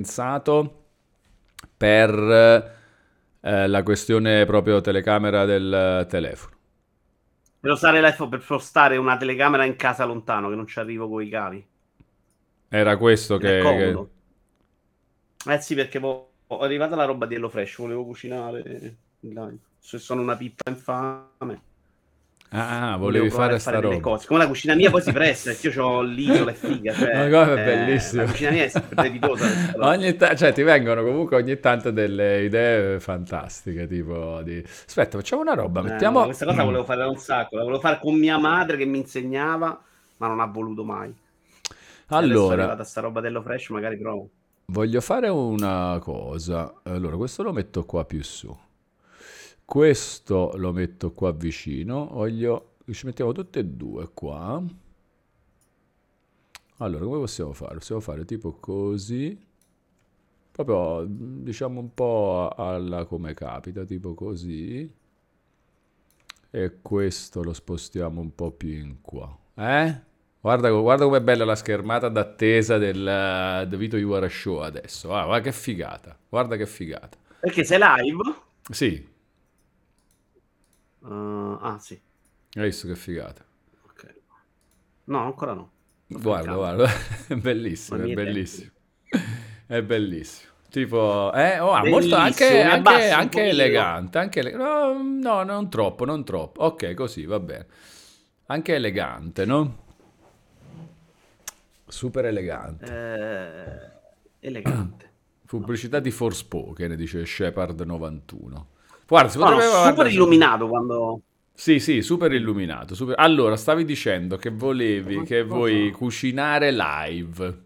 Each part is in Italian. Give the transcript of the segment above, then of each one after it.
pensato per eh, la questione proprio telecamera del telefono. Per usare l'iPhone per spostare una telecamera in casa lontano che non ci arrivo con i cavi. Era questo che, che... Eh sì, perché ho, arrivata la roba di HelloFresh, volevo cucinare. Se sono una pippa infame. Ah, volevi fare, fare sta roba. Cose. Come la cucina mia poi si presta, io ho l'isola e figa. Cioè, Ma come è eh, bellissimo. La cucina mia è sempre ogni ta- cioè, ti vengono comunque ogni tanto delle idee fantastiche, tipo di... Aspetta, facciamo una roba, eh, mettiamo... No, questa cosa volevo fare da un sacco, la volevo fare con mia madre che mi insegnava, ma non ha voluto mai. Allora... Da sta roba dello fresh magari provo. Voglio fare una cosa. Allora, questo lo metto qua più su. Questo lo metto qua vicino. Voglio... Ci mettiamo tutte e due qua. Allora, come possiamo fare? Possiamo fare tipo così. Proprio, diciamo un po' alla come capita, tipo così. E questo lo spostiamo un po' più in qua. Eh? Guarda, guarda com'è bella la schermata d'attesa del The Vito Are Show adesso. Ah, guarda che figata. Guarda che figata. Perché sei live? Sì, Uh, ah, sì. Hai visto che figata? Ok. No, ancora no. Guarda, guarda, è bellissimo, è bellissimo. È bellissimo. Tipo, eh, oh, molto anche, anche, anche elegante, anche ele- no, no, non troppo, non troppo. Ok, così, va bene. Anche elegante, no? Super elegante. Eh, elegante. Pubblicità di Forspoken, dice Shepard 91. Guarda, si potrebbe... No, super illuminato quando... Sì, sì, super illuminato. Super... Allora, stavi dicendo che volevi, che vuoi cucinare live.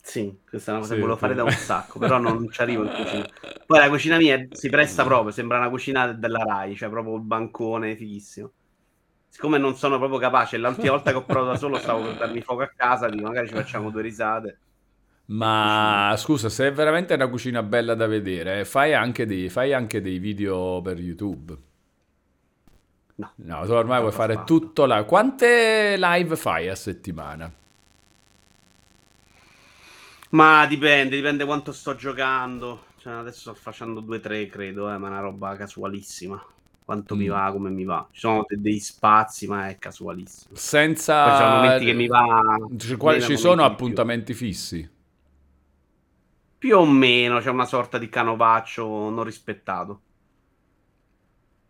Sì, questa è una cosa sì, che volevo fare da un sacco, però non ci arrivo in cucina. Poi la cucina mia si presta proprio, sembra una cucina della Rai, cioè proprio il bancone fighissimo. Siccome non sono proprio capace, l'ultima volta che ho provato da solo stavo per darmi fuoco a casa, dico magari ci facciamo due risate. Ma scusa, se è veramente una cucina bella da vedere, fai anche dei, fai anche dei video per YouTube. No, no tu ormai vuoi fare fatto. tutto là. Quante live fai a settimana? Ma dipende, dipende quanto sto giocando. Cioè, adesso sto facendo 2-3, credo, eh, ma è una roba casualissima. Quanto mm. mi va, come mi va. Ci sono dei spazi, ma è casualissimo. Senza... Poi ci sono momenti che mi va... Cioè, ci sono appuntamenti fissi? Più o meno c'è una sorta di canovaccio non rispettato.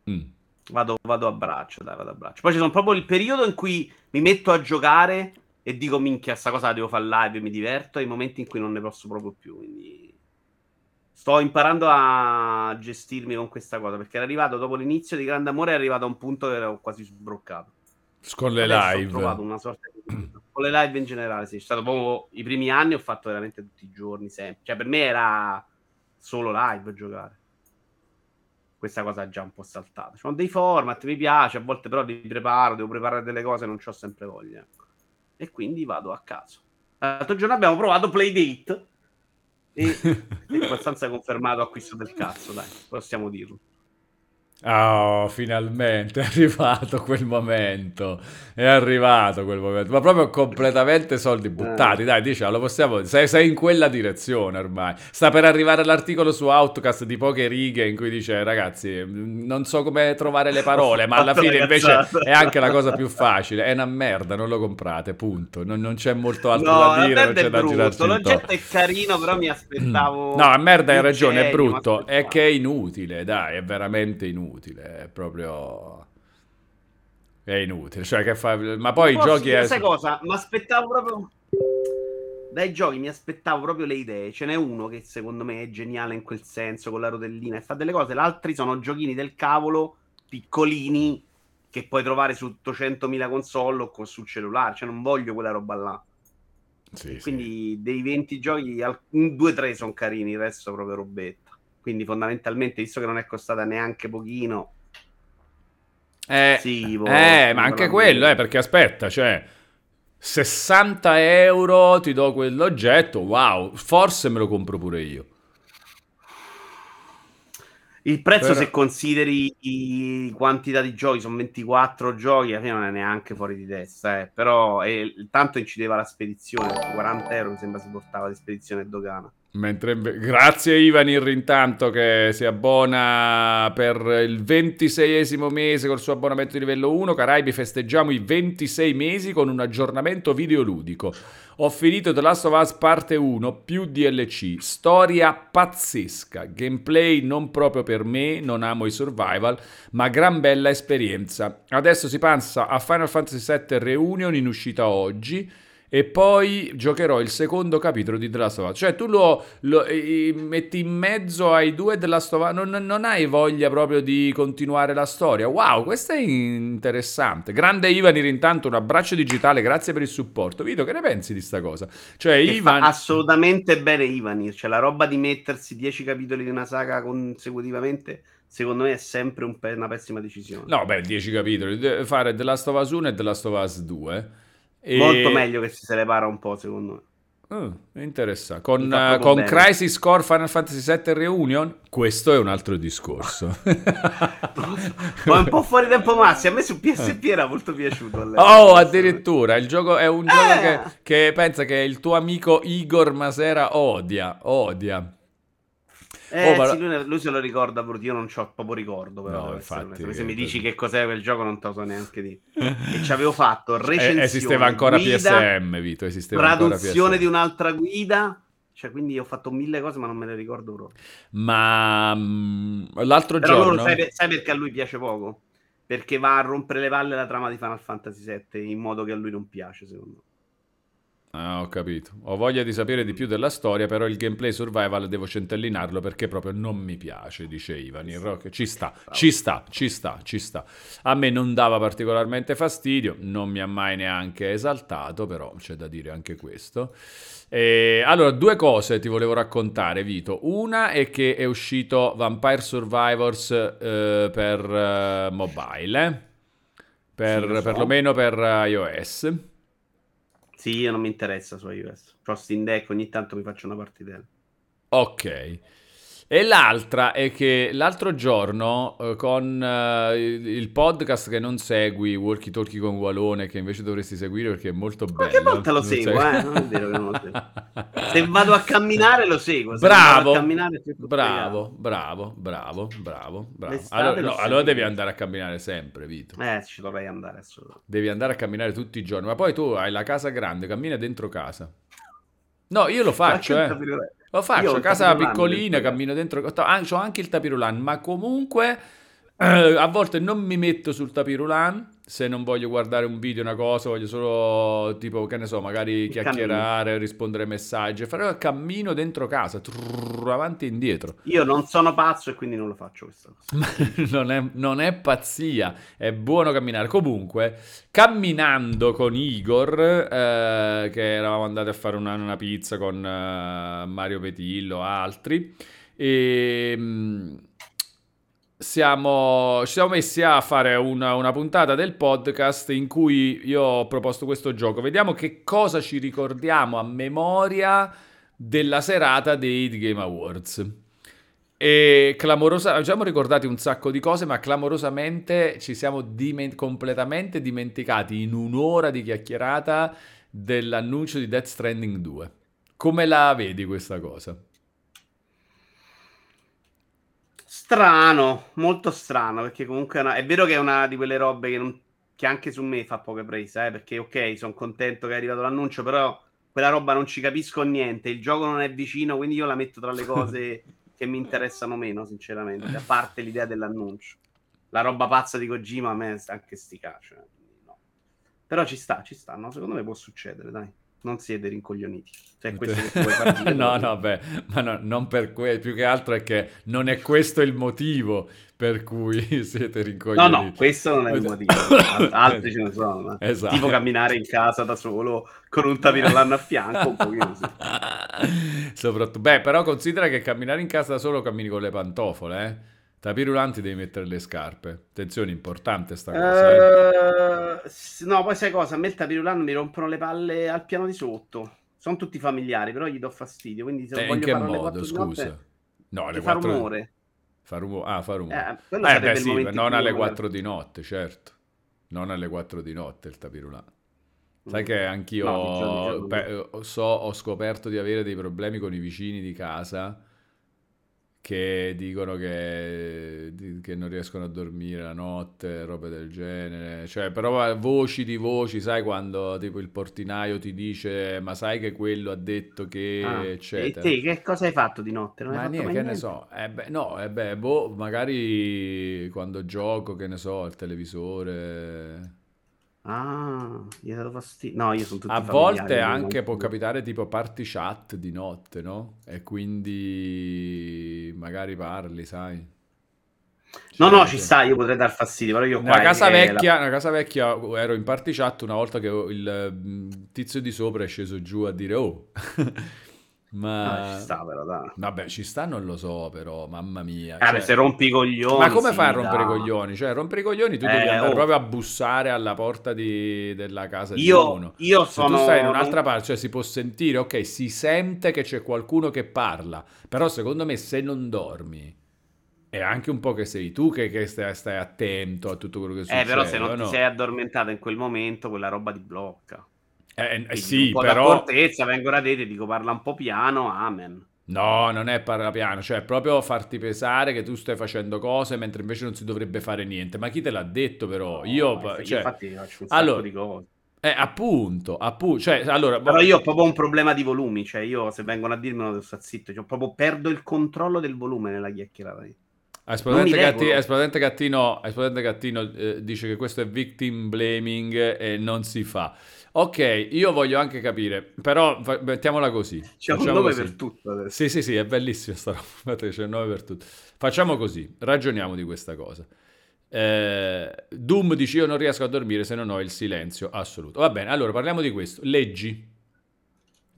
Mm. Vado, vado, a braccio, dai, vado a braccio. Poi ci sono proprio il periodo in cui mi metto a giocare e dico minchia, sta cosa la devo fare live e mi diverto, e i momenti in cui non ne posso proprio più. Quindi sto imparando a gestirmi con questa cosa, perché era arrivato dopo l'inizio di Grande Amore, è arrivato a un punto che ero quasi sbroccato. Con le Adesso live. Ho trovato una sorta di... Con le live in generale, sì. È stato proprio... I primi anni ho fatto veramente tutti i giorni, sempre. Cioè, per me era solo live giocare. Questa cosa è già un po' saltata. Ci sono dei format, mi piace, a volte però li preparo, devo preparare delle cose, non ho sempre voglia. Ecco. E quindi vado a caso. L'altro giorno abbiamo provato Playdate e è abbastanza confermato acquisto del cazzo, dai, possiamo dirlo. Oh, finalmente è arrivato quel momento. È arrivato quel momento. Ma proprio completamente soldi buttati. Eh. Dai, diciamo, lo possiamo. Sei, sei, in quella direzione ormai. Sta per arrivare l'articolo su Outcast di poche righe in cui dice: Ragazzi, non so come trovare le parole, ma alla fine invece è anche la cosa più facile. È una merda, non lo comprate. Punto. Non, non c'è molto altro no, da dire. Non c'è da girarci. L'oggetto è carino, però mi aspettavo. No, a merda hai ragione. È brutto. È che è inutile. Dai, è veramente inutile inutile, è proprio... È inutile, cioè che fa... Ma poi i giochi... È... Sai cosa? Mi aspettavo proprio... Dai giochi mi aspettavo proprio le idee. Ce n'è uno che secondo me è geniale in quel senso, con la rotellina e fa delle cose. Gli altri sono giochini del cavolo, piccolini, che puoi trovare su 800.000 console o sul cellulare. Cioè non voglio quella roba là. Sì, Quindi sì. dei 20 giochi, 2-3 sono carini, il resto proprio robetta. Quindi fondamentalmente, visto che non è costata neanche pochino, eh, sì, boh, eh ma anche quello, eh, perché aspetta, cioè 60 euro ti do quell'oggetto, wow, forse me lo compro pure io. Il prezzo, Però... se consideri i quantità di giochi, sono 24 giochi, alla fine non è neanche fuori di testa. Eh. Però è, tanto incideva la spedizione, 40 euro mi sembra si portava di spedizione e dogana. Mentre, grazie Ivanir intanto che si abbona per il 26esimo mese col suo abbonamento di livello 1. Caraibi festeggiamo i 26 mesi con un aggiornamento videoludico. Ho finito The Last of Us parte 1 più DLC, storia pazzesca, gameplay non proprio per me, non amo i survival, ma gran bella esperienza. Adesso si passa a Final Fantasy VII Reunion in uscita oggi e poi giocherò il secondo capitolo di The Last of Us. Cioè tu lo, lo eh, metti in mezzo ai due The Last of Us, non, non, hai voglia proprio di continuare la storia. Wow, questo è interessante. Grande Ivanir intanto, un abbraccio digitale, grazie per il supporto. Vito, che ne pensi di sta cosa? Cioè, Ivan... assolutamente bene Ivanir, cioè la roba di mettersi 10 capitoli di una saga consecutivamente secondo me è sempre un pe- una pessima decisione. No, beh, 10 capitoli. Fare The Last of Us 1 e The Last of Us 2 e... Molto meglio che si separa un po', secondo me. Oh, interessante. Con, uh, con Crisis Core Final Fantasy VII Reunion, questo è un altro discorso. Ma un po' fuori tempo massimo. A me su PSP era molto piaciuto. Oh, addirittura. Il gioco è un eh. gioco che, che pensa che il tuo amico Igor Masera odia. Odia. Eh, oh, ma... sì, lui, lui, se lo ricorda, io non ho proprio ricordo. Però, no, infatti, se mi dici che cos'è quel gioco, non te lo so neanche di. e ci avevo fatto eh, recensione. esisteva ancora guida, PSM, Vito. Esisteva traduzione di un'altra guida. Cioè, quindi ho fatto mille cose, ma non me le ricordo proprio. Ma mm, l'altro però giorno. Sai, sai perché a lui piace poco? Perché va a rompere le palle la trama di Final Fantasy VII in modo che a lui non piace, secondo me. Ah, ho capito. Ho voglia di sapere di più della storia, però il gameplay survival devo centellinarlo perché proprio non mi piace, dice Ivan. Il rock ci sta, ci sta, ci sta, ci sta. A me non dava particolarmente fastidio, non mi ha mai neanche esaltato, però c'è da dire anche questo. E, allora, due cose ti volevo raccontare, Vito. Una è che è uscito Vampire Survivors eh, per eh, mobile, eh? per, sì, so. perlomeno per iOS. Sì, io non mi interessa su iOS. Steam Deck, ogni tanto mi faccio una partitella. Ok. E l'altra è che l'altro giorno eh, con uh, il podcast che non segui, Walkie Talkie con Walone, che invece dovresti seguire perché è molto bello. Qualche volta lo seguo, eh? non è vero che non lo seguo. Se vado a camminare lo seguo. Se bravo, bravo, bravo, bravo, bravo, bravo. Allora, no, allora, devi andare a camminare sempre, Vito. Eh, ci dovrei andare assolutamente. Devi andare a camminare tutti i giorni, ma poi tu hai la casa grande, cammina dentro casa. No, io lo faccio, eh. Lo faccio, casa piccolina, cammino dentro, ho anche il tapirulan, ma comunque eh, a volte non mi metto sul tapirulan se non voglio guardare un video, una cosa, voglio solo tipo, che ne so, magari chiacchierare, cammino. rispondere ai messaggi, fare il cammino dentro casa, trrr, avanti e indietro. Io non sono pazzo e quindi non lo faccio questa cosa. non, è, non è pazzia, è buono camminare. Comunque, camminando con Igor, eh, che eravamo andati a fare una, una pizza con uh, Mario Petillo, altri, e... Siamo, ci siamo messi a fare una, una, puntata del podcast in cui io ho proposto questo gioco. Vediamo che cosa ci ricordiamo a memoria della serata dei Game Awards. E clamorosa, ci siamo ricordati un sacco di cose, ma clamorosamente ci siamo diment- completamente dimenticati in un'ora di chiacchierata dell'annuncio di Death Stranding 2. Come la vedi questa cosa? Strano, molto strano, perché comunque è, una... è, vero che è una di quelle robe che, non... che anche su me fa poche prese, eh, perché ok, sono contento che è arrivato l'annuncio, però quella roba non ci capisco niente, il gioco non è vicino, quindi io la metto tra le cose che mi interessano meno, sinceramente, a parte l'idea dell'annuncio. La roba pazza di Kojima a me anche sti caccia. No. Però ci sta, ci sta, no? Secondo me può succedere, dai non siete rincoglioniti. Cioè, questo che no, no, beh, ma no, non per questo, più che altro è che non è questo il motivo per cui siete rincoglioniti. No, no, questo non è il motivo. Altri ce ne sono. Esatto. Tipo camminare in casa da solo con un tapirolanno a fianco, un pochino sì. Soprattutto, beh, però considera che camminare in casa da solo cammini con le pantofole, eh? Tapirulanti devi mettere le scarpe. Attenzione, importante sta cosa. Uh, eh. No, poi sai cosa? A me il tapirulano mi rompono le palle al piano di sotto. Sono tutti familiari, però gli do fastidio. Quindi se eh, voglio in che modo, scusa? Notte, no, le 4... fa rumore. Fa rumore. Ah, fa rumore. Eh, Eh, beh, sì, non alle uno 4 di notte, certo. Non alle 4 di notte il tapirulà. Sai Mm. che No, anch'io giorno. pe- so, ho scoperto di avere dei problemi con i vicini di casa che dicono che, che non riescono a dormire la notte, robe del genere. Cioè, però voci di voci, sai quando tipo il portinaio ti dice ma sai che quello ha detto che, Ah, e eccetera. te che cosa hai fatto di notte? Non hai Ma fatto niente, che ne niente? so, eh beh, no, eh beh, boh, magari quando gioco, che ne so, al televisore. Ah, gli hai dato fastidio. No, io sono tutti A volte anche può capitare tipo party chat di notte, no? E quindi magari parli, sai. No, Cioè, no, ci sta, io potrei dar fastidio, però io qua casa, è la- vecchia, nella casa vecchia ero in party chat una volta che il mm, tizio di sopra è sceso giù a dire oh. Ma Ah, ci sta però, dai. vabbè, ci sta, non lo so, però, mamma mia. Ah, beh, cioè- se rompi i coglioni, Ma come fai a rompere i coglioni? Cioè, rompere i coglioni tu Eh, devi andare oh. proprio a bussare alla porta di- della casa di Io, uno. io Se sono... tu stai in un'altra parte, cioè si può sentire, ok, si sente che c'è qualcuno che parla, però secondo me se non dormi è anche un po' che sei tu che, che stai, stai attento a tutto quello che succede. Eh, però se non o ti no? sei addormentato in quel momento, quella roba ti blocca. Eh, eh, sì, un però... d'accortezza, vengo ti dico parla un po' piano, amen. No, non è parla piano, cioè proprio farti pesare che tu stai facendo cose mentre invece non si dovrebbe fare niente. Ma chi te l'ha detto però? Io, No, cioè, infatti faccio un sacco allora, di cose. eh, appunto, appunto, cioè, allora, Però io ho proprio un problema di volumi, cioè io se vengono a dirmelo devo stare zitto, cioè proprio perdo il controllo del volume nella chiacchierata. io. Esplodente, Gatti-. Esplodente Gattino, Esplodente Gattino eh, dice che questo è victim blaming e non si fa. Ok, io voglio anche capire, però fa- mettiamola così. C'è un nome così. per tutto adesso. Sì, sì, sì, è bellissimo sta roba. C'è un nome per tutto. Facciamo così, ragioniamo di questa cosa. Eh, Doom dice io non riesco a dormire se non ho il silenzio assoluto. Va bene, allora parliamo di questo. Leggi.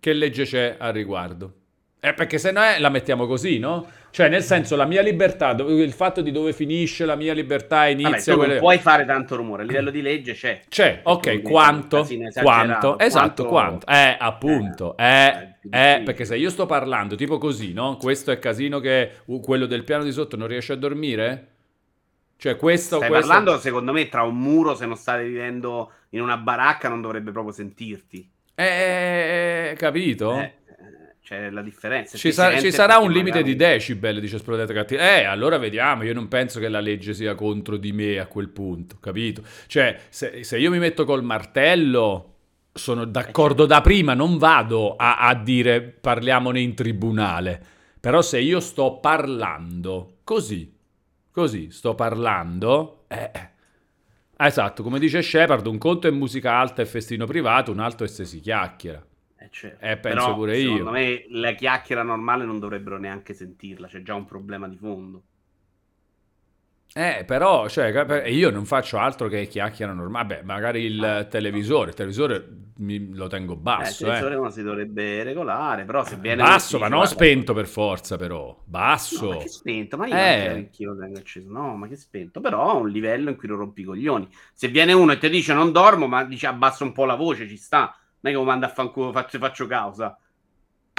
Che legge c'è al riguardo? Eh, perché se no è, la mettiamo così, no? Cioè, nel senso, la mia libertà, il fatto di dove finisce la mia libertà Vabbè, inizia... non quelle- puoi fare tanto rumore, a livello di legge c'è. C'è, ok, Quindi, quanto? Quanto? Esatto, Quanto- quanto? Eh, appunto, Eh, eh, è eh, difficile. perché se io sto parlando tipo così, no? Questo è casino che quello del piano di sotto non riesce a dormire? Cioè, questo... Stai questo... parlando, secondo me, tra un muro, se non stai vivendo in una baracca, non dovrebbe proprio sentirti. Eh, capito? Eh, eh, c'è la differenza. Ci, sa- ci sarà un limite di magari- decibel, dice Esplodete Cattivo. Eh, allora vediamo. Io non penso che la legge sia contro di me a quel punto, capito? Cioè, se, se io mi metto col martello, sono d'accordo da prima, non vado a, a dire parliamone in tribunale. Però se io sto parlando così, così, sto parlando, eh, eh. Esatto, come dice Shepard, un conto è musica alta e festino privato, un altro è se si chiacchiera. Eh, certo. Eh, penso Però, pure io. Secondo me la chiacchiera normale non dovrebbero neanche sentirla, c'è già un problema di fondo. Eh, però, cioè, io non faccio altro che chiacchiera normale. Beh, magari il televisore, il televisore mi- lo tengo eh, il basso, eh. televisore uno si dovrebbe regolare, però se viene Basso, ma non dice, "Guarda, spento per forza, però. No, Basso. ma che spento, ma io Eh. anch'io lo tengo acceso. No, ma che spento, però a un livello in cui non rompi i coglioni. Se viene uno e ti dice non dormo, ma dice abbassa un po' la voce, ci sta. Non è che lo manda a fanculo, faccio, faccio causa.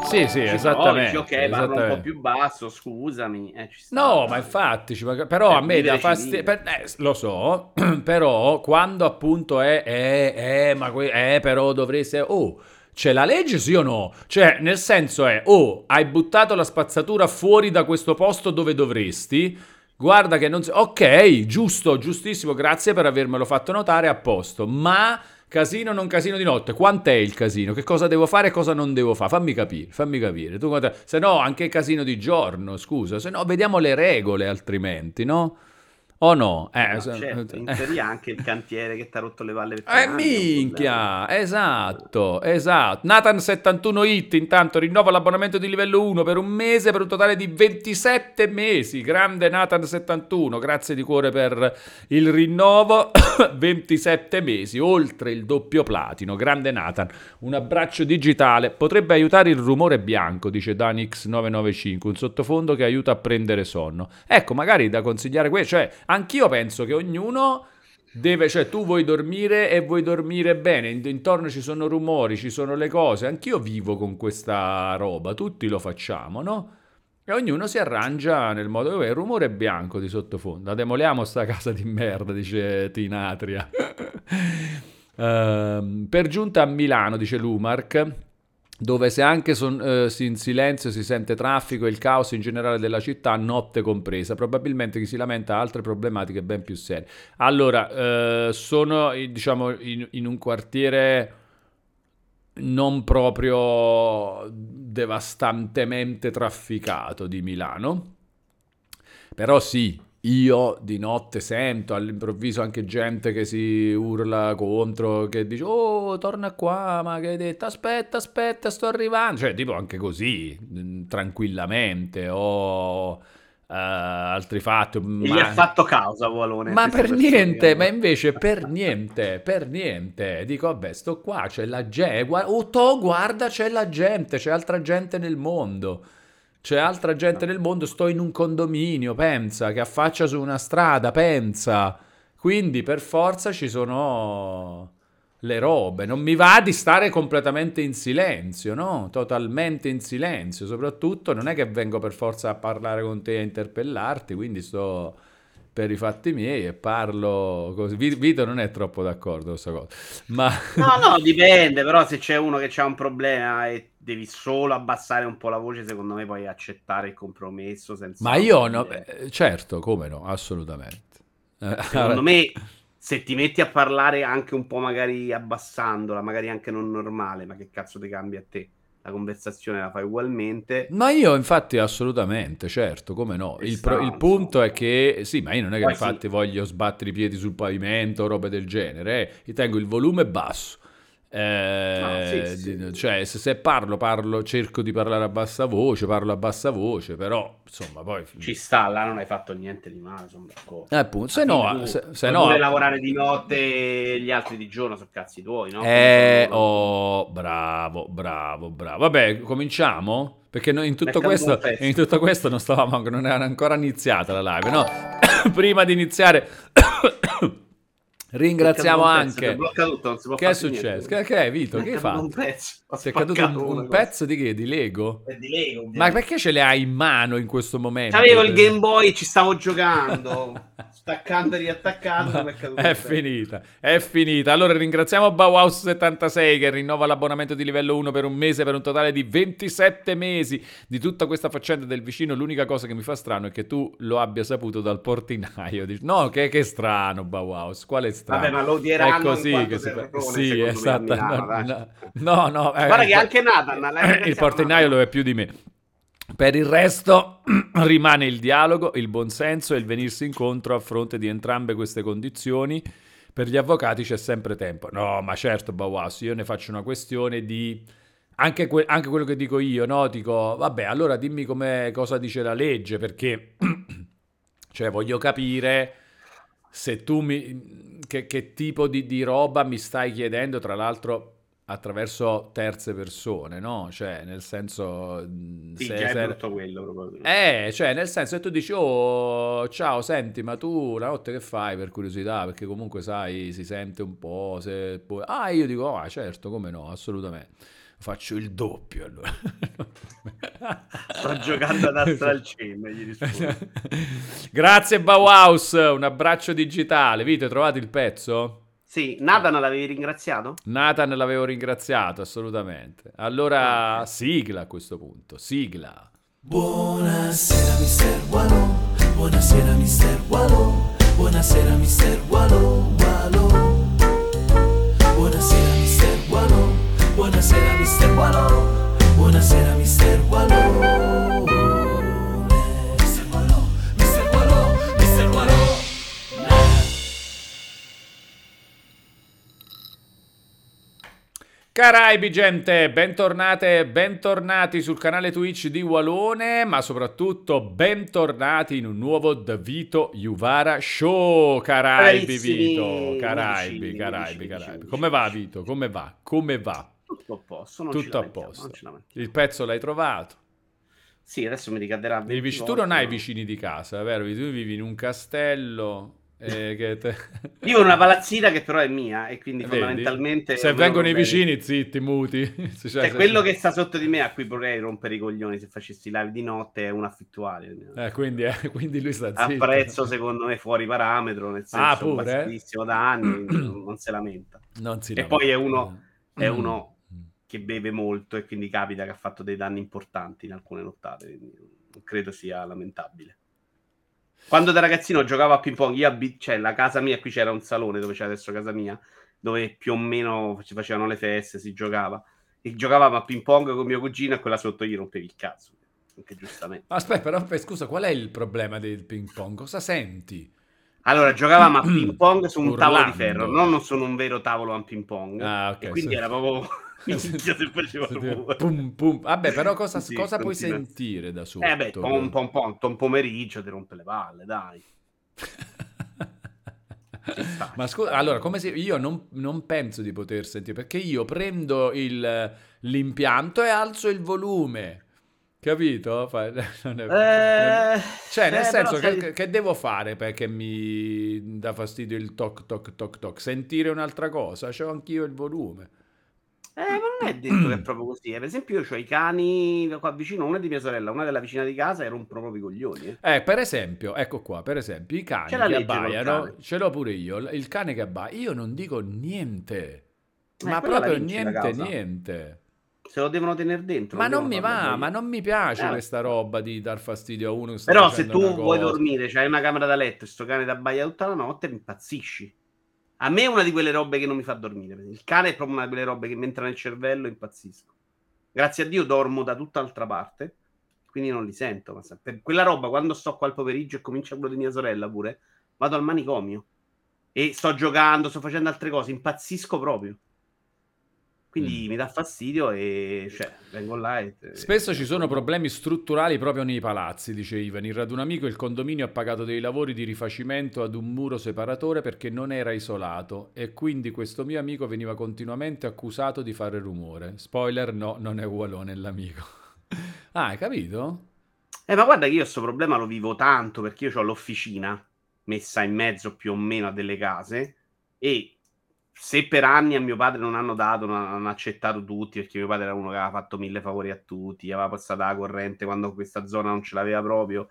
Sì, sì, Ci esattamente. dici, ok, parlo un po' più basso, scusami. Eh, No, ma infatti, però Per a me dà fastidio, per- eh, lo so, però quando appunto è, eh, eh, ma que- però dovreste, oh, c'è la legge sì o no? Cioè, nel senso è, oh, hai buttato la spazzatura fuori da questo posto dove dovresti, guarda che non si... Ok, giusto, giustissimo, grazie per avermelo fatto notare, a posto, ma... Casino non casino di notte, quant'è il casino? Che cosa devo fare e cosa non devo fare? Fammi capire, fammi capire. Tu, se no, anche casino di giorno, scusa, se no vediamo le regole altrimenti, no? O no? Eh, Ma se- certo, in eh. teoria anche il cantiere che ti ha rotto le palle per Eh, minchia, esatto, esatto. Nathan 71 hit intanto rinnova l'abbonamento di livello 1 per un mese per un totale di 27 mesi. Grande Nathan 71, grazie di cuore per il rinnovo. 27 mesi, oltre il doppio platino. Grande Nathan, un abbraccio digitale. Potrebbe aiutare il rumore bianco, dice Danix995, un sottofondo che aiuta a prendere sonno. Ecco, magari da consigliare questo, cioè anch'io penso che ognuno Deve, cioè tu vuoi dormire e vuoi dormire bene, in- intorno ci sono rumori, ci sono le cose, anch'io vivo con questa roba, tutti lo facciamo, no? E ognuno si arrangia nel modo che il rumore è bianco di sottofondo. La demoliamo sta casa di merda, dice Tinatria. uh, per giunta a Milano, dice Lumark, dove se anche son, eh, in silenzio si sente traffico e il caos in generale della città, notte compresa, probabilmente chi si lamenta ha altre problematiche ben più serie. Allora, eh, sono diciamo in, in un quartiere non proprio devastantemente trafficato di Milano. Però sì, io di notte sento all'improvviso anche gente che si urla contro, che dice oh torna qua, ma che hai detto aspetta aspetta sto arrivando, cioè tipo anche così, mm, tranquillamente, o... Uh, altri fatti. Ma... Gli ha fatto causa Valone. Ma per niente, ma invece per niente, per niente. Dico, vabbè, sto qua, c'è la gente. Oh, to, guarda, c'è la gente, c'è altra gente nel mondo. C'è altra gente nel mondo, sto in un condominio, pensa, che affaccia su una strada, pensa. Quindi per forza ci sono le robe. Non mi va di stare completamente in silenzio, no? Totalmente in silenzio. Soprattutto non è che vengo per forza a parlare con te e a interpellarti, quindi sto per i fatti miei e parlo così. Vito non è troppo d'accordo con questa cosa. Ma... No, no, dipende, però se c'è uno che ha un problema e devi solo abbassare un po' la voce, secondo me puoi accettare il compromesso senza... Ma io no, eh, certo, come no, assolutamente. Secondo me se ti metti a parlare anche un po' magari abbassandola, magari anche non normale, ma che cazzo ti cambia a te? La conversazione la fai ugualmente. Ma io infatti assolutamente, certo, come no. Il, pro, il, punto è che, sì, ma io non è che Poi infatti sì. voglio sbattere i piedi sul pavimento o robe del genere, eh. io tengo il volume basso eh, no, sì, sì. Cioè, se, se, parlo, parlo, cerco di parlare a bassa voce, parlo a bassa voce, però insomma, poi ci sta, là non hai fatto niente di male. Sono d'accordo. Eh, appunto, se no, se, se no, lavorare di notte e gli altri di giorno sono cazzi tuoi, no? Eh, oh, bravo, bravo, bravo. Vabbè, cominciamo perché noi in tutto, questo, in tutto questo non stavamo, non era ancora iniziata la live, no? Prima di iniziare. Ringraziamo anche. Tutto, che è successo? Che, che, è Vito? Che hai fatto? Un pezzo. Ti è caduto un, un pezzo di che? Di Lego? È di Lego. Ovviamente. Ma perché ce le hai in mano in questo momento? Avevo il Game Boy ci stavo giocando. staccando e riattaccando. È, è finita, è finita. Allora ringraziamo Bauhaus76 che rinnova l'abbonamento di livello 1 per un mese per un totale di 27 mesi di tutta questa faccenda del vicino. L'unica cosa che mi fa strano è che tu lo abbia saputo dal portinaio. No, che, che strano Bauhaus, quale strano? Vabbè, ma lo odieranno è così che si fa... Sì, esatto. No, no, no, eh, Guarda che anche Nathan il portinaio lo è più di me. Per il resto rimane il dialogo, il buonsenso e il venirsi incontro a fronte di entrambe queste condizioni. Per gli avvocati c'è sempre tempo. No, ma certo, Bawas, io ne faccio una questione di... Anche, que- anche quello che dico io, no? Dico, vabbè, allora dimmi cosa dice la legge, perché... cioè, voglio capire se tu mi... che, che tipo di, di roba mi stai chiedendo, tra l'altro attraverso terze persone, no? Cioè, nel senso... Sì, se, già se... è brutto quello, probabilmente. Eh, cioè, nel senso che tu dici, oh, ciao, senti, ma tu la notte che fai per curiosità? Perché comunque, sai, si sente un po', se poi... Ah, io dico, ah, certo, come no, assolutamente. Faccio il doppio, allora. Sto giocando ad Astral Chain, gli rispondo. Grazie, Bauhaus, un abbraccio digitale. Vito, hai trovato il pezzo? Sì, Nathan l'avevi ringraziato? Nathan l'avevo ringraziato, assolutamente. Allora, sigla a questo punto, sigla. Buonasera mister Wallo, buonasera mister Wallo, buonasera mister Wallo, Wallo. Buonasera mister buonasera mister Wallo, buonasera mister Wallo. Caraibi gente, bentornate, bentornati sul canale Twitch di Walone, ma soprattutto bentornati in un nuovo Davito Juvara Show, Caraibi Vito, Caraibi, Caraibi, Caraibi. Come va Vito? Come va? Come va? Tutto a posto, Tutto a posto. Il pezzo l'hai trovato? Sì, adesso mi ricaderà. Tu non hai vicini di casa, vero? Tu vivi in un castello Eh, te... Vivo in una palazzina che però è mia e quindi Vedi? fondamentalmente... Se vengono i vicini, zitti, muti. cioè, cioè quello che sta sotto di me a cui vorrei rompere i coglioni se facessi live di notte è un affittuale. Eh, quindi, eh, quindi, lui sta zitto. A prezzo secondo me fuori parametro, nel senso ah, pure? da anni, non se lamenta. Non si e poi è uno, è mm. uno che beve molto e quindi capita che ha fatto dei danni importanti in alcune nottate, non credo sia lamentabile. Quando da ragazzino giocavo a ping pong, io abit- cioè la casa mia, qui c'era un salone dove c'è adesso casa mia, dove più o meno si facevano le feste, si giocava. E giocavamo a ping pong con mio cugino e quella sotto gli rompevi il cazzo. Anche giustamente. Aspetta, però scusa, qual è il problema del ping pong? Cosa senti? Allora, giocavamo a ping pong su un Urlando. tavolo di ferro, non su un vero tavolo a ping pong. Ah, ok. quindi sì. era proprio minchia se faceva pum, pum. Vabbè, però cosa, sì, cosa puoi sentire da sotto? Eh beh, pom, pom, pom, un pomeriggio ti rompe le palle, dai. Ma scusa, allora, come se io non, non, penso di poter sentire, perché io prendo il, l'impianto e alzo il volume. Capito? Non è, eh, cioè, nel eh, senso, che, sei... che, devo fare perché mi dà fastidio il toc toc toc toc? Sentire un'altra cosa? C'ho anch'io il volume. Eh, ma non è detto che è proprio così. Per esempio, io ho i cani qua vicino, una di mia sorella, una della vicina di casa, e rompono proprio i coglioni. Eh. eh, per esempio, ecco qua, per esempio, i cani che abbaiano, ce l'ho pure io, il cane che abbaia, io non dico niente. Eh, ma proprio niente, niente. Se lo devono tenere dentro. Ma non mi va, ma non mi piace eh. questa roba di dar fastidio a uno. Però se tu vuoi dormire, c'hai una camera da letto e sto cane da abbaia tutta la notte, mi impazzisci. A me è una di quelle robe che non mi fa dormire. Il cane è proprio una di quelle robe che mi entra nel cervello e impazzisco. Grazie a Dio dormo da tutt'altra parte, quindi non li sento. Ma per quella roba, quando sto qua al pomeriggio e comincia quello di mia sorella pure, vado al manicomio e sto giocando, sto facendo altre cose, impazzisco proprio. Quindi mm. mi dà fastidio e cioè, vengo là e... Spesso ci sono problemi strutturali proprio nei palazzi, dice Ivan. Il un amico il condominio ha pagato dei lavori di rifacimento ad un muro separatore perché non era isolato e quindi questo mio amico veniva continuamente accusato di fare rumore. Spoiler, no, non è ugualone l'amico. ah, hai capito? Eh, ma guarda che io questo problema lo vivo tanto perché io ho l'officina messa in mezzo più o meno a delle case e se per anni a mio padre non hanno dato, non hanno accettato tutti, perché mio padre era uno che aveva fatto mille favori a tutti, aveva passato la corrente quando questa zona non ce l'aveva proprio.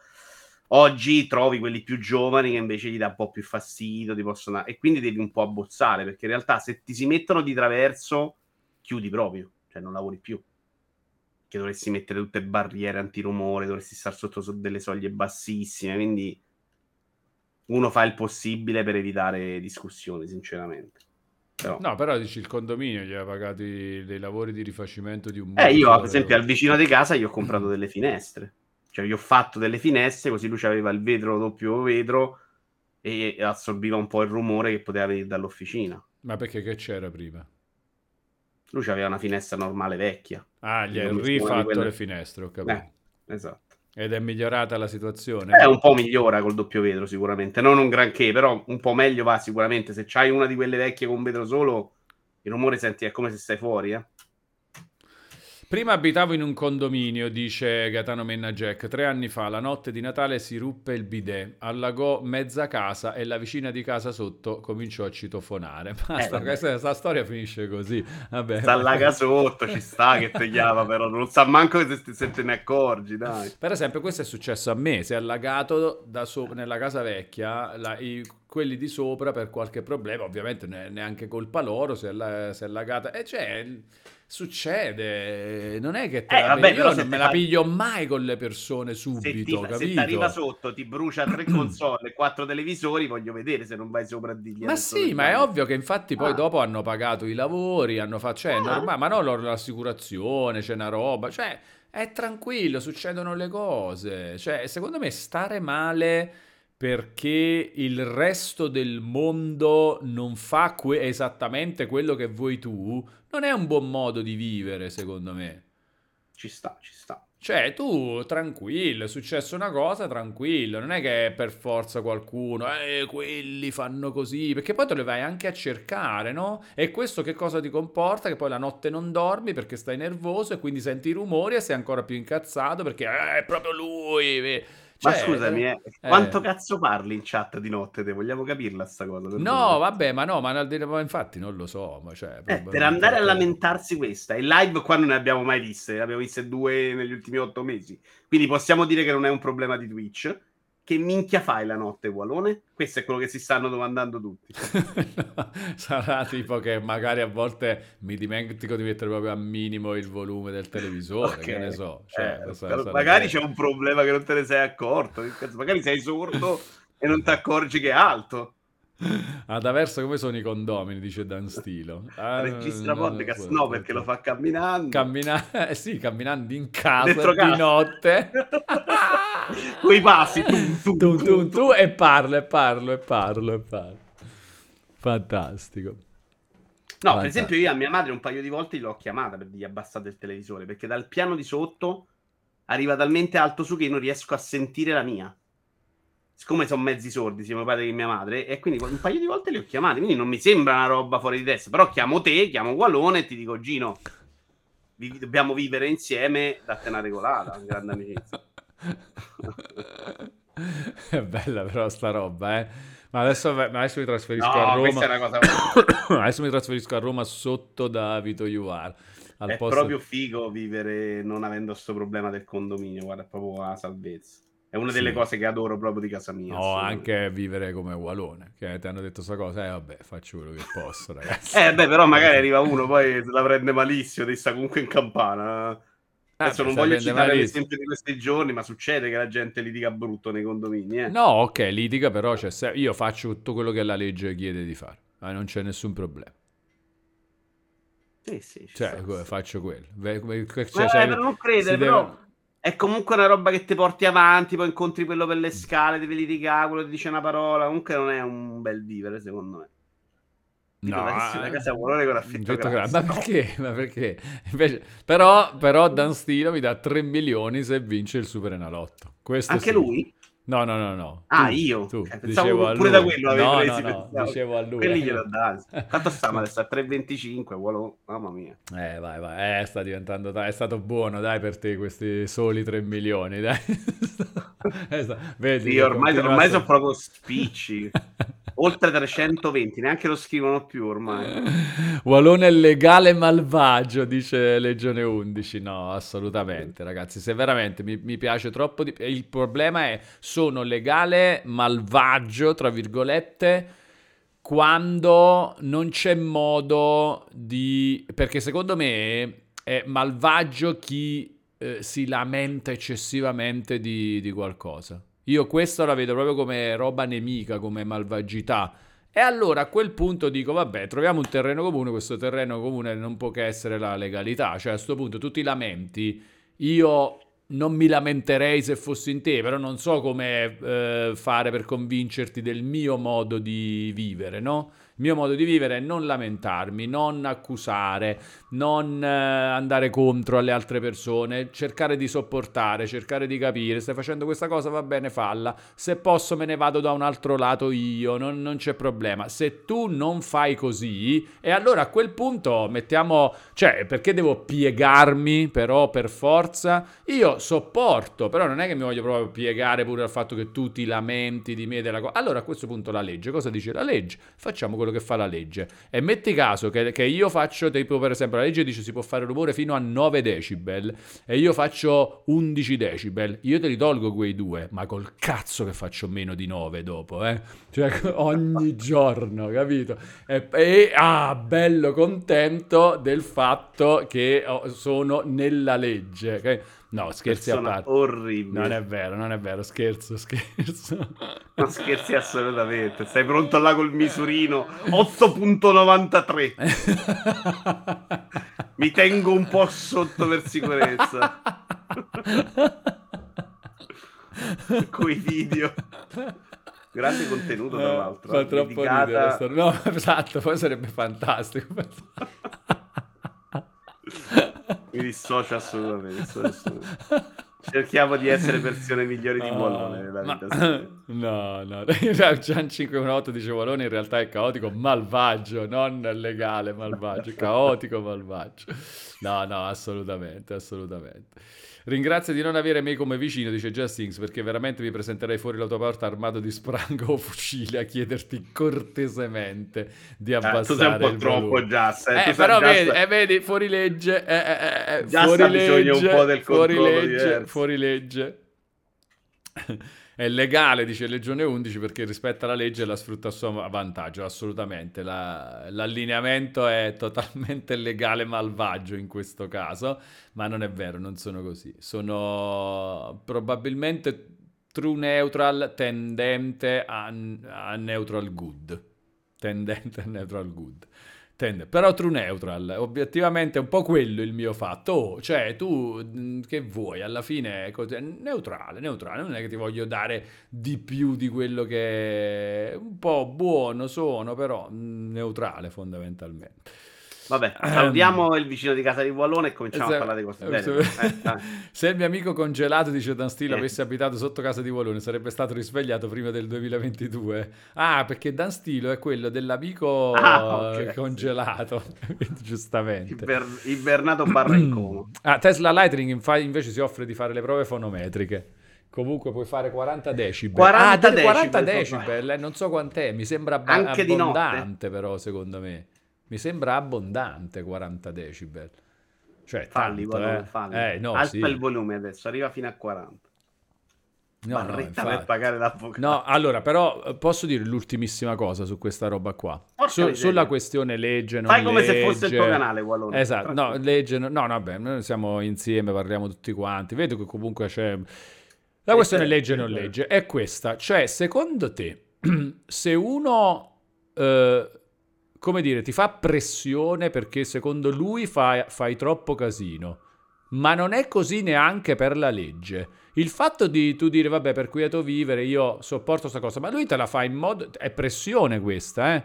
Oggi trovi quelli più giovani che invece gli dà un po' più fastidio, ti possono... e quindi devi un po' abbozzare, perché in realtà se ti si mettono di traverso, chiudi proprio, cioè non lavori più. Che dovresti mettere tutte barriere antirumore, dovresti stare sotto delle soglie bassissime, quindi uno fa il possibile per evitare discussioni, sinceramente. Però... No, però dici il condominio gli ha pagati dei lavori di rifacimento di un muro. Eh, io ad esempio al vicino di casa gli ho comprato delle finestre. Cioè gli ho fatto delle finestre così lui aveva il vetro doppio vetro e assorbiva un po' il rumore che poteva venire dall'officina. Ma perché che c'era prima? Lui aveva una finestra normale vecchia. Ah, gli hai rifatto quelle... le finestre, ho capito. Eh, esatto. Ed è migliorata la situazione? Eh, un po' migliora col doppio vetro sicuramente, non un granché, però un po' meglio va sicuramente. Se c'hai una di quelle vecchie con vetro solo, il rumore senti è come se stai fuori, eh. Prima abitavo in un condominio, dice Gaetano Menna Jack. Tre anni fa, la notte di Natale, si ruppe il bidet, allagò mezza casa e la vicina di casa sotto cominciò a citofonare. Basta, eh, questa, questa, storia finisce così. Vabbè. Allaga sotto, ci sta che te chiama, però non sa manco se, se te ne accorgi, dai. Per esempio, questo è successo a me. Si è allagato so- nella casa vecchia, la, i, quelli di sopra per qualche problema, ovviamente neanche colpa loro, si è, si è allagata. E c'è Succede, non è che te eh, vabbè, io non me la piglio mai con le persone subito, se ti? Se arriva sotto, ti brucia tre console e quattro televisori, voglio vedere se non vai sopra di lì. Ma sì, ma è ovvio che infatti poi ah. dopo hanno pagato i lavori, hanno fatto, cioè, ah. normale, ma non l'assicurazione, c'è una roba, cioè, è tranquillo, succedono le cose. Cioè, secondo me stare male perché il resto del mondo non fa que- esattamente quello che vuoi tu, non è un buon modo di vivere, secondo me. Ci sta, ci sta. Cioè, tu tranquillo, è successa una cosa, tranquillo, non è che per forza qualcuno, eh, quelli fanno così, perché poi te le vai anche a cercare, no? E questo che cosa ti comporta? Che poi la notte non dormi perché stai nervoso e quindi senti i rumori e sei ancora più incazzato perché eh, è proprio lui Cioè, ma scusami, eh, eh, quanto cazzo parli in chat di notte? Te? Vogliamo capirla sta cosa? No, voi. vabbè, ma no, ma, ma, infatti non lo so. Ma cioè, eh, per andare a lamentarsi questa, in live qua non ne abbiamo mai viste, ne abbiamo viste due negli ultimi otto mesi. Quindi possiamo dire che non è un problema di Twitch che minchia fai la notte, Walone? Questo è quello che si stanno domandando tutti. Sarà tipo che magari a volte mi dimentico di mettere proprio a minimo il volume del televisore, okay. che ne so. Cioè, eh, sarà, magari sarà... c'è un problema che non te ne sei accorto, magari sei sordo e non ti accorgi che è alto. Ad Aversa come sono i condomini, dice Dan Stilo. Ah, Registra no, podcast? No, perché lo fa camminando. Cammina... Eh sì, camminando in casa Dentro di casa. notte. Quei passi. Tu, tu, tu, tu, e parlo, e parlo, e parlo, e parlo. Fantastico. No, Fantastico. per esempio io a mia madre un paio di volte l'ho chiamata per dirgli abbassate il televisore, perché dal piano di sotto arriva talmente alto su che io non riesco a sentire la mia siccome sono mezzi sordi, sia mio padre che mia madre, e quindi un paio di volte li ho chiamati, quindi non mi sembra una roba fuori di testa, però chiamo te, chiamo Gualone e ti dico Gino, vi, dobbiamo vivere insieme, date una regolata, grande amicizia. è bella però sta roba, eh. Ma adesso, ma adesso mi trasferisco no, a Roma. Cosa... adesso mi trasferisco a Roma sotto da Vito Iuar. È posto... proprio figo vivere non avendo questo problema del condominio, guarda, è proprio la salvezza. È una delle cose che adoro proprio di casa mia. No, anche vivere come Walone, che ti hanno detto questa cosa, eh vabbè, faccio quello che posso, ragazzi. eh beh, però magari arriva uno, poi la prende malissimo, ti sta comunque in campana. Ah, Adesso non voglio citare l'esempio di questi giorni, ma succede che la gente litiga brutto nei condomini. Eh? No, ok, litiga, però se... io faccio tutto quello che la legge chiede di fare, eh, non c'è nessun problema. Sì, sì, cioè, sta, faccio quello. Cioè, ma, cioè, non credere, però... Deve è comunque una roba che ti porti avanti, poi incontri quello per le scale, devi litigare, quello ti dice una parola. Comunque non è un bel vivere, secondo me. No, una casa con affitto grasso, ma perché? Ma perché? Invece, però, però Dan Stilo mi dà 3 milioni se vince il Super Enalotto. Questo Anche sì. lui? No, no, no, no. Ah, tu, io? Tu, eh, pensavo pure da quello avevi no, presi, no, no, dicevo a lui. Quelli glielo. Quanto stiamo adesso? A 3,25, vuolo... mamma mia. Eh, vai, vai. Eh, sta diventando... È stato buono, dai, per te questi soli 3 milioni, dai. Vedi, io ormai, ormai sono proprio spicci. Oltre 320, neanche lo scrivono più ormai. Walone è legale malvagio, dice Legione 11. No, assolutamente, ragazzi. Se veramente mi, mi piace troppo, di... il problema è sono legale malvagio, tra virgolette, quando non c'è modo di... Perché secondo me è malvagio chi eh, si lamenta eccessivamente di, di qualcosa. Io questo la vedo proprio come roba nemica, come malvagità. E allora a quel punto dico, vabbè, troviamo un terreno comune, questo terreno comune non può che essere la legalità, cioè a questo punto tu ti lamenti, io non mi lamenterei se fossi in te, però non so come eh, fare per convincerti del mio modo di vivere, no? Il mio modo di vivere è non lamentarmi, non accusare, non eh, andare contro alle altre persone, cercare di sopportare, cercare di capire. Stai facendo questa cosa, va bene, falla. Se posso me ne vado da un altro lato io, non, non c'è problema. Se tu non fai così, e allora a quel punto mettiamo... Cioè, perché devo piegarmi però per forza? Io sopporto, però non è che mi voglio proprio piegare pure al fatto che tu ti lamenti di me della cosa. Allora a questo punto la legge, cosa dice la legge? Facciamo quello che fa la legge. E metti caso che, che io faccio, tipo per esempio, la legge dice si può fare rumore fino a 9 decibel e io faccio 11 decibel, io te li tolgo quei due, ma col cazzo che faccio meno di 9 dopo, eh? Cioè ogni giorno, capito? E, e ah, bello contento del fatto che sono nella legge, okay? No, scherzi a parte. Orribile. Non è vero, non è vero, scherzo, scherzo. Non scherzi assolutamente. Stai pronto là col misurino 8.93. Mi tengo un po' sotto per sicurezza. Quei video. Grande contenuto, tra l'altro. Fa troppo dedicata... ridere. No, esatto, poi sarebbe fantastico. Mi dissocio assolutamente. assolutamente. Cerchiamo di essere persone migliori di Wallone nella vita. Ma... No, no. Gian 518 dice Wallone in realtà è caotico, malvagio, non legale, malvagio. Caotico, malvagio. No, no, assolutamente, assolutamente. Ringrazio di non avere me come vicino, dice Justings, perché veramente mi presenterei fuori la tua porta armato di sprango o fucile a chiederti cortesemente di abbassare eh, sei un po' troppo Just. Eh, eh però just... Vedi, eh, vedi, fuori legge, eh, eh, eh, fuori legge, un po' del fuori legge, fuori legge. È legale, dice Legione 11, perché rispetta la legge e la sfrutta a suo vantaggio, assolutamente. La, l'allineamento è totalmente legale malvagio in questo caso, ma non è vero, non sono così. Sono probabilmente true neutral tendente a, a neutral good. Tendente a neutral good. Tende. Però true neutral, obiettivamente è un po' quello il mio fatto. Oh, cioè, tu mm, che vuoi? Alla fine è neutrale, neutrale. Non è che ti voglio dare di più di quello che è un po' buono sono, però mm, neutrale fondamentalmente. Vabbè, salutiamo um, il vicino di casa di Wallone e cominciamo se, a parlare di cose belle. Eh, se il mio amico congelato, dice Dan Stilo, eh. avesse abitato sotto casa di Wallone, sarebbe stato risvegliato prima del 2022. Ah, perché Dan Stilo è quello dell'amico ah, okay. congelato, giustamente. Iber, ibernato barra in coma. Ah, Tesla Lightning invece si offre di fare le prove fonometriche. Comunque puoi fare 40 decibel. 40 ah, decibel, 40 decibel eh, non so quant'è, mi sembra ab- Anche abbondante però secondo me. Mi sembra abbondante 40 decibel. Cioè, falli, tanto, volume, eh. falli. Eh, no, Alza sì. il volume adesso, arriva fino a 40. No, Barretta no, per pagare l'avvocato. No, allora, però eh, posso dire l'ultimissima cosa su questa roba qua. Su, sulla questione legge, non Fai come legge. se fosse il tuo canale, Wallone. Esatto, no, legge, no, no, vabbè, noi siamo insieme, parliamo tutti quanti. Vedo che comunque c'è... La questione eh, legge, non legge, è questa. Cioè, secondo te, se uno... Eh, come dire, ti fa pressione perché secondo lui fai, fai troppo casino. Ma non è così neanche per la legge. Il fatto di tu dire, vabbè, per quieto vivere, io sopporto questa cosa, ma lui te la fa in modo... È pressione questa, eh?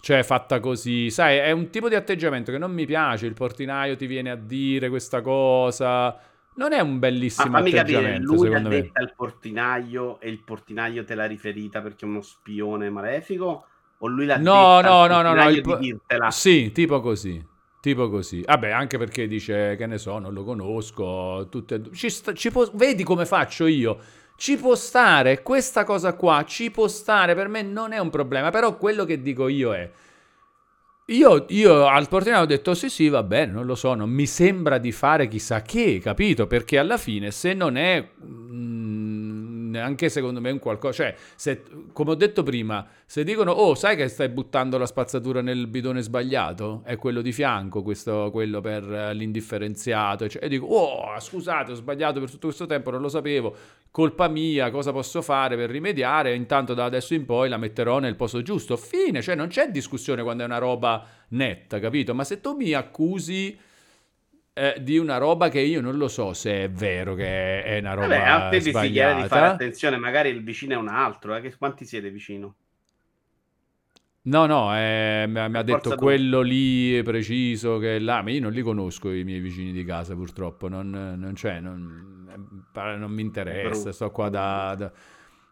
Cioè, fatta così, sai, è un tipo di atteggiamento che non mi piace. Il portinaio ti viene a dire questa cosa. Non è un bellissimo ma atteggiamento. Capire, lui l'ha detta al portinaio e il portinaio te l'ha riferita perché è uno spione malefico? O lui l'ha no, no, no, no, no, il... Sì, tipo così. Tipo così. Vabbè, anche perché dice, che ne so, non lo conosco. Tutte... Ci sta... ci può... Vedi come faccio io? Ci può stare, questa cosa qua ci può stare, per me non è un problema. Però quello che dico io è... Io, io al portiere ho detto sì sì va bene, non lo so, non mi sembra di fare chissà che, capito? Perché alla fine se non è... Mm, neanche secondo me un qualcosa. Cioè, se, come ho detto prima, se dicono, oh, sai che stai buttando la spazzatura nel bidone sbagliato? È quello di fianco, questo, quello per l'indifferenziato. Cioè, e dico, oh, scusate, ho sbagliato per tutto questo tempo, non lo sapevo. Colpa mia, cosa posso fare per rimediare? Intanto da adesso in poi la metterò nel posto giusto. Fine, cioè non c'è discussione quando è una roba netta, capito? Ma se tu mi accusi eh, di una roba che io non lo so se è vero che è una roba Vabbè, a te si chiede di fare attenzione, magari il vicino è un altro, eh? che, quanti siete vicino? No, no, eh, mi, mi ha detto tu. quello lì preciso che là, ma io non li conosco i miei vicini di casa purtroppo, non, non c'è, non, eh, non mi interessa, sto qua da, da...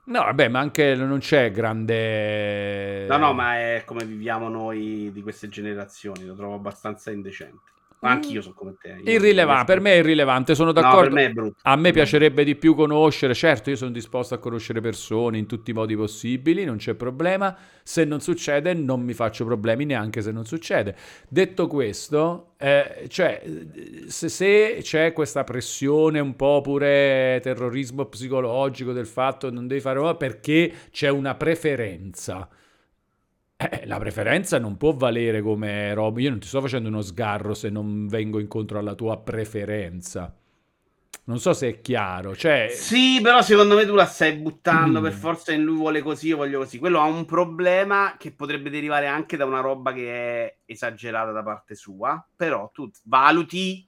No, vabbè, ma anche non c'è grande... No, no, ma è come viviamo noi di queste generazioni, lo trovo abbastanza indecente. Anch'io sono come te. Irrilevante, per me è irrilevante, sono d'accordo. No, me a me piacerebbe di più conoscere, certo io sono disposto a conoscere persone in tutti i modi possibili, non c'è problema. Se non succede non mi faccio problemi neanche se non succede. Detto questo, eh, cioè, se, se, c'è questa pressione un po' pure terrorismo psicologico del fatto che non devi fare perché c'è una preferenza eh, la preferenza non può valere come roba. Io non ti sto facendo uno sgarro se non vengo incontro alla tua preferenza. Non so se è chiaro. Cioè... Sì, però secondo me tu la stai buttando mm. per forza in lui vuole così, io voglio così. Quello ha un problema che potrebbe derivare anche da una roba che è esagerata da parte sua. Però tu valuti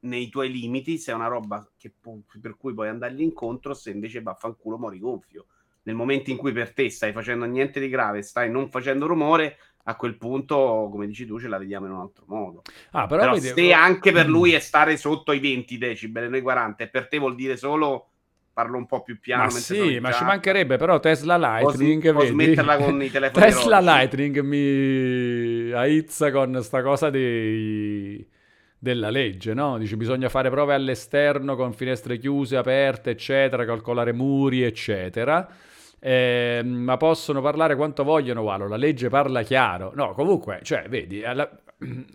nei tuoi limiti se è una roba pu- per cui puoi andargli incontro, se invece vaffanculo mori gonfio nel momento in cui per te stai facendo niente di grave, stai non facendo rumore, a quel punto, come dici tu, ce la vediamo in un altro modo. Ah, però, però se anche per lui è stare sotto i 20 decibel, noi 40, e per te vuol dire solo parlo un po' più piano. Ma sì, ma ci mancherebbe, però Tesla Lightning, o, vedi, smetterla con i telefoni Tesla Lightning mi aizza con sta cosa dei della legge, no? Dice bisogna fare prove all'esterno con finestre chiuse, aperte, eccetera, calcolare muri, eccetera. Eh, ma possono parlare quanto vogliono, Walo, la legge parla chiaro. No, comunque, cioè, vedi, alla...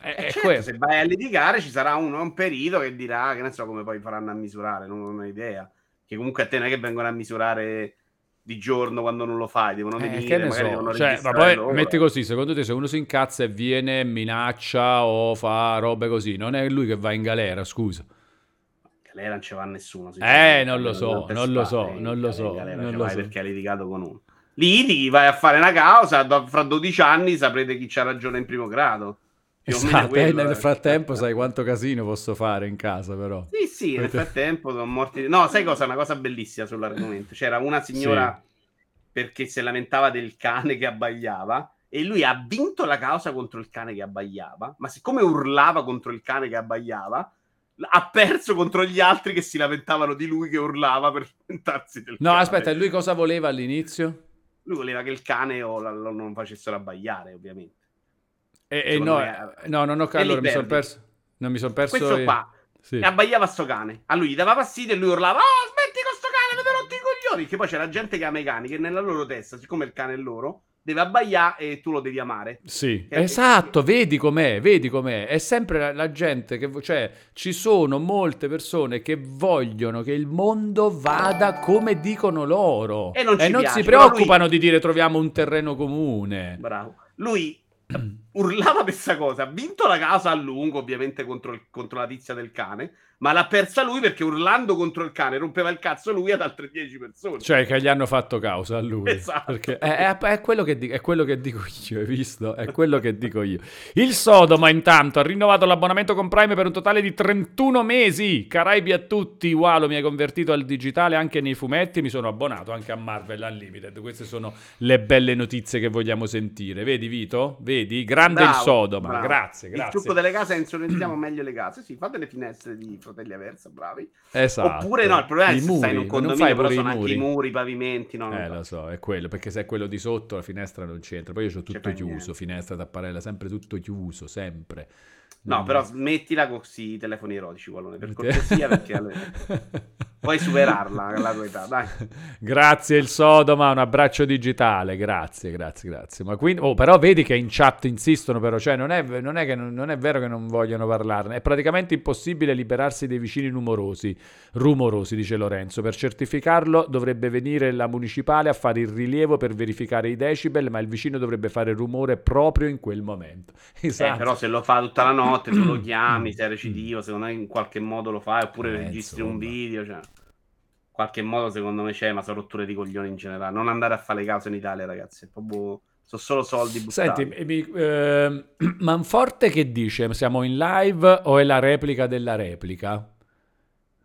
è, è certo, se vai a litigare ci sarà uno, un perito che dirà, che non so come poi faranno a misurare, non, non ho idea. Che comunque a te non è che vengono a misurare di giorno quando non lo fai, devono venire, eh, ne so. cioè, ma poi loro. metti così, secondo te se uno si incazza e viene, minaccia o fa robe così, non è lui che va in galera, scusa. Galera non ci va nessuno. Eh, non lo so, non lo so, non lo so, non lo so. Perché ha litigato con uno. Litighi, vai a fare una causa, fra 12 anni saprete chi c'ha ragione in primo grado. Esatto, quello, nel frattempo sai quanto casino posso fare in casa però. Sì, sì, nel frattempo sono morti... No, sai cosa? Una cosa bellissima sull'argomento. C'era una signora sì. perché si lamentava del cane che abbagliava e lui ha vinto la causa contro il cane che abbagliava, ma siccome urlava contro il cane che abbagliava, ha perso contro gli altri che si lamentavano di lui che urlava per lamentarsi del no, cane. Aspetta, lui cosa voleva all'inizio? Lui voleva che il cane o la, lo non facessero abbagliare, ovviamente. E, e no, me, no, non ho allora mi sono perso. Non mi sono perso. Questo qua sì. e abbagliava sto cane. A lui gli dava fastidio e lui urlava: Oh, smetti con sto cane, mi rotti i coglioni. Che poi c'era gente che ama i cani, che nella loro testa, siccome il cane è loro, deve abbaiare e tu lo devi amare. Sì, che esatto, è... vedi com'è, vedi com'è. È sempre la, la, gente che, cioè, ci sono molte persone che vogliono che il mondo vada come dicono loro. E non, e non si preoccupano lui... di dire troviamo un terreno comune. Bravo. Lui urlava questa cosa. Ha vinto la casa a lungo, ovviamente, contro, il, contro la tizia del cane ma l'ha persa lui perché urlando contro il cane rompeva il cazzo lui ad altre 10 persone. Cioè che gli hanno fatto causa a lui. Esatto. Perché è, è, è, quello dico, è, quello che dico io, hai visto? È quello che dico io. Il Sodoma intanto ha rinnovato l'abbonamento con Prime per un totale di 31 mesi. Caraibi a tutti, Walo mi hai convertito al digitale anche nei fumetti, mi sono abbonato anche a Marvel Unlimited. Queste sono le belle notizie che vogliamo sentire. Vedi Vito? Vedi? Grande bravo, il Sodoma. Bravo. Grazie, grazie. Il trucco delle case è insolentiamo meglio le case. Sì, fate le finestre di fratelli Aversa, bravi. Esatto. Oppure no, il problema è se stai in un condominio, però sono anche i muri, i pavimenti, no? Eh, lo so, è quello, perché se è quello di sotto la finestra non c'entra. Poi io ho tutto chiuso, niente. finestra, tapparella, sempre tutto chiuso, sempre. No, però smettila con questi telefoni erotici, Wallone, per cortesia, perché allora... puoi superarla la tua età, dai. Grazie il Sodoma, un abbraccio digitale, grazie, grazie, grazie. Ma quindi, oh, però vedi che in chat insistono, però, cioè non è, non, è che, non è vero che non vogliono parlarne, è praticamente impossibile liberarsi dei vicini rumorosi, rumorosi, dice Lorenzo. Per certificarlo dovrebbe venire la municipale a fare il rilievo per verificare i decibel, ma il vicino dovrebbe fare rumore proprio in quel momento. Esatto. Eh, però se lo fa tutta la notte notte tu lo chiami, sei recidivo, secondo me in qualche modo lo fai, oppure eh, registri insomma. un video, cioè qualche modo secondo me c'è, ma sono rotture di coglioni in generale. Non andare a fare le cause in Italia, ragazzi, proprio sono solo soldi buttati. Senti, eh, Manforte che dice? Siamo in live o è la replica della replica?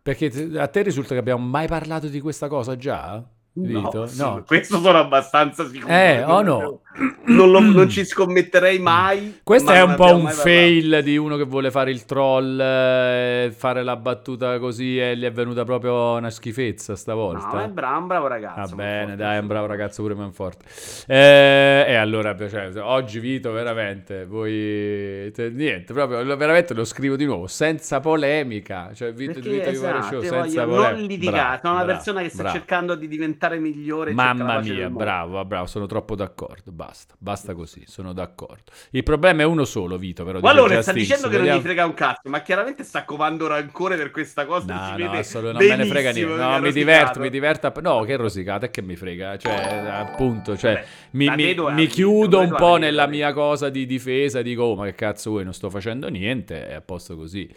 Perché a te risulta che abbiamo mai parlato di questa cosa già? No, no. questo sono abbastanza sicuro. Eh, o oh no? Non, lo, non, ci scommetterei mai. Questo è un po' un fail parlato. di uno che vuole fare il troll, eh, fare la battuta così e gli è venuta proprio una schifezza stavolta. No, è bravo, un bravo ragazzo. Va bene, dai, è un bravo ragazzo pure Manforte. Eh, e allora, cioè, oggi Vito, veramente, voi... Niente, proprio, veramente lo scrivo di nuovo, senza polemica. Cioè, Vito, Perché, Vito esatto, show, senza polemica. Non litigare, sono una persona che sta bravo. cercando di diventare diventare migliore. Mamma mia, bravo, bravo, sono troppo d'accordo. Basta, basta così, sono d'accordo. Il problema è uno solo, Vito. Però, ma allora sta dicendo che non gli frega un cazzo, ma chiaramente sta covando rancore per questa cosa. No, no, assolo, non me ne frega niente. No, mi diverto, mi diverto. No, che rosicato, è che mi frega. Cioè, appunto, cioè, Vabbè, mi, mi, mi chiudo un po' nella mia cosa di difesa. Dico, oh, ma che cazzo vuoi, non sto facendo niente, è a posto così.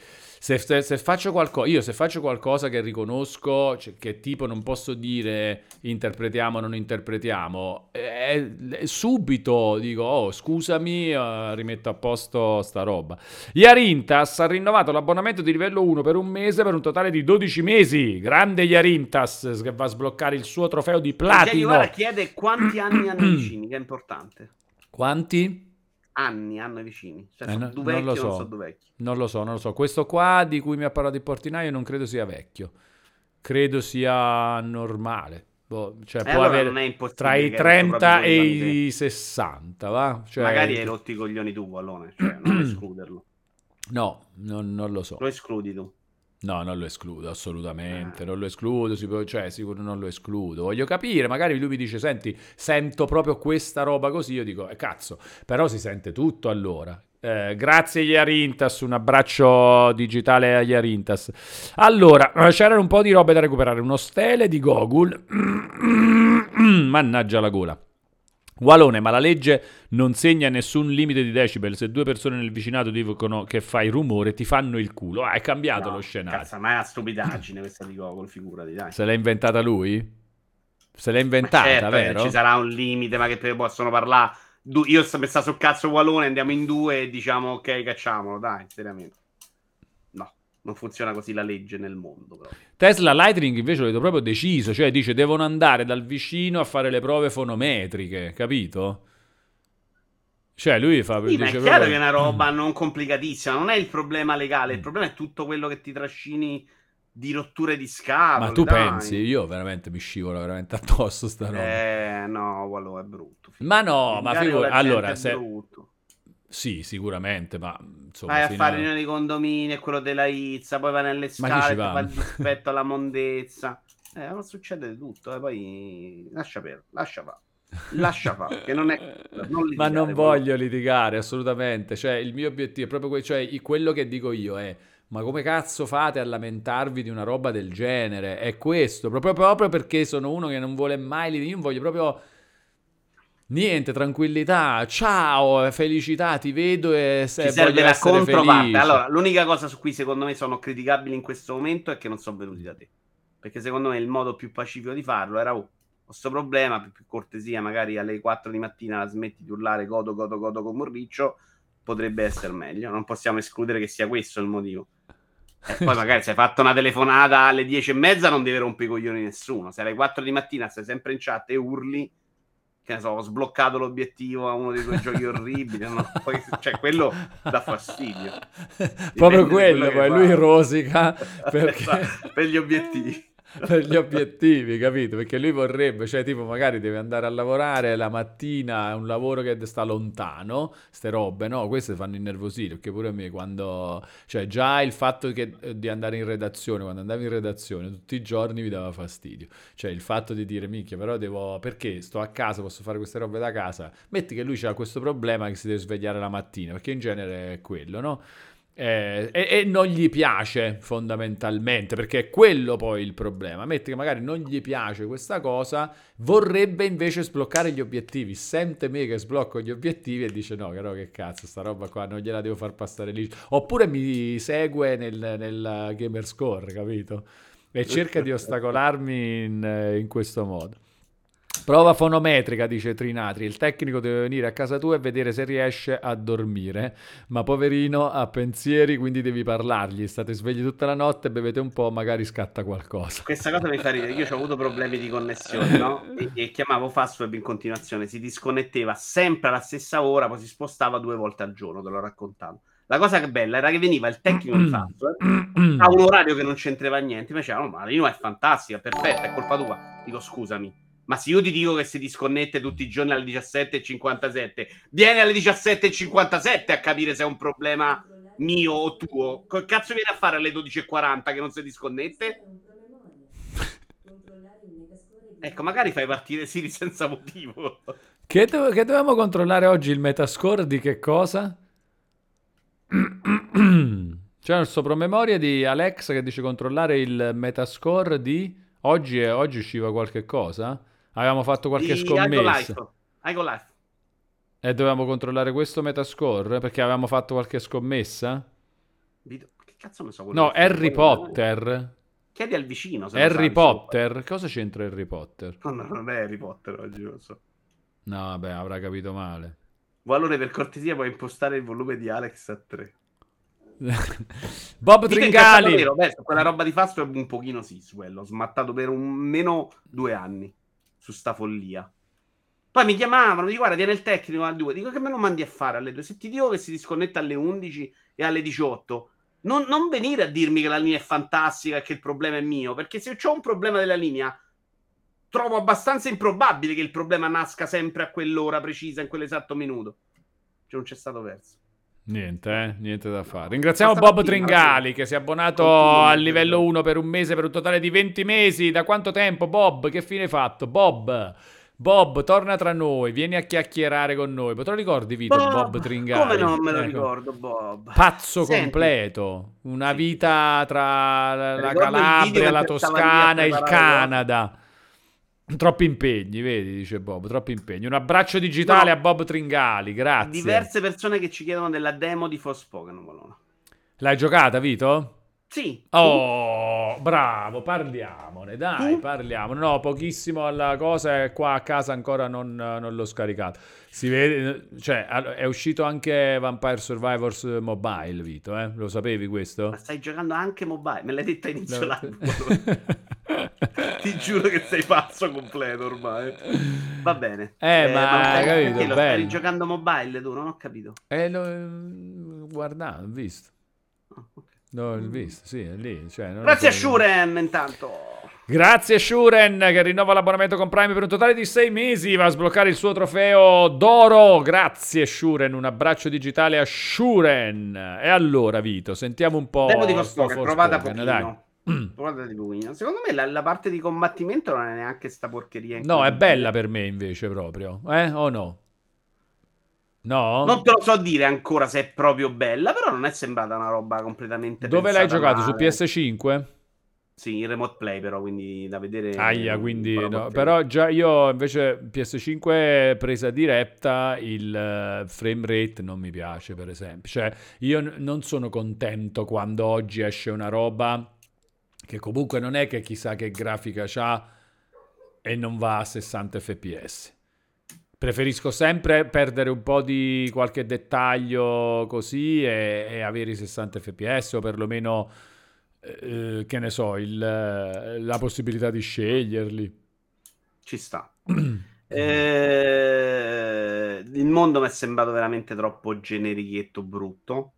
Se, se, se, faccio qualcosa, io se faccio qualcosa che riconosco, cioè, che tipo non posso dire interpretiamo o non interpretiamo, eh, subito dico, oh scusami, uh, rimetto a posto sta roba. Yarintas ha rinnovato l'abbonamento di livello 1 per un mese per un totale di 12 mesi. Grande Yarintas che va a sbloccare il suo trofeo di platino. Ora chiede quanti anni hanno vicini, che è importante. Quanti? Anni hanno i vicini. Cioè, eh, no, due vecchi, non, lo so. non so due vecchi. Non lo so, non lo so. Questo qua di cui mi ha parlato il portinaio non credo sia vecchio. Credo sia normale. Boh, cioè eh, può allora avere tra i 30 e i 60, va? Cioè... Magari hai rotti i coglioni tu, Wallone, cioè non escluderlo. No, non, non lo so. Lo escludi tu. No, non lo escludo assolutamente, non lo escludo, può- cioè sicuro non lo escludo. Voglio capire, magari lui mi dice, senti, sento proprio questa roba così, io dico, eh, cazzo, però si sente tutto allora. Eh, grazie Iarintas, un abbraccio digitale a Iarintas. Allora, eh, c'erano un po' di robe da recuperare, uno stele di Gogul, mannaggia la gola. Walone, ma la legge non segna nessun limite di decibel. Se due persone nel vicinato dicono che fai rumore, ti fanno il culo. Ah, è cambiato No, lo scenario. Cazzo, ma è una stupidaggine questa di Gogol, figurati, dai. Se l'ha inventata lui? Se l'ha inventata, certo, vero? ci sarà un limite, ma che poi possono parlare. Du- io sto pensando sul cazzo Walone, andiamo in due e diciamo ok, cacciamolo, dai, seriamente. No, non funziona così la legge nel mondo. Però. Tesla Lightning invece lo vedo proprio deciso, cioè dice devono andare dal vicino a fare le prove fonometriche, capito? Cioè lui fa... Sì, ma è chiaro proprio- che è una roba non complicatissima, non è il problema legale, il problema è tutto quello che ti trascini di rotture di scatole. Ma tu dai. pensi? Io veramente mi scivolo veramente addosso sta roba. Eh, no, Wallo è brutto. Ma no, ma figura- allora, se-. Sì, sicuramente, ma insomma... Vai a fare riunioni di condomini e quello della Izza, poi vai nelle scale, ti va? fa il dispetto alla mondezza. Eh, ma succede di tutto, eh, poi lascia perdere, lascia fare. Lascia fare, che non è non Ma non poi. voglio litigare, assolutamente. Cioè, il mio obiettivo è proprio que- cioè, quello che dico io è: ma come cazzo fate a lamentarvi di una roba del genere? È questo, proprio, proprio perché sono uno che non vuole mai litigare. Io voglio proprio. Niente, tranquillità, ciao, felicità, ti vedo e se Ci serve la controparte. felice. Allora, l'unica cosa su cui secondo me sono criticabili in questo momento è che non sono venuti da te. Perché secondo me il modo più pacifico di farlo era, oh, ho questo problema, più, più cortesia, magari alle 4 di mattina la smetti di urlare godo, godo, godo come un riccio, potrebbe essere meglio. Non possiamo escludere che sia questo il motivo. E poi magari se hai fatto una telefonata alle 10 e mezza non deve rompere i coglioni nessuno. Se alle 4 di mattina stai sempre in chat e urli, che ne so, ho sbloccato l'obiettivo a uno dei tuoi giochi orribili, no? Poi, cioè quello dà fastidio. Proprio Dipende da quello, quello poi che lui fa. rosica perché... Esatto, per gli obiettivi. Per gli obiettivi, capito? Perché lui vorrebbe, cioè, tipo, magari deve andare a lavorare la mattina, è un lavoro che sta lontano, ste robe, no? Queste fanno innervosire, perché pure a me quando, cioè, già il fatto che, eh, di andare in redazione, quando andavo in redazione tutti i giorni mi dava fastidio. Cioè, il fatto di dire, minchia, però devo, perché sto a casa, posso fare queste robe da casa? Metti che lui ha questo problema che si deve svegliare la mattina, perché in genere è quello, no? Eh, e, e non gli piace fondamentalmente, perché è quello poi il problema. Metti che magari non gli piace questa cosa, vorrebbe invece sbloccare gli obiettivi. Sente me che sblocco gli obiettivi e dice: No, però che cazzo, sta roba qua non gliela devo far passare lì. Oppure mi segue nel, nel gamer score, capito? E cerca di ostacolarmi in, in questo modo. Prova fonometrica, dice Trinatri. Il tecnico deve venire a casa tua e vedere se riesce a dormire. Ma poverino ha pensieri, quindi devi parlargli. State svegli tutta la notte, bevete un po', magari scatta qualcosa. Questa cosa mi fa ridere. Io ho avuto problemi di connessione, no? E, e chiamavo Fastweb in continuazione. Si disconnetteva sempre alla stessa ora, poi si spostava due volte al giorno, te l'ho raccontato. La cosa che bella era che veniva il tecnico di Fastweb a un orario che non c'entrava niente. Mi diceva, no, ma la linea è fantastica, perfetta, è colpa tua. Dico, scusami. Ma se io ti dico che si disconnette tutti i giorni alle 17.57, vieni alle 17.57 a capire se è un problema mio o tuo. Che cazzo viene a fare alle 12.40 che non si disconnette? Ecco, magari fai partire Siri senza motivo. Che, dove- che dovevamo controllare oggi il metascore di che cosa? C'è il soppromemoria di Alex che dice controllare il metascore di... Oggi, è- oggi usciva qualche cosa? Avevamo fatto qualche Di scommessa. Igo Life. E dovevamo controllare questo metascore perché avevamo fatto qualche scommessa? Video- Che cazzo ne so? quello No? Harry Potter. Potter. Chiedi al vicino. se Harry sa, Potter. Cosa c'entra Harry Potter? No, no, non è Harry Potter oggi, lo so. No, vabbè, avrà capito male. Valore per cortesia puoi impostare il volume di Alex a 3. Bob incazzato Tringali. vero, beh, quella roba di Fastweb un pochino sì, quello. Smattato per un meno due anni su sta follia. Poi mi chiamavano, dico, guarda, viene il tecnico alle 2. Dico, che me lo mandi a fare alle 2? Se ti dico che si disconnetta alle 11 e alle 18, non, non venire a dirmi che la linea è fantastica e che il problema è mio, perché se ho un problema della linea, trovo abbastanza improbabile che il problema nasca sempre a quell'ora precisa, in quell'esatto minuto. Cioè, non c'è stato verso. Niente, eh? niente da fare. Ringraziamo Bob Tringali che si è abbonato al livello 1 per un mese per un totale di 20 mesi. Da quanto tempo, Bob? Che fine hai fatto? Bob, Bob, torna tra noi, vieni a chiacchierare con noi. Te lo ricordi, Vito? Bob, Bob Tringali. Come non me lo ecco. ricordo, Bob? Pazzo Senti. completo. Una vita tra la Calabria, la Toscana e il Canada. Troppi impegni, vedi, dice Bob, troppi impegni. Un abbraccio digitale no. a Bob Tringali, grazie. Diverse persone che ci chiedono della demo di Forspoken. L'hai giocata, Vito? Sì. Oh, bravo, parliamone, dai, tu? parliamone. No, pochissimo alla cosa e qua a casa ancora non, non, l'ho scaricato. Si vede, cioè, è uscito anche Vampire Survivors Mobile, Vito, eh? Lo sapevi questo? Ma stai giocando anche mobile, me l'hai detto inizio no. l'anno. Ti giuro che sei pazzo completo ormai. Va bene. Eh, eh ma, capito, lo stai giocando mobile tu? Non ho capito. Eh, lo... guarda, ho visto. Oh, okay. No, il visto, sì, è lì. Cioè, Grazie a Shuren intanto. Grazie Shuren che rinnova l'abbonamento con Prime per un totale di 6 mesi, va a sbloccare il suo trofeo d'oro. Grazie Shuren, un abbraccio digitale a Shuren. E allora Vito, sentiamo un po'. Devo di Forspoken, provata pochino. Dai. Provata di pochino. Secondo me la, la, parte di combattimento non è neanche sta porcheria. No, è bella per me invece proprio, eh? O no? No? Non te lo so dire ancora se è proprio bella, però non è sembrata una roba completamente Dove l'hai giocato? Male. Su PS5? Sì, in remote play però, quindi da vedere... Aia, quindi no. Però già io invece PS5 presa diretta il uh, frame rate non mi piace per esempio. Cioè io n- non sono contento quando oggi esce una roba che comunque non è che chissà che grafica c'ha e non va a 60 fps. Preferisco sempre perdere un po' di qualche dettaglio così e, e avere i 60 fps o perlomeno, eh, che ne so, il, la possibilità di sceglierli. Ci sta. eh, il mondo mi è sembrato veramente troppo generichetto, brutto,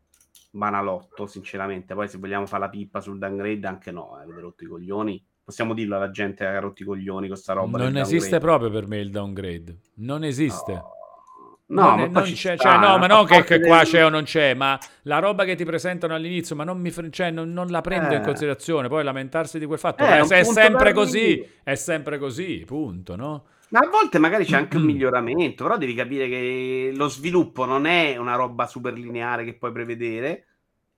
banalotto, sinceramente. Poi se vogliamo fare la pippa sul downgrade, anche no, eh, avete rotto i coglioni possiamo dirlo alla gente che ha rotto i coglioni con sta roba. Non esiste proprio per me il downgrade. Non esiste. No. No, non, ma non c'è, cioè, no, ma non che, che qua c'è o non c'è, ma la roba che ti presentano all'inizio, ma non, mi, cioè, non, non la prendo eh. in considerazione. Poi lamentarsi di quel fatto, eh, se è sempre così, è sempre così, punto, no? Ma a volte magari c'è anche un miglioramento, però devi capire che lo sviluppo non è una roba super lineare che puoi prevedere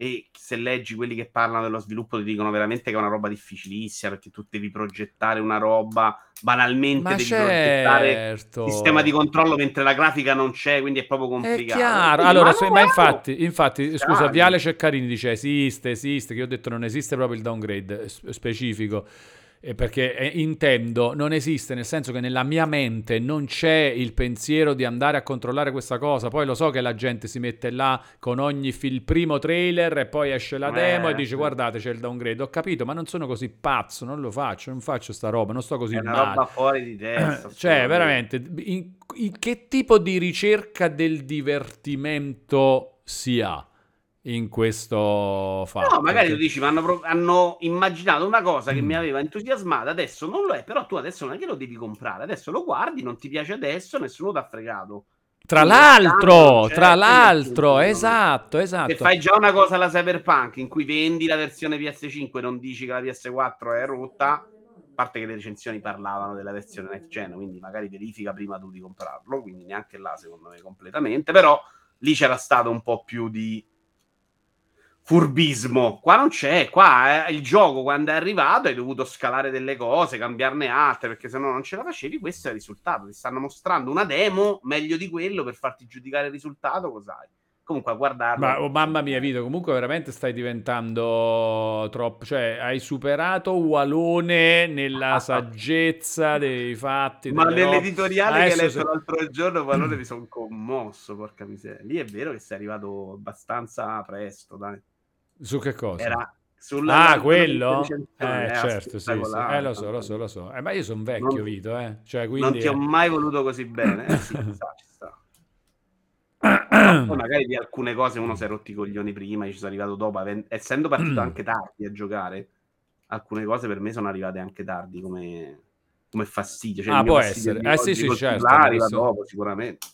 e se leggi quelli che parlano dello sviluppo ti dicono veramente che è una roba difficilissima perché tu devi progettare una roba banalmente ma devi certo. progettare sistema di controllo mentre la grafica non c'è quindi è proprio complicato. è chiaro allora ma, se, ma infatti, infatti scusa Viale Ceccarini dice esiste esiste che io ho detto non esiste proprio il downgrade specifico perché eh, intendo, non esiste, nel senso che nella mia mente non c'è il pensiero di andare a controllare questa cosa. Poi lo so che la gente si mette là con ogni il primo trailer e poi esce la demo eh, e dice guardate c'è il downgrade. Ho capito, ma non sono così pazzo, non lo faccio, non faccio sta roba, non sto così è una male. roba fuori di testa. cioè, veramente, in, in, che tipo di ricerca del divertimento si ha? In questo fatto. No, magari tu dici, ma hanno, hanno, immaginato una cosa che mm. mi aveva entusiasmato, adesso non lo è, però tu adesso non è che lo devi comprare, adesso lo guardi, non ti piace adesso, nessuno ti ha fregato. Tra l'altro, tra certo, l'altro, esatto, esatto. Se fai già una cosa alla Cyberpunk in cui vendi la versione PS5 e non dici che la PS4 è rotta, a parte che le recensioni parlavano della versione next gen, quindi magari verifica prima tu di comprarlo, quindi neanche là secondo me completamente, però lì c'era stato un po' più di furbismo. Qua non c'è, qua è il gioco quando è arrivato hai dovuto scalare delle cose, cambiarne altre, perché se no non ce la facevi, questo è il risultato. Ti stanno mostrando una demo meglio di quello per farti giudicare il risultato, cos'hai? Comunque a guardarlo. Ma oh, mamma mia, Vito, comunque veramente stai diventando troppo, cioè hai superato Walone nella saggezza dei fatti. Ma nell'editoriale che hai letto se... l'altro giorno, Walone mi sono commosso, porca miseria. Lì è vero che sei arrivato abbastanza presto, dai. Su che cosa? Era sulla ah, quello? Eh, certo, sì, sì. Eh, lo so, lo so, lo so. Eh, ma io sono vecchio, non, Vito, eh. Cioè, quindi... Non ti ho mai voluto così bene. Eh, sì, ci sta, ci sta. Poi magari di alcune cose uno si è rotti i coglioni prima, ci sono arrivato dopo, essendo partito anche tardi a giocare, alcune cose per me sono arrivate anche tardi come, come fastidio. Cioè, ah, può essere. Eh sì, sì, certo. Arriva dopo, sicuramente.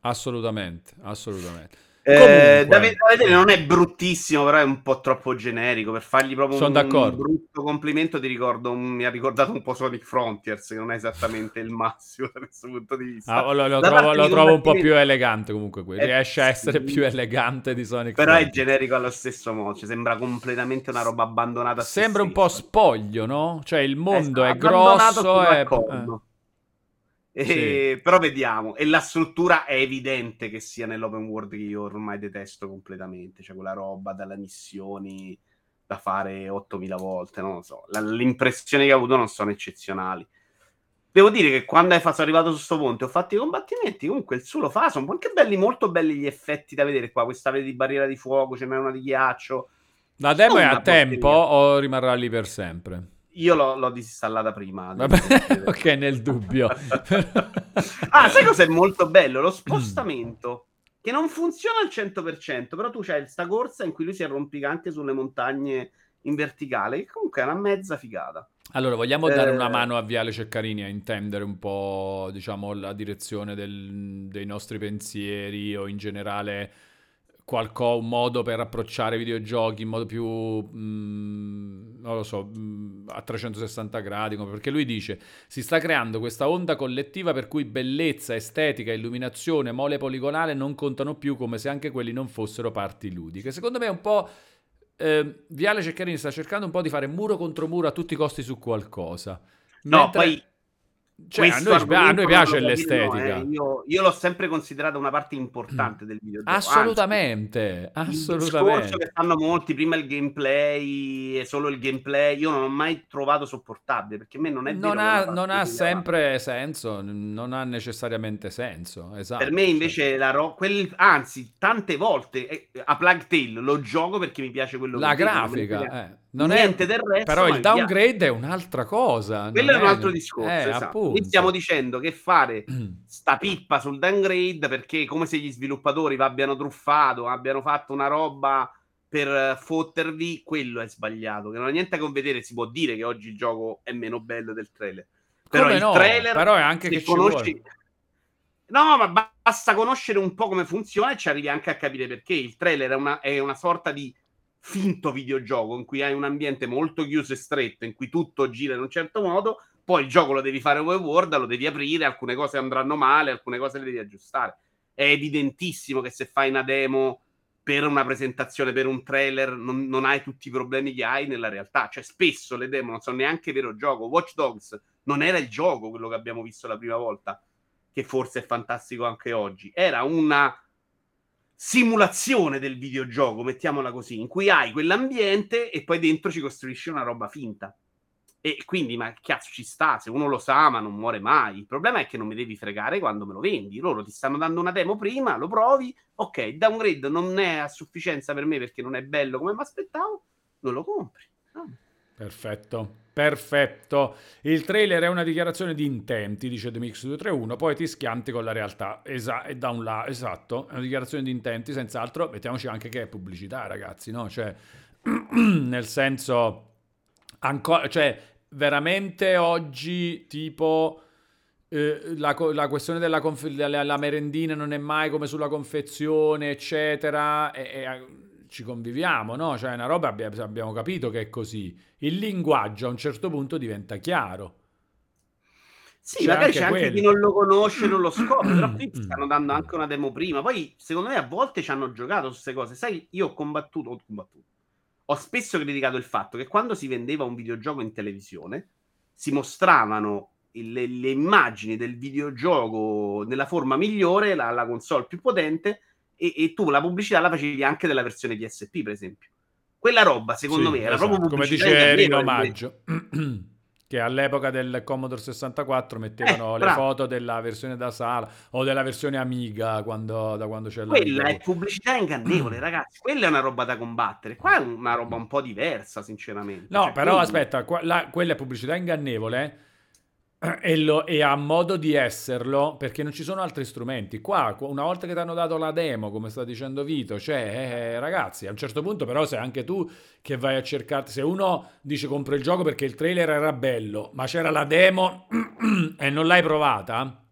Assolutamente, assolutamente. Eh, da, vedere non è bruttissimo, però è un po' troppo generico. Per fargli proprio un, un, brutto complimento, ti ricordo, un, mi ha ricordato un po' Sonic Frontiers, che non è esattamente il massimo da questo punto di vista. Ah, lo, lo trovo, lo trovo un po' più elegante comunque. È, riesce a essere più elegante di Sonic però Frontiers. Però è generico allo stesso modo, cioè, sembra completamente una roba abbandonata. Sembra un po' spoglio, no? Cioè il mondo esatto, è grosso. È... E, sì. Però vediamo. E la struttura è evidente che sia nell'open world che io ormai detesto completamente. Cioè quella roba dalle missioni da fare 8000 volte, non lo so. La, le impressioni che ho avuto non sono eccezionali. Devo dire che quando è sono arrivato su questo ponte ho fatto i combattimenti, comunque il suo lo fa, sono anche belli, molto belli gli effetti da vedere qua, questa vede di barriera di fuoco, ce n'è una di ghiaccio. La demo è a tempo o rimarrà lì per sempre? Io l'ho, l'ho disinstallata prima. Vabbè, ok, nel dubbio. ah, sai cosa è molto bello? Lo spostamento. che non funziona al 100%, però tu c'hai questa corsa in cui lui si arrompica anche sulle montagne in verticale, che comunque è una mezza figata. Allora, vogliamo eh... dare una mano a Viale Ceccarini a intendere un po', diciamo, la direzione del, dei nostri pensieri o in generale qualcosa, un modo per approcciare i videogiochi in modo più, mh, mm, non lo so, mh, mm, a 360 gradi, perché lui dice si sta creando questa onda collettiva per cui bellezza, estetica, illuminazione, mole poligonale non contano più come se anche quelli non fossero parti ludiche. Secondo me è un po'... Eh, Viale Ceccarini sta cercando un po' di fare muro contro muro a tutti i costi su qualcosa. No, Mentre... poi cioè, a noi, a noi, piace l'estetica. No, eh. io, io, l'ho sempre considerata una parte importante del videogioco. Assolutamente, Anzi, assolutamente. Il che fanno molti, prima il gameplay e solo il gameplay, io non ho mai trovato sopportabile, perché a me non è Non ha, non ha sempre senso, non ha necessariamente senso, esatto. Per me invece la ro- quel, anzi, tante volte eh, a Plague Tale lo gioco perché mi piace quello La che grafica, eh. Non Niente è, del resto. Però il downgrade è un'altra cosa. Quello è un altro discorso. Eh, esatto. Qui stiamo dicendo che fare sta pippa sul downgrade perché come se gli sviluppatori vi abbiano truffato, abbiano fatto una roba per fottervi, quello è sbagliato. Che non ha niente a che vedere. Si può dire che oggi il gioco è meno bello del trailer. Però come il no? trailer, però è anche che conosci... No, ma basta conoscere un po' come funziona e ci arrivi anche a capire perché il trailer è una, è una sorta di finto videogioco in cui hai un ambiente molto chiuso e stretto, in cui tutto gira in un certo modo, poi il gioco lo devi fare open world, lo devi aprire, alcune cose andranno male, alcune cose le devi aggiustare. È evidentissimo che se fai una demo per una presentazione, per un trailer, non, non hai tutti i problemi che hai nella realtà. Cioè, spesso le demo non sono neanche vero gioco. Watch Dogs non era il gioco quello che abbiamo visto la prima volta, che forse è fantastico anche oggi. Era una simulazione del videogioco, mettiamola così, in cui hai quell'ambiente e poi dentro ci costruisci una roba finta. E quindi, ma cazzo ci sta, se uno lo sa, ma non muore mai. Il problema è che non mi devi fregare quando me lo vendi. Loro ti stanno dando una demo prima, lo provi, ok, downgrade non è a sufficienza per me perché non è bello come mi aspettavo, non lo compri. Ah. Perfetto. Perfetto. Il trailer è una dichiarazione di intenti, dice The Mix 231, poi ti schianti con la realtà. Esa- e da un lato, esatto, è una dichiarazione di intenti, senz'altro. Mettiamoci anche che è pubblicità, ragazzi, no? Cioè, nel senso, ancora, cioè, veramente oggi, tipo... Eh, la, la, questione della, conf- della merendina non è mai come sulla confezione, eccetera. E, e, ci conviviamo, no? Cioè, è una roba abbiamo capito che è così. Il linguaggio a un certo punto diventa chiaro. Sì, c'è magari c'è quello. anche chi non lo conosce, non lo scopre, però qui stanno dando anche una demo prima. Poi, secondo me, a volte ci hanno giocato su queste cose. Sai, io ho combattuto, ho combattuto. Ho spesso criticato il fatto che quando si vendeva un videogioco in televisione, si mostravano le, le immagini del videogioco nella forma migliore, la, la console più potente, e, e, tu la pubblicità la facevi anche della versione PSP, per esempio. Quella roba, secondo sì, me, era esatto. proprio. Come dice Rino Maggio. che all'epoca del Commodore 64 mettevano eh, le foto della versione da sala o della versione Amiga quando, da quando c'è la quella è pubblicità ingannevole ragazzi quella è una roba da combattere qua è una roba un po' diversa sinceramente no cioè, però quindi... aspetta qua, la, quella è pubblicità ingannevole e, lo, e, ha modo di esserlo perché non ci sono altri strumenti. Qua, una volta che ti hanno dato la demo, come sta dicendo Vito, cioè, eh, ragazzi, a un certo punto però sei anche tu che vai a cercarti, se uno dice compro il gioco perché il trailer era bello, ma c'era la demo e non l'hai provata,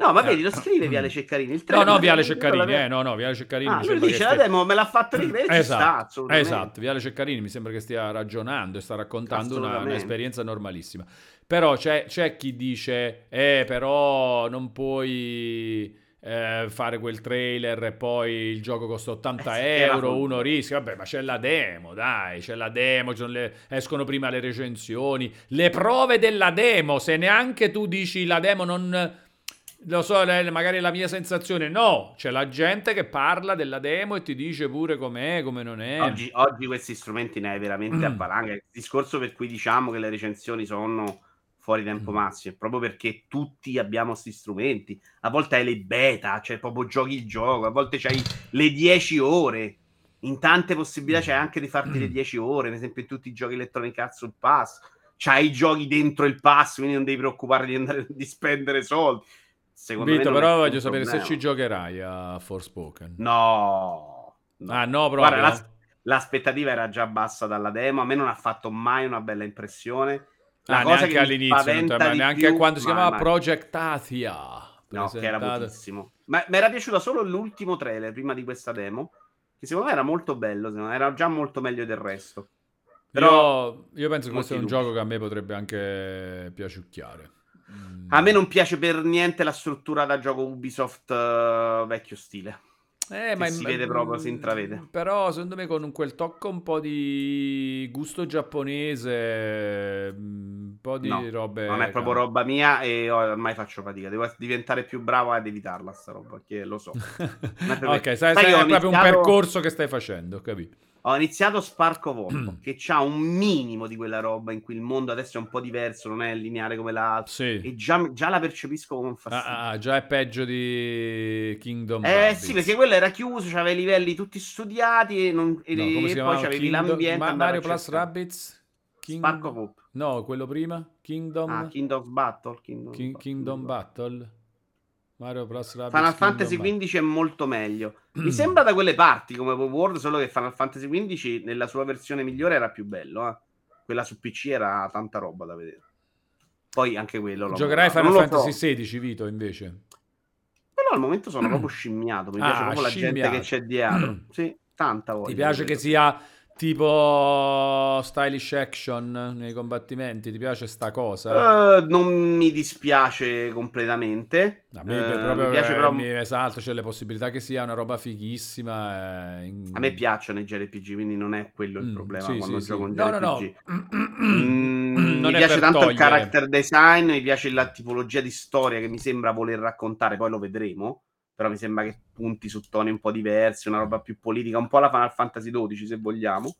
No, ma vedi, lo scrive Viale Ceccarini. Il no, no, Viale Ceccarini, eh, no, no, Viale Ceccarini. Ah, lui dice, la demo me l'ha fatto ricredere, esatto, sta, esatto, Viale Ceccarini mi sembra che stia ragionando e sta raccontando una, un'esperienza normalissima. Però c'è, c'è chi dice, eh, però non puoi eh, fare quel trailer e poi il gioco costa 80 eh, euro, uno rischia, vabbè ma c'è la demo, dai, c'è la demo, le, escono prima le recensioni, le prove della demo, se neanche tu dici la demo non... Lo so, magari la mia sensazione, no, c'è la gente che parla della demo e ti dice pure com'è, come non è. Oggi, oggi questi strumenti ne hai veramente a valanga. Il discorso per cui diciamo che le recensioni sono fuori tempo mm. massimo, proprio perché tutti abbiamo questi strumenti. A volte hai le beta, cioè proprio giochi il gioco, a volte c'hai le 10 ore. In tante possibilità c'è anche di farti le 10 mm. ore, ad esempio in tutti i giochi Electronic Arts sul pass. C'hai i giochi dentro il pass, quindi non devi preoccupare di, andare, di spendere soldi. Secondo Vito, però voglio sapere problema. se ci giocherai a Forspoken. No. no. Ah, no, proprio. Guarda, l'as- l'aspettativa era già bassa dalla demo. A me non ha fatto mai una bella impressione la ah, cosa neanche all'inizio, ma neanche più, quando si chiamava ma... Project Athia. No, che era buonissimo. Ma mi era piaciuto solo l'ultimo trailer prima di questa demo, che secondo me era molto bello, era già molto meglio del resto. Però io, io penso che questo è un gioco che a me potrebbe anche piaciucchiare. A me non piace per niente la struttura da gioco Ubisoft uh, vecchio stile. Eh, ma si vede proprio, si intravede. Però secondo me con quel tocco un po' di gusto giapponese, un po' di no, robe... Non è proprio roba mia e ormai faccio fatica. Devo diventare più bravo ad evitarla sta roba, perché lo so. ok, sai, sai, è proprio iniziato... un percorso che stai facendo, capito? Ho iniziato of Hope, che ha un minimo di quella roba in cui il mondo adesso è un po' diverso, non è lineare come l'altro. Sì. E già, già, la percepisco come un fastidio. Ah, ah, già è peggio di Kingdom Eh Rabbits. sì, perché quello era chiuso, c'aveva i livelli tutti studiati e, non, e, no, e poi c'avevi Kingdom... l'ambiente. Ma Mario Plus Rabbids? King... Spark of Hope. No, quello prima? Kingdom... Ah, Kingdom Battle. Kingdom, King, Kingdom Battle. Mario Plus Rabbids Final Fantasy XV è molto meglio. Mi sembra da quelle parti come World, solo che Final Fantasy XV nella sua versione migliore era più bello. Eh? Quella su PC era tanta roba da vedere. Poi anche quello. Giocherai Final Fantasy XVI, Vito, invece. Però al momento sono proprio scimmiato. Mi ah, piace proprio la gente che c'è dietro. sì, tanta voglia. Ti piace che sia Tipo stylish action nei combattimenti, ti piace sta cosa? Uh, non mi dispiace completamente. A me uh, mi piace però... mi esalto, c'è le possibilità che sia una roba fighissima. Eh, in... A me piacciono i JRPG, quindi non è quello il mm, problema sì, quando sì, gioco sì. un JRPG. No, no, no. Mm, mi piace tanto togliere. il character design, mi piace la tipologia di storia che mi sembra voler raccontare, poi lo vedremo però mi sembra che punti su toni un po' diversi, una roba più politica, un po' la Final Fantasy XII se vogliamo.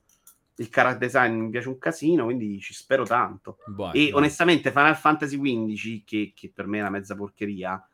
Il character design mi piace un casino, quindi ci spero tanto. Buono, e onestamente Final Fantasy XV, che, che, per me è una mezza porcheria,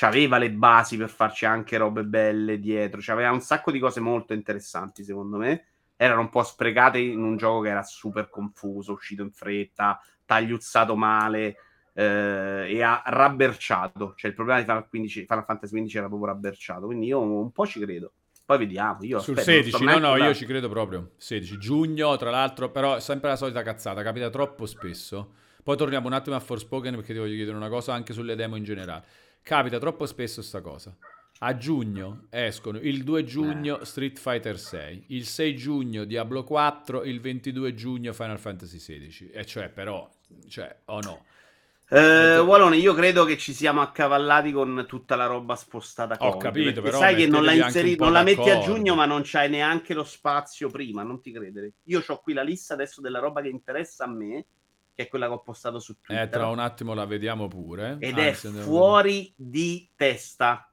aveva le basi per farci anche robe belle dietro, aveva un sacco di cose molto interessanti secondo me. Erano un po' sprecate in un gioco che era super confuso, uscito in fretta, tagliuzzato male eh, e ha rabberciato. Cioè, il problema di Final, 15, Final Fantasy XV era proprio rabberciato. Quindi io un po' ci credo. Poi vediamo. Io Sul aspetto, 16, no, no, da... io ci credo proprio. 16 giugno, tra l'altro, però sempre la solita cazzata, capita troppo spesso. Poi torniamo un attimo a Forspoken perché ti voglio chiedere una cosa anche sulle demo in generale. Capita troppo spesso sta cosa. A giugno escono il 2 giugno eh. Street Fighter 6, il 6 giugno Diablo 4, il 22 giugno Final Fantasy 16. E cioè, però, cioè, o oh no. Eh, Wallone, io credo che ci siamo accavallati con tutta la roba spostata. Ho capito, però sai che non la, inseri- non la metti a giugno, ma non c'hai neanche lo spazio prima. Non ti credere. Io ho qui la lista adesso della roba che interessa a me, che è quella che ho postato su Twitter. Eh, tra un attimo la vediamo pure. Ed Anzi, è fuori di testa.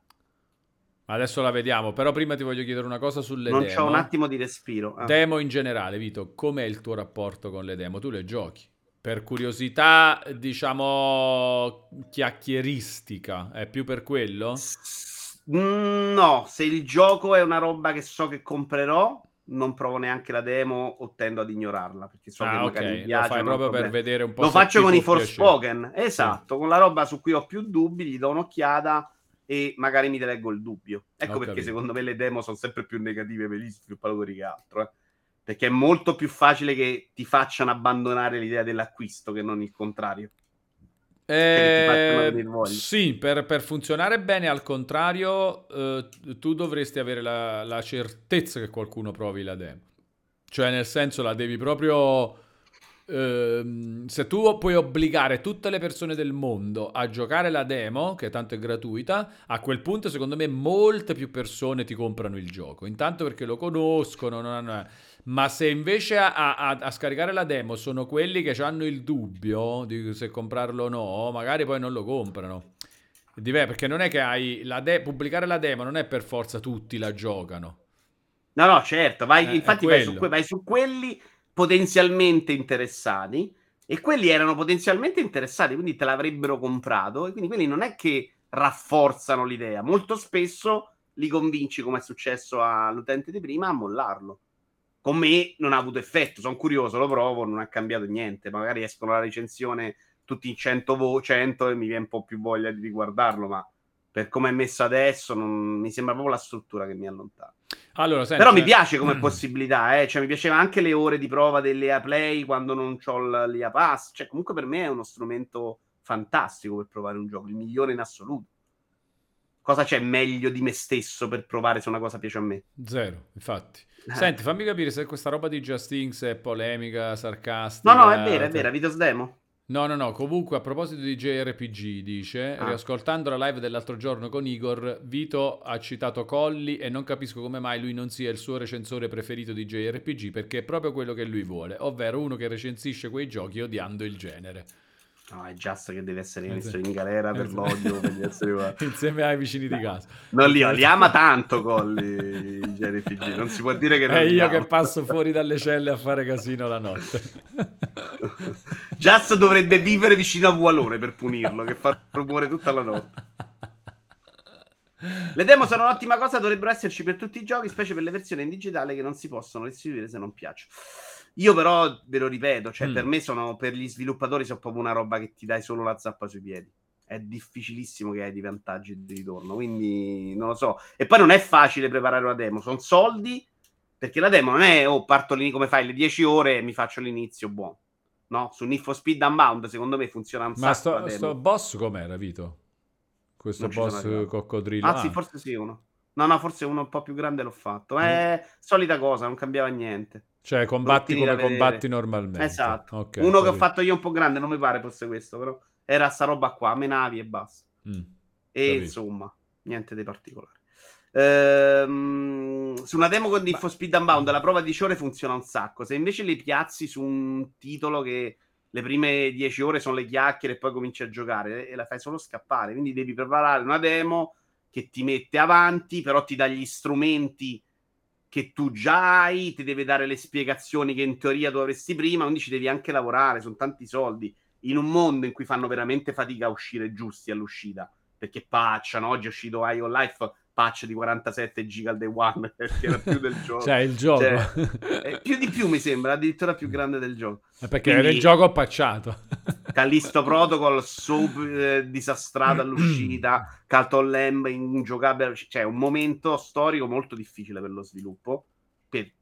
Adesso la vediamo, però prima ti voglio chiedere una cosa sulle non demo. Non c'ho un attimo di respiro. Ah. Demo in generale, Vito, com'è il tuo rapporto con le demo? Tu le giochi? Per curiosità, diciamo, chiacchieristica, è più per quello? Mm, no, se il gioco è una roba che so che comprerò, non provo neanche la demo o tendo ad ignorarla perché so ah, che magari okay. mi piace. Lo fai proprio per vedere un po'. Lo faccio con i Forspoken, esatto, sì. con la roba su cui ho più dubbi, gli do un'occhiata e magari mi leggo il dubbio. Ecco ho perché capito. secondo me le demo sono sempre più negative per gli sviluppatori che altro. Eh perché è molto più facile che ti facciano abbandonare l'idea dell'acquisto che non il contrario. Eh, sì, per, per, funzionare bene al contrario, eh, tu dovresti avere la, la, certezza che qualcuno provi la demo. Cioè, nel senso, la devi proprio... Eh, se tu puoi obbligare tutte le persone del mondo a giocare la demo, che tanto è gratuita, a quel punto, secondo me, molte più persone ti comprano il gioco. Intanto perché lo conoscono, non hanno ma se invece a, a, a, scaricare la demo sono quelli che hanno il dubbio di se comprarlo o no, magari poi non lo comprano. Divè, perché non è che hai la de- pubblicare la demo, non è per forza tutti la giocano. No, no, certo, vai, eh, infatti vai su, que- vai su quelli potenzialmente interessati e quelli erano potenzialmente interessati, quindi te l'avrebbero comprato e quindi quelli non è che rafforzano l'idea, molto spesso li convinci, come è successo all'utente di prima, a mollarlo con me non ha avuto effetto. Sono curioso, lo provo, non ha cambiato niente. Magari escono la recensione tutti in 100, vo- 100 e mi viene un po' più voglia di riguardarlo, ma per come è messo adesso non... mi sembra proprio la struttura che mi allontana. Allora, senti, Però mi piace come possibilità, eh? cioè, mi piaceva anche le ore di prova dell'EA Play quando non ho l'EA Pass, cioè, comunque per me è uno strumento fantastico per provare un gioco, il migliore in assoluto. Cosa c'è meglio di me stesso per provare se una cosa piace a me? Zero, infatti. Eh. Senti, fammi capire se questa roba di Just Inks è polemica, sarcastica. No, no, è vera, è vera, Vitos Demo. No, no, no, comunque a proposito di JRPG dice, ah. riascoltando la live dell'altro giorno con Igor, Vito ha citato Colli e non capisco come mai lui non sia il suo recensore preferito di JRPG perché è proprio quello che lui vuole, ovvero uno che recensisce quei giochi odiando il genere. No, è Just che deve essere messo in galera per l'odio per gli esseri umani. Insieme ai vicini di casa. Non li, li ama tanto Colli JRPG, non si può dire che non È io che passo fuori dalle celle a fare casino la notte. Just dovrebbe vivere vicino a Vualone per punirlo, che fa rumore tutta la notte. Le demo sono un'ottima cosa, dovrebbero esserci per tutti i giochi, specie per le versioni in digitale che non si possono restituire se non piacciono. Io però ve lo ripeto, cioè mm. per me sono per gli sviluppatori sono proprio una roba che ti dai solo la zappa sui piedi. È difficilissimo che hai di vantaggi di ritorno, quindi non lo so. E poi non è facile preparare una demo, sono soldi perché la demo non è oh parto lì come fai le 10 ore e mi faccio l'inizio buono. No, su Need for Speed Unbound secondo me funziona un Ma sacco. Ma sto, sto boss com'era, Vito? Questo boss coccodrillo. Ah, ah, forse sì, uno. No, no, forse uno un po' più grande l'ho fatto. È mm. solita cosa, non cambiava niente. Cioè, combatti come combatti normalmente. Esatto. Okay, Uno che ho fatto io un po' grande, non mi pare fosse questo, però era sta roba qua, me navi e basta. Mm, e capito. insomma, niente di particolare. Ehm, su una demo con Need Speed Unbound la prova di ore funziona un sacco. Se invece le piazzi su un titolo che le prime 10 ore sono le chiacchiere e poi cominci a giocare e la fai solo scappare, quindi devi preparare una demo che ti mette avanti, però ti dà gli strumenti che tu già hai, ti deve dare le spiegazioni che in teoria dovresti prima, quindi ci devi anche lavorare, sono tanti soldi, in un mondo in cui fanno veramente fatica a uscire giusti all'uscita, perché pacciano, oggi è uscito IO Life, patch di 47 giga al day one, perché era più del gioco. cioè, il gioco. Cioè, più di più mi sembra, addirittura più grande del gioco. Perché Quindi, era il gioco patchato. Callisto Protocol super eh, disastrato all'uscita, Calton Lamb ingiocabile, cioè un momento storico molto difficile per lo sviluppo,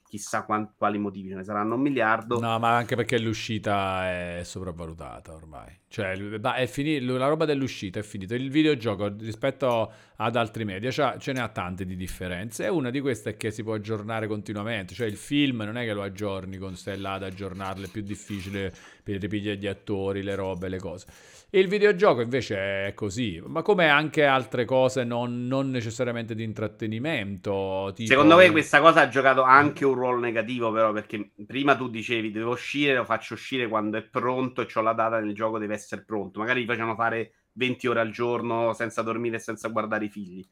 chissà quanti, quali motivi ce ne saranno un miliardo. No, ma anche perché l'uscita è sopravvalutata ormai. Cioè, è finito, la roba dell'uscita è finita. Il videogioco rispetto ad altri media cioè, ce ne ha tante di differenze. E una di queste è che si può aggiornare continuamente. Cioè, il film non è che lo aggiorni con stai là ad aggiornarlo, è più difficile per ripiglia gli attori, le robe, le cose. Il videogioco invece è così, ma come anche altre cose non, non necessariamente di intrattenimento. Tipo... Secondo me questa cosa ha giocato anche un ruolo negativo, però, perché prima tu dicevi devo uscire, lo faccio uscire quando è pronto e ho la data nel gioco, deve essere pronto. Magari gli facevano fare 20 ore al giorno senza dormire e senza guardare i figli.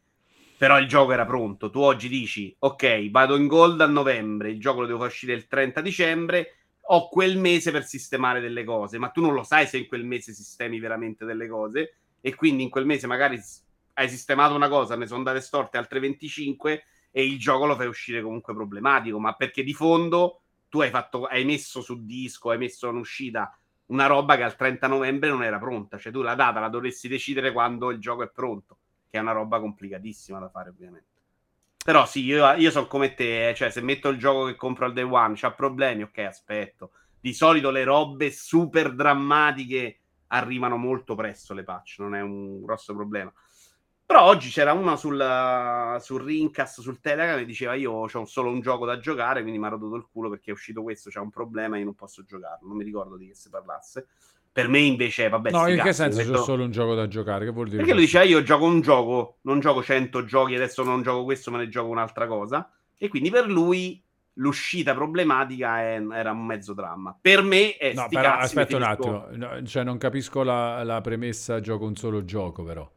Però il gioco era pronto. Tu oggi dici, ok, vado in gold a novembre, il gioco lo devo far uscire il 30 dicembre ho quel mese per sistemare delle cose, ma tu non lo sai se in quel mese sistemi veramente delle cose e quindi in quel mese magari hai sistemato una cosa, ne sono andate storte altre 25 e il gioco lo fai uscire comunque problematico, ma perché di fondo tu hai, fatto, hai messo su disco, hai messo in uscita una roba che al 30 novembre non era pronta, cioè tu la data la dovresti decidere quando il gioco è pronto, che è una roba complicatissima da fare ovviamente. Però sì, io, io sono come te, eh, cioè se metto il gioco che compro al day one, c'ha problemi, ok, aspetto. Di solito le robe super drammatiche arrivano molto presto le patch, non è un grosso problema. Però oggi c'era una sul, sul Rincast, sul Telegram, e diceva io ho solo un gioco da giocare, quindi mi ha rotto il culo perché è uscito questo, c'è un problema e io non posso giocarlo. Non mi ricordo di che si parlasse. Per me invece, vabbè, No, in che cazzo, senso metto... c'è solo un gioco da giocare? Che vuol dire? Perché lui diceva io gioco un gioco, non gioco 100 giochi, adesso non gioco questo, me ne gioco un'altra cosa. E quindi per lui l'uscita problematica è, era un mezzo dramma. Per me è No, però cazzi, aspetta un attimo, no, cioè non capisco la, la premessa gioco un solo gioco però.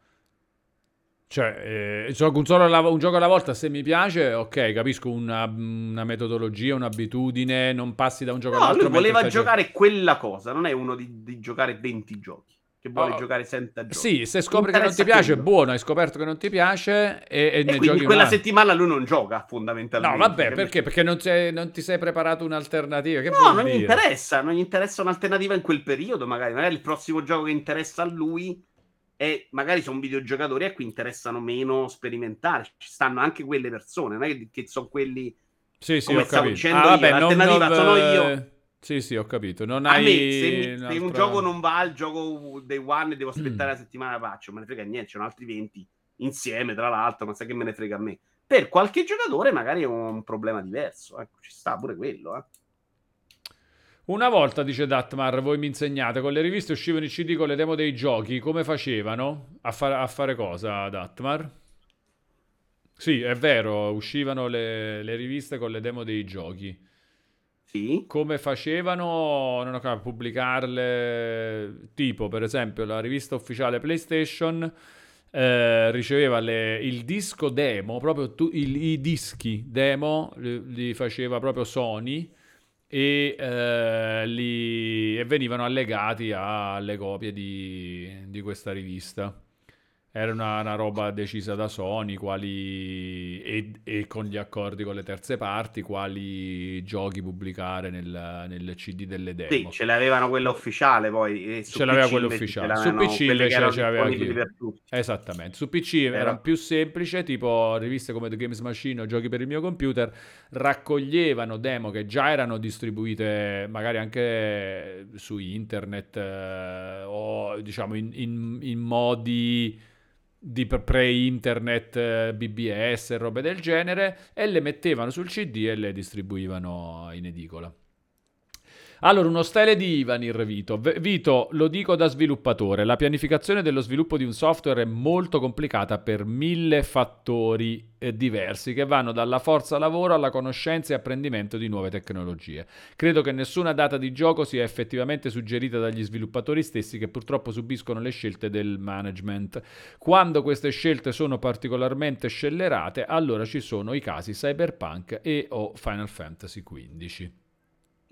Cioè, eh, gioco un, solo alla, un, gioco alla volta, se mi piace, ok, capisco una, una metodologia, un'abitudine, non passi da un gioco no, all'altro. Lui voleva giocare gio- quella cosa, non è uno di, di giocare 20 giochi che vuole oh, giocare senza giochi. Sì, se scopri che non ti piace, quello. buono, hai scoperto che non ti piace e, e, e ne giochi quella settimana lui non gioca fondamentalmente. No, vabbè, perché? Perché non, non, ti sei preparato un'alternativa. Che no, non dire? gli interessa, non gli interessa un'alternativa in quel periodo, magari. Magari il prossimo gioco che interessa a lui e magari sono videogiocatori a cui interessano meno sperimentare. Ci stanno anche quelle persone, non è che, che sono quelli sì, sì, come stavo dicendo ah, vabbè, io. L'alternativa non, sono io. Sì, sì, ho capito. Non a hai me, se, mi, se un gioco non va al gioco day one e devo aspettare mm. la settimana faccio, me ne frega niente, c'erano altri 20 insieme, tra l'altro, ma sai che me ne frega a me. Per qualche giocatore magari è un problema diverso, ecco, ci sta pure quello, eh. Una volta, dice Datmar, voi mi insegnate, con le riviste uscivano i CD con le demo dei giochi, come facevano? A, fa- a fare cosa, Datmar? Sì, è vero, uscivano le, le, riviste con le demo dei giochi. Sì. Come facevano non a pubblicarle? Tipo, per esempio, la rivista ufficiale PlayStation eh, riceveva le, il disco demo, proprio tu, il, i dischi demo li, li faceva proprio Sony e, eh, li, e venivano allegati alle copie di, di questa rivista. Era una, una, roba decisa da Sony, quali, e, e, con gli accordi con le terze parti, quali giochi pubblicare nel, nel CD delle demo. Sì, ce l'avevano quella ufficiale poi. ce l'aveva quella ufficiale. Su PC invece ce l'aveva chi... Esattamente. Su PC era. era più semplice, tipo riviste come The Games Machine o giochi per il mio computer, raccoglievano demo che già erano distribuite magari anche su internet eh, o diciamo in, in, in modi di pre-internet eh, BBS e robe del genere e le mettevano sul CD e le distribuivano in edicola. Allora, uno stile di Ivanir Vito. Vito, lo dico da sviluppatore, la pianificazione dello sviluppo di un software è molto complicata per mille fattori eh, diversi che vanno dalla forza lavoro alla conoscenza e apprendimento di nuove tecnologie. Credo che nessuna data di gioco sia effettivamente suggerita dagli sviluppatori stessi che purtroppo subiscono le scelte del management. Quando queste scelte sono particolarmente scellerate, allora ci sono i casi Cyberpunk e o Final Fantasy XV.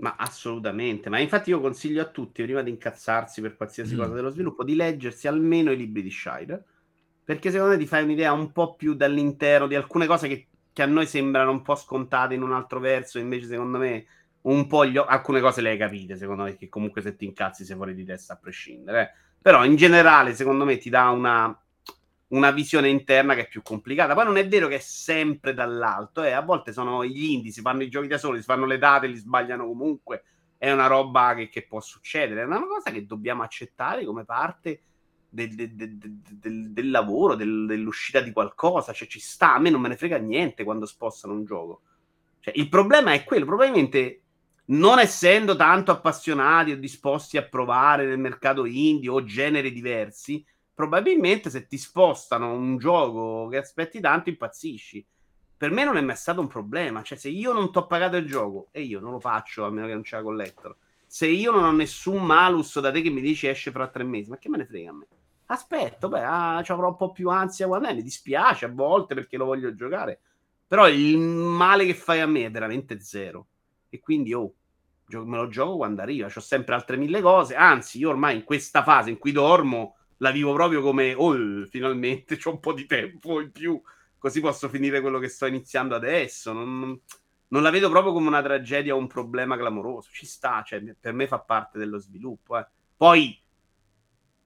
Ma assolutamente, ma infatti io consiglio a tutti, prima di incazzarsi per qualsiasi mm. cosa dello sviluppo, di leggersi almeno i libri di Shire, perché secondo me ti fai un'idea un po' più dall'intero di alcune cose che, che a noi sembrano un po' scontate in un altro verso, invece secondo me un po' gli, alcune cose le hai capite, secondo me, che comunque se ti incazzi sei fuori di testa a prescindere. Eh. Però in generale, secondo me, ti dà una, una visione interna che è più complicata. Poi non è vero che è sempre dall'alto, eh. a volte sono gli indie, si fanno i giochi da soli, si fanno le date, li sbagliano comunque. È una roba che, che può succedere, è una cosa che dobbiamo accettare come parte del, del, del, del lavoro, dell'uscita di qualcosa. Cioè, ci sta, a me non me ne frega niente quando spostano un gioco. Cioè, il problema è quello, probabilmente non essendo tanto appassionati o disposti a provare nel mercato indie o generi diversi, probabilmente se ti spostano un gioco che aspetti tanto impazzisci. Per me non è mai stato un problema, cioè se io non ti ho pagato il gioco e io non lo faccio a meno che non c'è la collector, se io non ho nessun malus da te che mi dici esce fra tre mesi, ma che me ne frega a me? Aspetto, beh, ah, ci avrò un po' più ansia è, mi dispiace a volte perché lo voglio giocare, però il male che fai a me è veramente zero. E quindi, oh, me lo gioco quando arriva, ho sempre altre mille cose, anzi, io ormai in questa fase in cui dormo la vivo proprio come, oh, finalmente ho un po' di tempo in più, così posso finire quello che sto iniziando adesso. Non, non la vedo proprio come una tragedia o un problema clamoroso. Ci sta, cioè, per me fa parte dello sviluppo. Eh. Poi,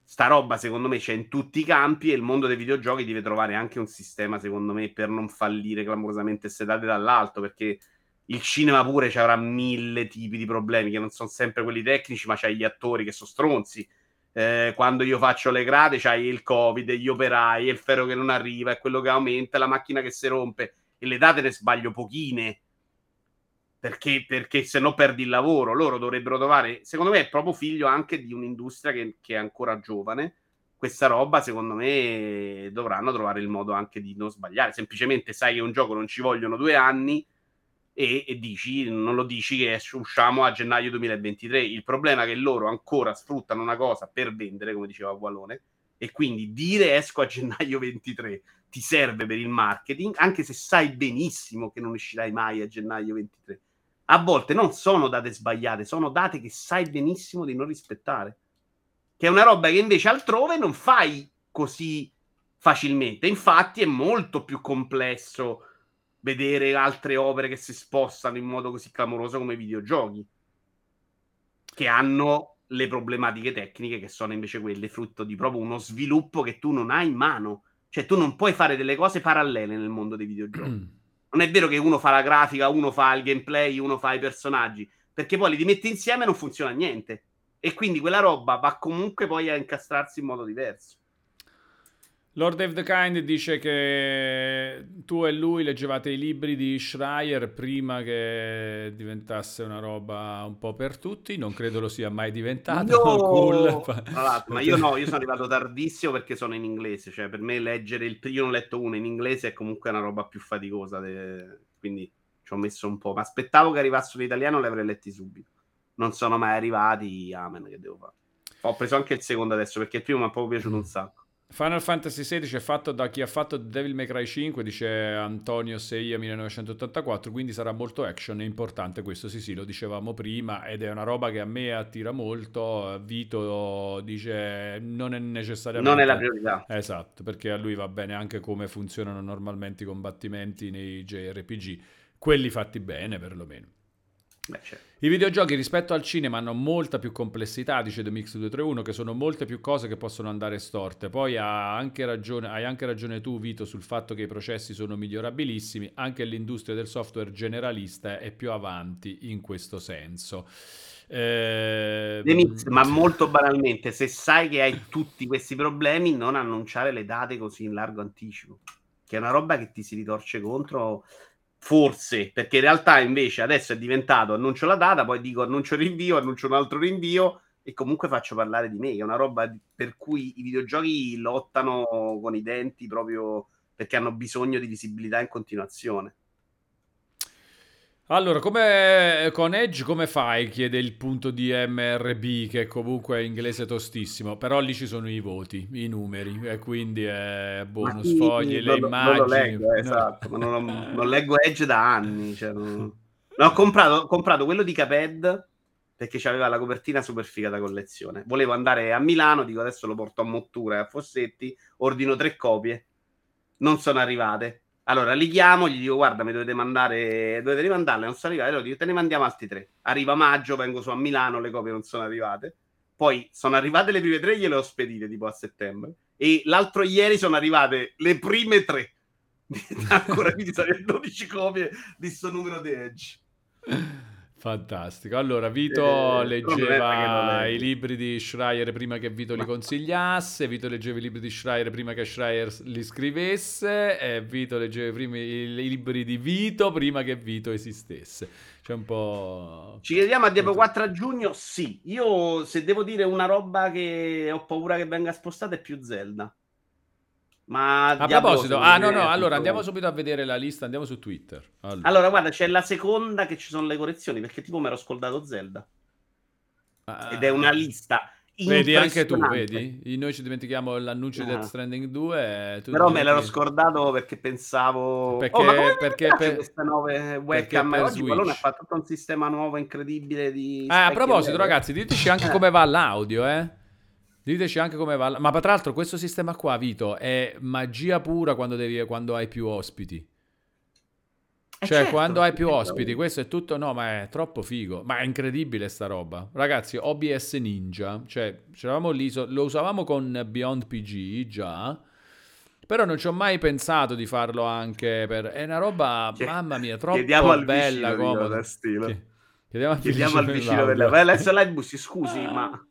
sta roba, secondo me, c'è in tutti i campi e il mondo dei videogiochi deve trovare anche un sistema, secondo me, per non fallire clamorosamente sedate dall'alto, perché il cinema pure ci avrà mille tipi di problemi, che non sono sempre quelli tecnici, ma c'hai gli attori che sono stronzi eh, quando io faccio le grade c'hai il covid, gli operai, il ferro che non arriva, è quello che aumenta, la macchina che si rompe e le date ne sbaglio pochine perché, perché se no perdi il lavoro. Loro dovrebbero trovare, secondo me è proprio figlio anche di un'industria che, che, è ancora giovane. Questa roba, secondo me, dovranno trovare il modo anche di non sbagliare. Semplicemente sai che un gioco non ci vogliono due anni e, e dici, non lo dici che usciamo a gennaio 2023. Il problema è che loro ancora sfruttano una cosa per vendere, come diceva Gualone, e quindi dire esco a gennaio 23 ti serve per il marketing, anche se sai benissimo che non uscirai mai a gennaio 23 a volte non sono date sbagliate, sono date che sai benissimo di non rispettare. Che è una roba che invece altrove non fai così facilmente. Infatti è molto più complesso vedere altre opere che si spostano in modo così clamoroso come i videogiochi, che hanno le problematiche tecniche che sono invece quelle frutto di proprio uno sviluppo che tu non hai in mano. Cioè tu non puoi fare delle cose parallele nel mondo dei videogiochi. Non è vero che uno fa la grafica, uno fa il gameplay, uno fa i personaggi, perché poi li metti insieme e non funziona niente. E quindi quella roba va comunque poi a incastrarsi in modo diverso. Lord of the Kind dice che tu e lui leggevate i libri di Schreier prima che diventasse una roba un po' per tutti. Non credo lo sia mai diventato. No! Cool. ma io no, io sono arrivato tardissimo perché sono in inglese. Cioè, per me leggere il io non ho letto uno in inglese è comunque una roba più faticosa. De... Quindi ci ho messo un po'. Ma aspettavo che arrivassero in italiano, li avrei letti subito. Non sono mai arrivati. Amen, che devo fare. Ho preso anche il secondo adesso perché il primo mi è proprio piaciuto un sacco. Final Fantasy XVI è fatto da chi ha fatto Devil May Cry 5, dice Antonio Seia 1984, quindi sarà molto action, è importante questo, sì sì, lo dicevamo prima ed è una roba che a me attira molto, Vito dice non è necessariamente... Non è la priorità. Esatto, perché a lui va bene anche come funzionano normalmente i combattimenti nei JRPG, quelli fatti bene perlomeno. Beh, certo. I videogiochi rispetto al cinema hanno molta più complessità, dice The Mix 231, che sono molte più cose che possono andare storte. Poi anche ragione, hai anche ragione tu, Vito, sul fatto che i processi sono migliorabilissimi. Anche l'industria del software generalista è più avanti in questo senso. Eh, Mix, ma molto banalmente, se sai che hai tutti questi problemi, non annunciare le date così in largo anticipo, che è una roba che ti si ritorce contro Forse, perché in realtà invece adesso è diventato annuncio la data, poi dico annuncio rinvio, annuncio un altro rinvio e comunque faccio parlare di me, che è una roba per cui i videogiochi lottano con i denti proprio perché hanno bisogno di visibilità in continuazione. Allora, come con Edge come fai? Chiede il punto di MRB, che comunque è inglese tostissimo, però lì ci sono i voti, i numeri, e quindi è bonus sì, fogli, le non, immagini. Non lo leggo, esatto, ma non, non, leggo Edge da anni. Cioè non... no, ho, comprato, ho comprato quello di Caped perché c'aveva la copertina super figa da collezione. Volevo andare a Milano, dico adesso lo porto a Mottura e a Fossetti, ordino tre copie, non sono arrivate allora li chiamo, gli dico guarda mi dovete mandare, dovete rimandarle, non sono arrivate, allora dico te ne mandiamo altri tre. Arriva maggio, vengo su a Milano, le copie non sono arrivate. Poi sono arrivate le prime tre, gliele ho spedite tipo a settembre. E l'altro ieri sono arrivate le prime tre. Ancora quindi sarebbero 12 copie di sto numero di Edge. Fantastico. Allora, Vito eh, leggeva i libri di Schreier prima che Vito li consigliasse, Vito leggeva i libri di Schreier prima che Schreier li scrivesse e Vito leggeva i, i libri di Vito prima che Vito esistesse. C'è un po'... Ci chiediamo a Diablo 4 a giugno? Sì. Io, se devo dire una roba che ho paura che venga spostata, è più Zelda. Ma a proposito, ah no, no, allora andiamo subito a vedere la lista, andiamo su Twitter. Allora, allora guarda, c'è la seconda che ci sono le correzioni, perché tipo mi ero scordato Zelda. Ah, Ed è una lista. Vedi anche tu, vedi? Noi ci dimentichiamo l'annuncio ah. di Death Stranding 2. Però me l'ero scordato perché pensavo... Perché, oh, perché per... queste nuove webcam? Oggi Pallone ha fatto tutto un sistema nuovo incredibile di... Ah, a proposito, ragazzi, diteci anche eh. come va l'audio, eh? Diteci anche come va. Ma tra l'altro, questo sistema qua, Vito, è magia pura quando, devi, quando hai più ospiti. Eh cioè, certo, quando hai più ospiti, questo è tutto. No, ma è troppo figo. Ma è incredibile sta roba. Ragazzi, OBS Ninja, cioè, lì, lo usavamo con Beyond PG già. Però non ci ho mai pensato di farlo anche per. È una roba, cioè, mamma mia, troppo bella. Comoda. Chiediamo al vicino, Chiediamo al vicino della. Adesso Lightbus, scusi, ma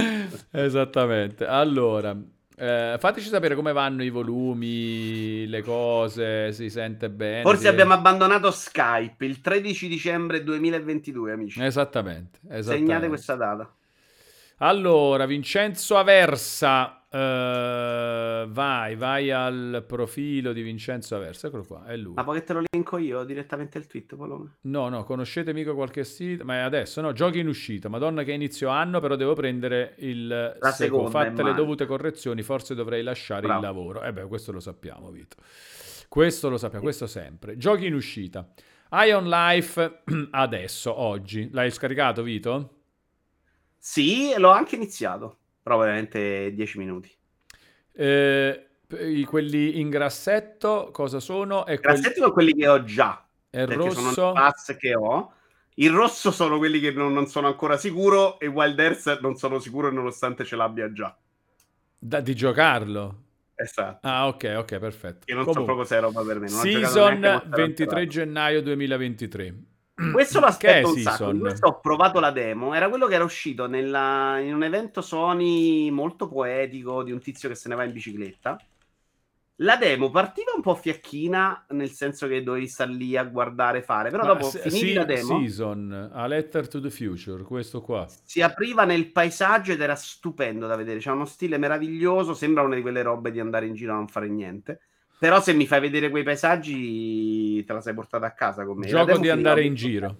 Esattamente. Allora, eh, fateci sapere come vanno i volumi, le cose, si sente bene. Forse si... abbiamo abbandonato Skype il 13 dicembre 2022, amici. Esattamente. esattamente. Segnate questa data. Allora, Vincenzo Aversa, uh, vai, vai al profilo di Vincenzo Aversa, eccolo qua, è lui. Ma poi che te lo linko io direttamente il tweet, Palome? No, no, conoscete mica qualche sito, ma è adesso, no, giochi in uscita, madonna che inizio anno, però devo prendere il La seconda, fatte le dovute correzioni, forse dovrei lasciare Bravo. il lavoro. Eh beh, questo lo sappiamo, Vito. Questo lo sappiamo, questo sempre. Giochi in uscita. Ion Life adesso, oggi. L'hai scaricato, Vito? Sì, l'ho anche iniziato. Però veramente 10 minuti. Eh, quelli in grassetto cosa sono? E quelli- Grassetti sono quelli che ho già. perché sono rosso. i pass che ho. Il rosso sono quelli che non, non sono ancora sicuro. E Wild Earth non sono sicuro nonostante ce l'abbia già. Da- di giocarlo. Esatto. Ah, ok, ok, perfetto. Che non so Comunque, proprio se è roba per me. Non season neanche Monster 23 Hunter. gennaio 2023. Questo lo aspetto un sacco. Questo ho provato la demo. Era quello che era uscito nella- in un evento Sony molto poetico di un tizio che se ne va in bicicletta. La demo partiva un po' fiacchina, nel senso che dovevi stare lì a guardare fare, però Ma dopo se- finivi sì, la demo, Season, A Letter to the Future, questo qua. si apriva nel paesaggio ed era stupendo da vedere. C'era uno stile meraviglioso, sembra una di quelle robe di andare in giro a non fare niente. Però se mi fai vedere quei paesaggi te la sei portata a casa con me. Gioco di andare in giro.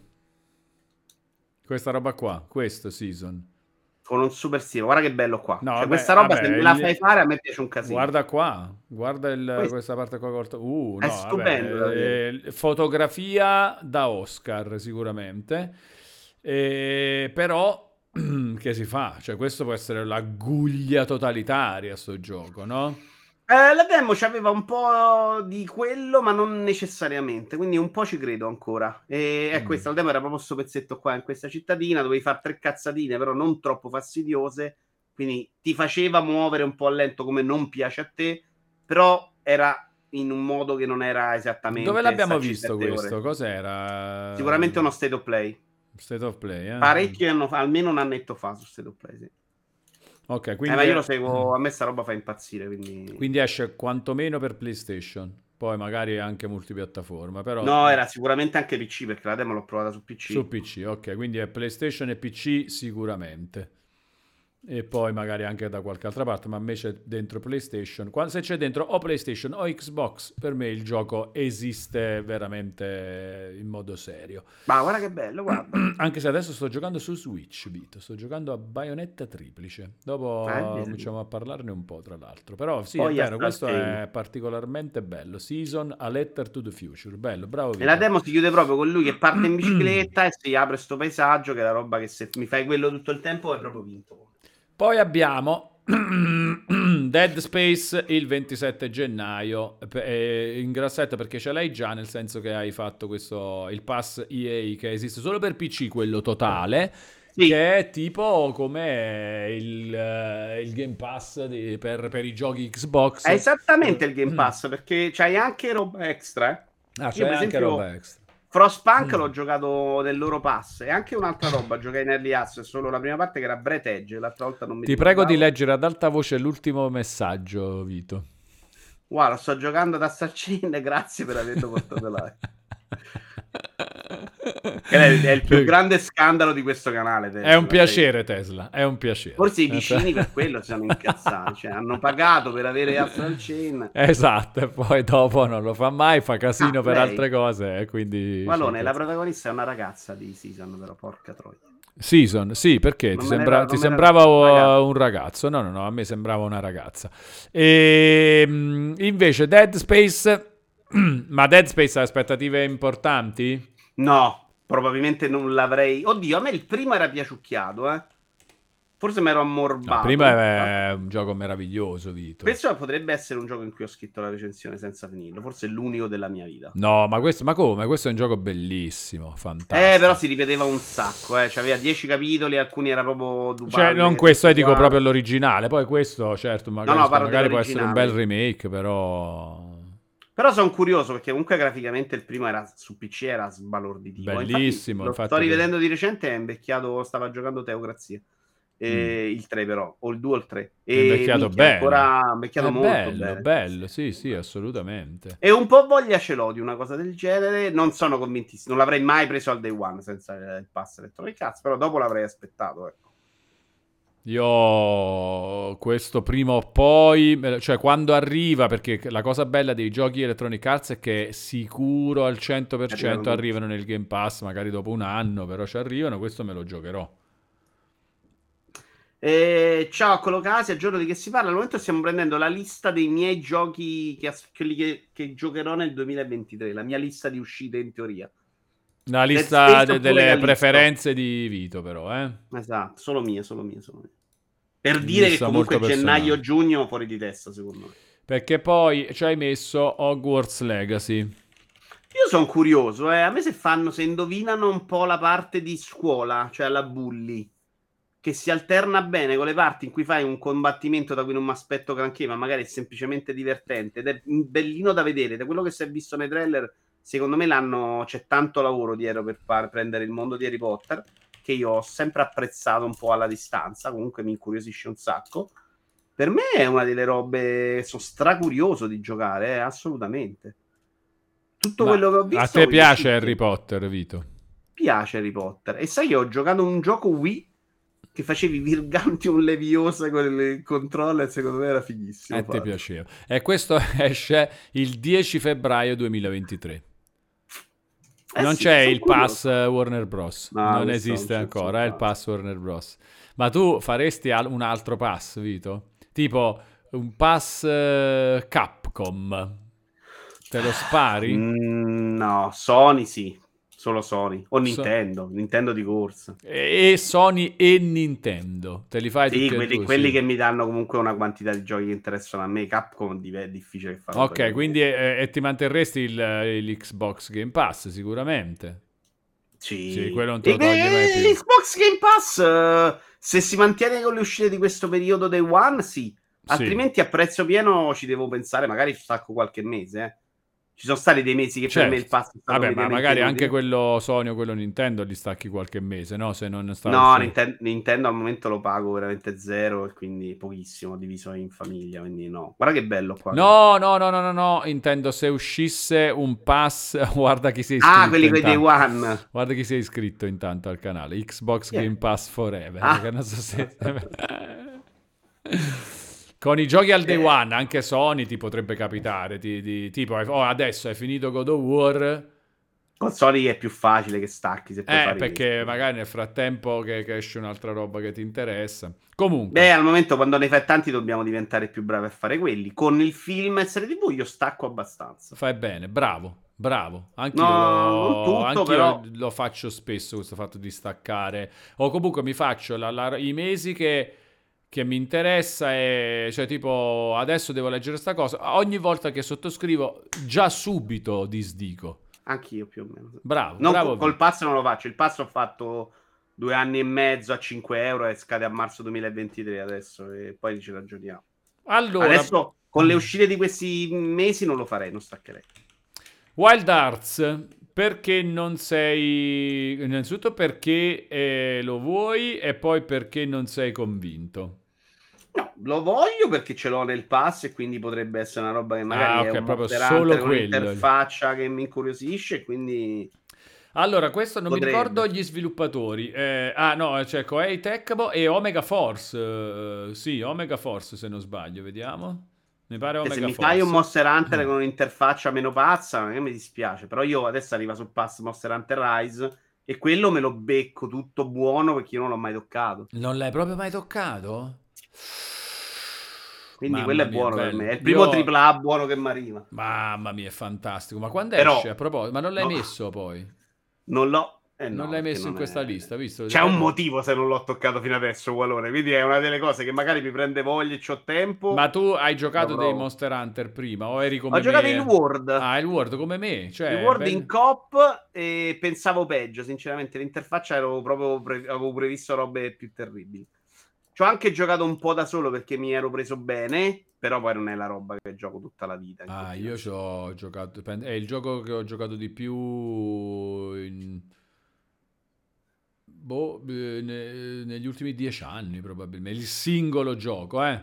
Questa roba qua, questo Season. con un super stile. Guarda che bello qua. No, Cioè, vabbè, questa roba, vabbè, se me la fai fare, a me piace un casino. Guarda qua, guarda il- questa parte qua corta. Uh, È no, stupendo da vabbè, eh, fotografia da Oscar sicuramente. Eh, però che si fa? Cioè questo può essere la guglia totalitaria sto gioco, no? Eh, la demo c'aveva un po' di quello, ma non necessariamente. Quindi un po' ci credo ancora. E è Mm. questa, la demo era proprio questo pezzetto qua in questa cittadina. Dovevi fare tre cazzatine, però non troppo fastidiose. Quindi ti faceva muovere un po' a lento come non piace a te. Però era in un modo che non era esattamente. Dove l'abbiamo visto sette ore. questo? Cos'era? Sicuramente uno state of play. State of Play, eh? Parecchio almeno un annetto fa su state of play. Sì. Ok, Eh, quindi, ma io lo seguo, a me sta roba fa impazzire. Quindi... quindi esce quantomeno per PlayStation, poi magari anche multipiattaforma, però No, era sicuramente anche PC perché la demo l'ho provata su PC. su PC, ok, quindi è PlayStation e PC sicuramente. E poi magari anche da qualche altra parte, ma invece dentro PlayStation, se c'è dentro o PlayStation o Xbox, per me il gioco esiste veramente in modo serio. Ma guarda che bello, guarda. Anche se adesso sto giocando su Switch, Vito, sto giocando a Bayonetta triplice. Dopo Eh, cominciamo a parlarne un po', tra l'altro. Però sì, Poi è vero, questo Chain. è particolarmente bello. Season A Letter to the Future. Bello, bravo E Vito. la demo si chiude proprio con lui che parte in bicicletta e si apre sto paesaggio che è la roba che se mi fai quello tutto il tempo è proprio vinto. Poi abbiamo Dead Space il 27 gennaio, eh, in grassetto perché ce l'hai già, nel senso che hai fatto questo, il pass EA che esiste solo per PC, quello totale, Sì. che è tipo come il, eh, il Game Pass di- per, per i giochi Xbox. È esattamente il Mm. Game Pass perché c'hai anche roba extra. eh. Ah, c'è anche esempio, roba extra. Frostpunk Mm. l'ho giocato nel loro pass e anche un'altra roba, giocai in Early Access, solo la prima parte che era Breath Edge, l'altra volta non mi Ti prego di leggere ad alta voce l'ultimo messaggio, Vito. Guarda, sto giocando da Starchain, grazie per averlo portato là. È, è il più grande scandalo di questo canale. Tesla, È un piacere, Tesla. È un piacere. Forse i vicini per quello si sono incazzati, cioè hanno pagato per avere Astral Chain. Esatto, e poi dopo non lo fa mai, fa casino Ah, per lei. altre cose, e quindi... Malone, la protagonista è una ragazza di Season, però porca troia. Season, sì, perché Non ti, sembra- era- ti sembrava era- un ragazzo? No, no, no, a me sembrava una ragazza. E mm, invece Dead Space... Ma Dead Space ha aspettative importanti? No, probabilmente non l'avrei. Oddio, a me il primo era piaciucchiato, eh. Forse mi ero ammorbato. No, prima è un gioco meraviglioso, Vito. Questo potrebbe essere un gioco in cui ho scritto la recensione senza finirlo. Forse è l'unico della mia vita. No, ma questo, ma come? Questo è un gioco bellissimo, fantastico. Eh, però si ripeteva un sacco, eh. C'aveva 10 capitoli, alcuni era proprio Cioè, non questo, eh, dico proprio l'originale. Poi questo, certo, magari, No, no, magari può essere un bel remake, però... Però sono curioso perché comunque graficamente il primo era su PC era sbalorditivo. Bellissimo, Infatti, lo infatti sto che- rivedendo di recente, è invecchiato, stava giocando Teocrazia. E mm. il 3 però, o il 2 o il 3. E invecchiato bene. Ancora invecchiato è molto bello, bene. bello, sì, sì, assolutamente. E un po' voglia ce l'ho di una cosa del genere. Non sono convintissimo, non l'avrei mai preso al day one senza il pass elettronico cazzo, però dopo l'avrei aspettato, ecco. Io questo prima o poi, cioè quando arriva, perché la cosa bella dei giochi Electronic Arts è che sicuro al 100% arrivano nel Game Pass, magari dopo un anno, però ci arrivano, questo me lo giocherò. Eh, ciao Colocasi, a giorno di che si parla? Al momento stiamo prendendo la lista dei miei giochi, che, quelli che, che giocherò nel 2023, la mia lista di uscite in teoria. La lista de- delle preferenze di Vito, però, eh? Esatto, solo mie, solo mie, solo mie. Per dire che comunque gennaio-giugno fuori di testa, secondo me. Perché poi ci hai messo Hogwarts Legacy. Io sono curioso, eh. A me se fanno, se indovinano un po' la parte di scuola, cioè la bully, che si alterna bene con le parti in cui fai un combattimento da cui non mi aspetto granché, ma magari è semplicemente divertente ed è bellino da vedere. Da quello che si è visto nei trailer secondo me l'hanno, c'è tanto lavoro dietro per far prendere il mondo di Harry Potter, che io ho sempre apprezzato un po' alla distanza, comunque mi incuriosisce un sacco. Per me è una delle robe, sono stracurioso di giocare, eh, assolutamente. Tutto Ma quello che ho visto... A te piace Harry Potter, Vito? Piace Harry Potter. E sai che ho giocato un gioco Wii che facevi Virgantium Leviosa con il controller, secondo me era fighissimo. A te piaceva. E questo esce il 10 febbraio 2023. Eh non sì, c'è il pass Warner Bros. No, non esiste non ancora, il pass Warner Bros. Ma tu faresti un altro pass, Vito? Tipo un pass uh, Capcom. Te lo spari? Mm, no, Sony sì solo Sony o Nintendo, so... Nintendo di corsa. E Sony e Nintendo, te li fai sì, quelli, quelli sì. che mi danno comunque una quantità di giochi che interessano a me, Capcom è difficile fare. Ok, quindi eh, e ti manterresti il, l'Xbox Game Pass sicuramente. Sì, sì quello non te lo toglie mai. L'Xbox Game Pass, uh, se si mantiene con le uscite di questo periodo day one, sì. Altrimenti a prezzo pieno ci devo pensare, magari stacco qualche mese, eh. Ci sono stati dei mesi che certo. per me il pass Vabbè, ma magari anche quello Sony o quello Nintendo li stacchi qualche mese, no? Se non sta No, Nintendo, Nintendo, al momento lo pago veramente zero e quindi pochissimo diviso in famiglia, quindi no. Guarda che bello qua. No, no, no, no, no, no. intendo se uscisse un pass, guarda chi si è iscritto. Ah, quelli quei Day One. Guarda chi si è iscritto intanto al canale, Xbox yeah. Game Pass Forever, ah. non so se Con i giochi al day eh. one, anche Sony ti potrebbe capitare. Ti, ti, tipo, oh, adesso hai finito God of War. Con Sony è più facile che stacchi. Se eh, perché magari nel frattempo che, che, esce un'altra roba che ti interessa. Comunque. Beh, al momento quando ne fai tanti dobbiamo diventare più bravi a fare quelli. Con il film e serie TV io stacco abbastanza. Fai bene, bravo. Bravo, anche no, tutto, anch'io però... lo faccio spesso questo fatto di staccare. O comunque mi faccio la, la, i mesi che che mi interessa e cioè tipo adesso devo leggere questa cosa. Ogni volta che sottoscrivo già subito disdico. Anch'io più o meno. Bravo, non, bravo col pass non lo faccio. Il pass ho fatto due anni e mezzo a 5 euro e scade a marzo 2023 adesso e poi ci ragioniamo. Allora adesso con le uscite di questi mesi non lo farei non staccherei. Wild Arts perché non sei innanzitutto perché eh, lo vuoi e poi perché non sei convinto No, lo voglio perché ce l'ho nel pass e quindi potrebbe essere una roba che magari ah, okay, è proprio solo un'interfaccia che mi incuriosisce, quindi... Allora, questo non potrebbe. mi ricordo gli sviluppatori. Eh, ah, no, c'è Koei Tecmo e Omega Force. Uh, sì, Omega Force se non sbaglio, vediamo. Mi pare Omega se mi Force. fai un Monster Hunter mm. con un'interfaccia meno pazza, non mi dispiace. Però io adesso arriva sul pass Monster Hunter Rise e quello me lo becco tutto buono perché io non l'ho mai toccato. Non l'hai proprio mai toccato? Quindi Mamma quello è buono per me. È il primo Io... AAA buono che mi arriva. Mamma mia, è fantastico. Ma quando Però... esce a proposito? Ma non l'hai no. messo poi? Non l'ho. Eh no, non l'hai messo non in questa è... lista, visto? C'è un motivo se non l'ho toccato fino adesso, Walone. Quindi è una delle cose che magari mi prende voglia e ho tempo. Ma tu hai giocato dei Monster Hunter prima o eri come Ho me? giocato il World. Ah, il World come me. Cioè, il World ben... in cop e pensavo peggio, sinceramente. L'interfaccia ero proprio pre... avevo previsto robe più terribili. Ci ho anche giocato un po' da solo perché mi ero preso bene, però poi non è la roba che gioco tutta la vita. Ah, io ci ho giocato, è il gioco che ho giocato di più in... boh, eh, ne- negli ultimi dieci anni probabilmente. Il singolo gioco, eh.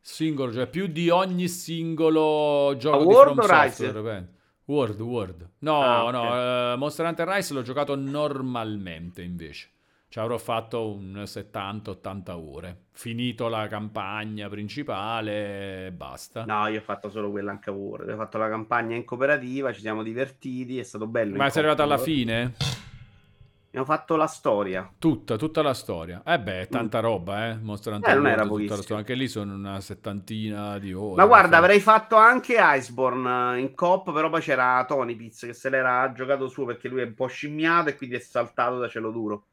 Singolo, cioè più di ogni singolo gioco di World From Rise? Software. penso. World, World. No, Ah, ok. no, eh, Monster Hunter Rise l'ho giocato normalmente invece. Ci avrò fatto un 70-80 ore. Finito la campagna principale basta. No, io ho fatto solo quella anche a World. Ho fatto la campagna in cooperativa, ci siamo divertiti, è stato bello. Ma in sei arrivato alla fine? Abbiamo fatto la storia. Tutta, tutta la storia. Eh beh, tanta roba, eh. Monster Hunter Mm. Eh, non era pochissimo. Anche lì sono una settantina di ore. Ma guarda, Sì. avrei fatto anche Iceborne eh, in coop, però poi c'era Tony Piz che se l'era giocato suo perché lui è un po' scimmiato e quindi è saltato da cielo duro.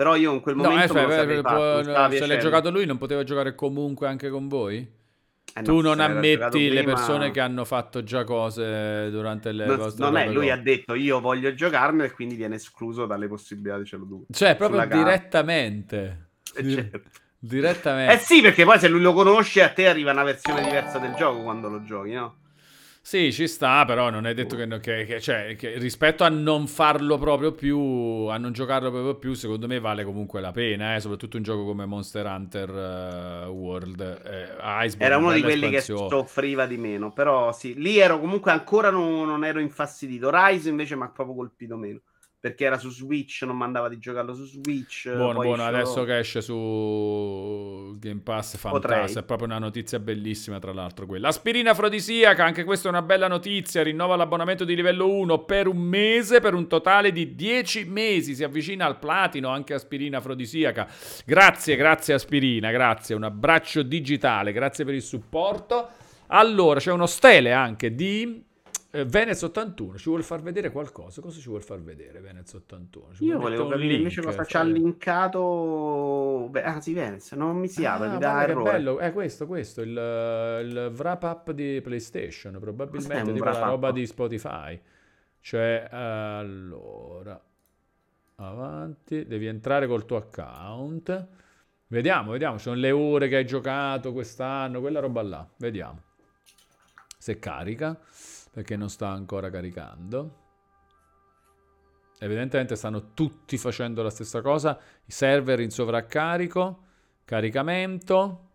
Però io in quel No, momento eh, me lo beh, fatto, può- se l'hai piacendo. giocato lui non poteva giocare comunque anche con voi? Eh no, tu non ammetti le prima- persone che hanno fatto già cose durante le Non, vostre non è, lui ha detto io voglio giocarmelo e quindi viene escluso dalle possibilità di cielo duro. Cioè, proprio direttamente. Eh, certo. Direttamente. Eh sì, perché poi se lui lo conosce a te arriva una versione diversa del gioco quando lo giochi, no? Sì, ci sta, però non è detto che, che- che- cioè, che rispetto a non farlo proprio più, a non giocarlo proprio più, secondo me vale comunque la pena, eh, soprattutto un gioco come Monster Hunter eh, World. eh, Iceborne, Era uno di quelli che espansione. soffriva di meno, però sì, lì ero comunque ancora non, non ero infastidito. Rise invece mi ha proprio colpito meno, perché era su Switch, non mandava di giocarlo su Switch. Buono, buono, adesso che esce su Game Pass, fantastico, è proprio una notizia bellissima tra l'altro quella. Aspirina afrodisiaca, anche questa è una bella notizia, rinnova l'abbonamento di livello 1 per un mese, per un totale di 10 mesi, si avvicina al platino anche aspirina afrodisiaca. Grazie, grazie aspirina, grazie, un abbraccio digitale, grazie per il supporto. Allora, c'è uno stele anche di eh, Venez 81, ci vuole far vedere qualcosa? Cosa ci vuole far vedere Venez 81? Ci Io volevo capire invece cosa ci ha linkato. Beh, ah, sì, Venez, non mi si apre, Ah, mi dà errore. bello, è questo, questo, il, il wrap up di PlayStation, probabilmente tipo la roba di Spotify. Cioè, allora, avanti, devi entrare col tuo account. Vediamo, vediamo, ci sono le ore che hai giocato quest'anno, quella roba là, vediamo. Se carica, perché non sta ancora caricando. Evidentemente stanno tutti facendo la stessa cosa. I server in sovraccarico, caricamento,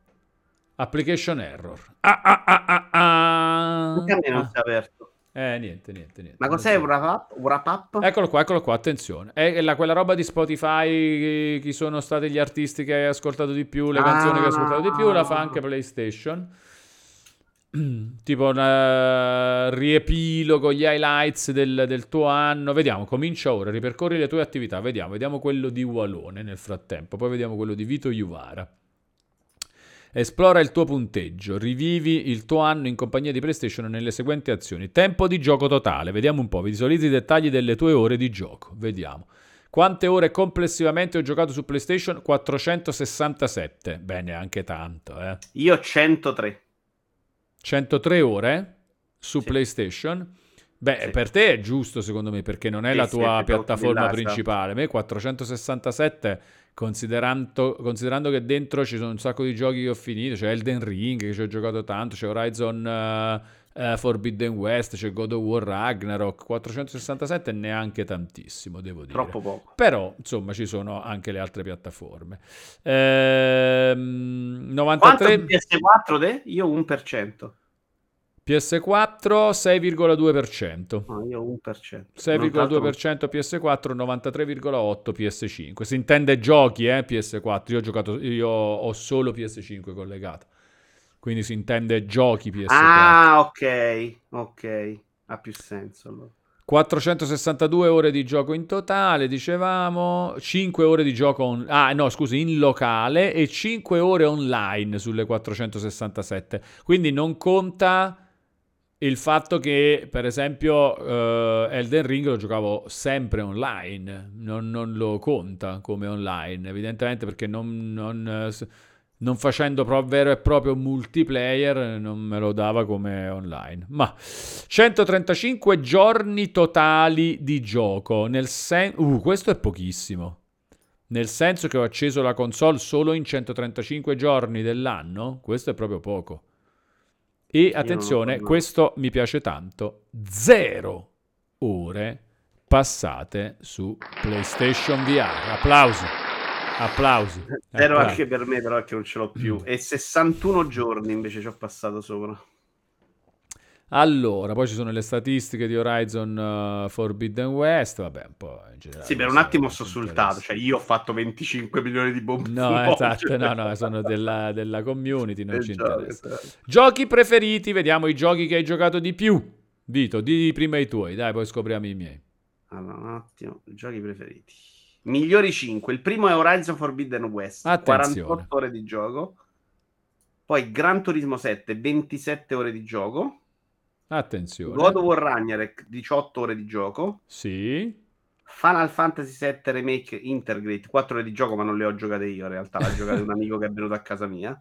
application error. Ah, ah, ah, ah, ah. Anche a me non Ah. si è aperto. Eh, niente, niente, niente. Ma cos'è un wrap up? Un wrap up? Eccolo qua, eccolo qua, attenzione. È la- quella roba di Spotify, chi sono stati gli artisti che hai ascoltato di più, le canzoni che hai ascoltato di più, la fa anche PlayStation. Tipo un eh, riepilogo, gli highlights del, del tuo anno. Vediamo, comincia ora, ripercorri le tue attività. Vediamo, vediamo quello di Walone nel frattempo, poi vediamo quello di Vito Juvara. Esplora il tuo punteggio, rivivi il tuo anno in compagnia di PlayStation nelle seguenti azioni. Tempo di gioco totale, vediamo un po', visualizzi i dettagli delle tue ore di gioco, vediamo. Quante ore complessivamente ho giocato su PlayStation? 467. Bene, anche tanto, eh. Io 103. 103 ore su Sì. PlayStation. Beh, Sì. per te è giusto secondo me perché non è Sì, la tua piattaforma principale. A me 467, considerando, considerando che dentro ci sono un sacco di giochi che ho finito, c'è Elden Ring che ci ho giocato tanto, c'è Horizon eh, Forbidden West, c'è God of War Ragnarok, 467 è neanche tantissimo, devo dire. Troppo poco. Però, insomma, ci sono anche le altre piattaforme. Ehm, Quanto 93 di PS4 te? Io 1%. PS4 6,2%. No, io 1%. 6,2% PS4, 93,8% PS5. Si intende giochi, eh, PS4. Io ho giocato, io ho solo PS5 collegato. Quindi si intende giochi PS4. Ah, ok. Ok. Ha più senso allora. 462 ore di gioco in totale, dicevamo, 5 ore di gioco on- ah, no, scusi, in locale e 5 ore online sulle 467. Quindi non conta il fatto che, per esempio, eh, Elden Ring lo giocavo sempre online, non, non lo conta come online, evidentemente perché non, non, s- non facendo pro- vero e proprio multiplayer non me lo dava come online. Ma 135 giorni totali di gioco, nel sen- uh, questo è pochissimo. Nel senso che ho acceso la console solo in 135 giorni dell'anno, questo è proprio poco. E attenzione, questo mi piace tanto, zero ore passate su PlayStation VR. Applausi. Applausi. Zero Applausi. anche per me, però, che non ce l'ho più. E 61 giorni invece ci ho passato sopra. Allora, poi ci sono le statistiche di Horizon uh, Forbidden West, vabbè, un po' in generale. Sì, per un attimo insultato. interessa. Cioè, io ho fatto 25 milioni di bombe. No, esatto, no, no, sono della, della community, non Eh, ci già, interessa. esatto. Giochi preferiti, vediamo i giochi che hai giocato di più. Vito, di prima i tuoi, dai, poi scopriamo i miei. Allora, un attimo, giochi preferiti. Migliori 5. Il primo è Horizon Forbidden West, Attenzione. 48 ore di gioco. Poi Gran Turismo 7, 27 ore di gioco. Attenzione. God of War Ragnarok, 18 ore di gioco. Sì. Final Fantasy VII Remake Intergrade, 4 ore di gioco, ma non le ho giocate io. In realtà l'ha giocato un amico che è venuto a casa mia,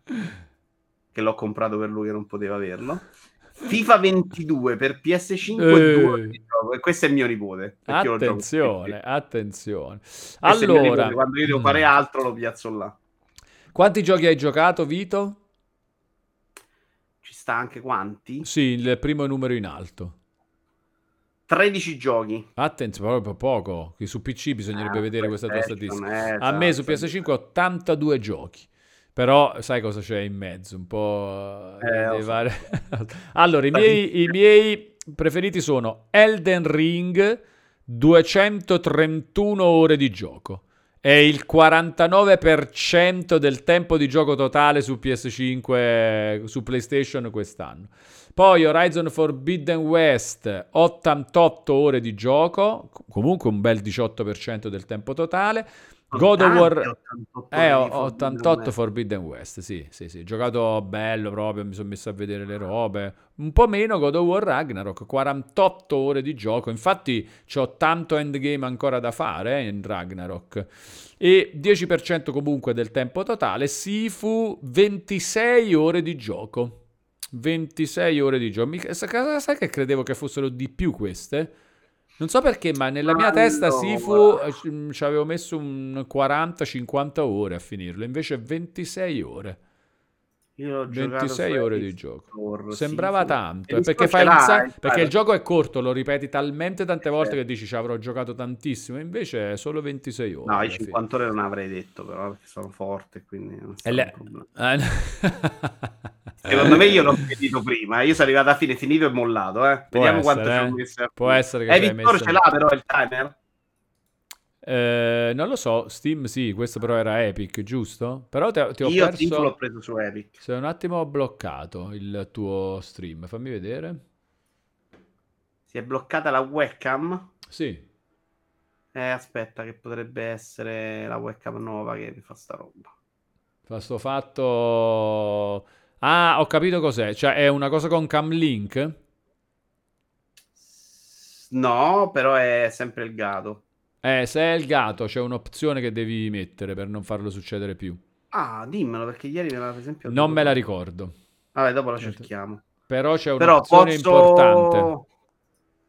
che l'ho comprato per lui che non poteva averlo. FIFA 22 per PS5 Eh. 2 ore di gioco. E questo è mio nipote. Attenzione, attenzione. Questo mio nipote, Allora, quando io devo mm, fare altro lo piazzo là. quanti giochi hai giocato, Vito? Ci sta anche quanti? Sì, il primo numero in alto. 13 giochi. Attenzione, proprio poco. Che su PC bisognerebbe Ah, vedere questa tua statistica. eh, A me su esatto. PS5 82 giochi. Però sai cosa c'è in mezzo? Un po'... Eh, vari- allora, i miei, i miei preferiti sono Elden Ring, 231 ore di gioco. È il 49% del tempo di gioco totale su PS5, su PlayStation quest'anno. Poi Horizon Forbidden West, 88 ore di gioco, comunque un bel 18% del tempo totale. God of War 88 eh, ore di ho- Forbidden 88 West. Forbidden West, sì, sì, sì, giocato bello proprio, mi sono messo a vedere le robe. Un po' meno God of War Ragnarok, 48 ore di gioco, infatti c'ho tanto endgame ancora da fare eh, in Ragnarok. E 10% comunque del tempo totale, Sifu 26 ore di gioco. 26 ore di gioco. Mi- sa- Sai che credevo che fossero di più queste? Non so perché, ma nella mia testa Allora. Sifu eh, mm, ci avevo messo un 40-50 ore a finirlo, invece 26 ore. Io l'ho giocato 26 su ore di gioco. Store, Sembrava sì, tanto, eh, perché, fai un sa- perché il gioco è corto, lo ripeti talmente tante volte Certo. che dici ci avrò giocato tantissimo, invece è solo 26 ore. No, i fine. 50 ore non avrei detto, però, perché sono forte, quindi non E sarà le-. Eh, Secondo me io l'ho finito prima, eh. io sono arrivato a fine, finito e mollato, eh. Può Vediamo essere, quanto eh. Può essere che Eh, Vittorio messo- ce l'ha però il timer? Eh, non lo so, Steam sì, questo però era Epic, giusto? Però ti, ti ho Io perso... tipo l'ho preso su Epic. Sei un attimo bloccato il tuo stream, fammi vedere. Si è bloccata la webcam. Sì, Eh, aspetta, che potrebbe essere la webcam nuova che mi fa sta roba. fa sto fatto... Ah, ho capito cos'è, cioè è una cosa con Camlink? No, però è sempre il gato. Eh, se è il gatto c'è un'opzione che devi mettere per non farlo succedere più. Ah, dimmelo, perché ieri me l'ha per esempio... Non me la ricordo, Vabbè, dopo la cerchiamo. però c'è Però un'opzione posso... importante.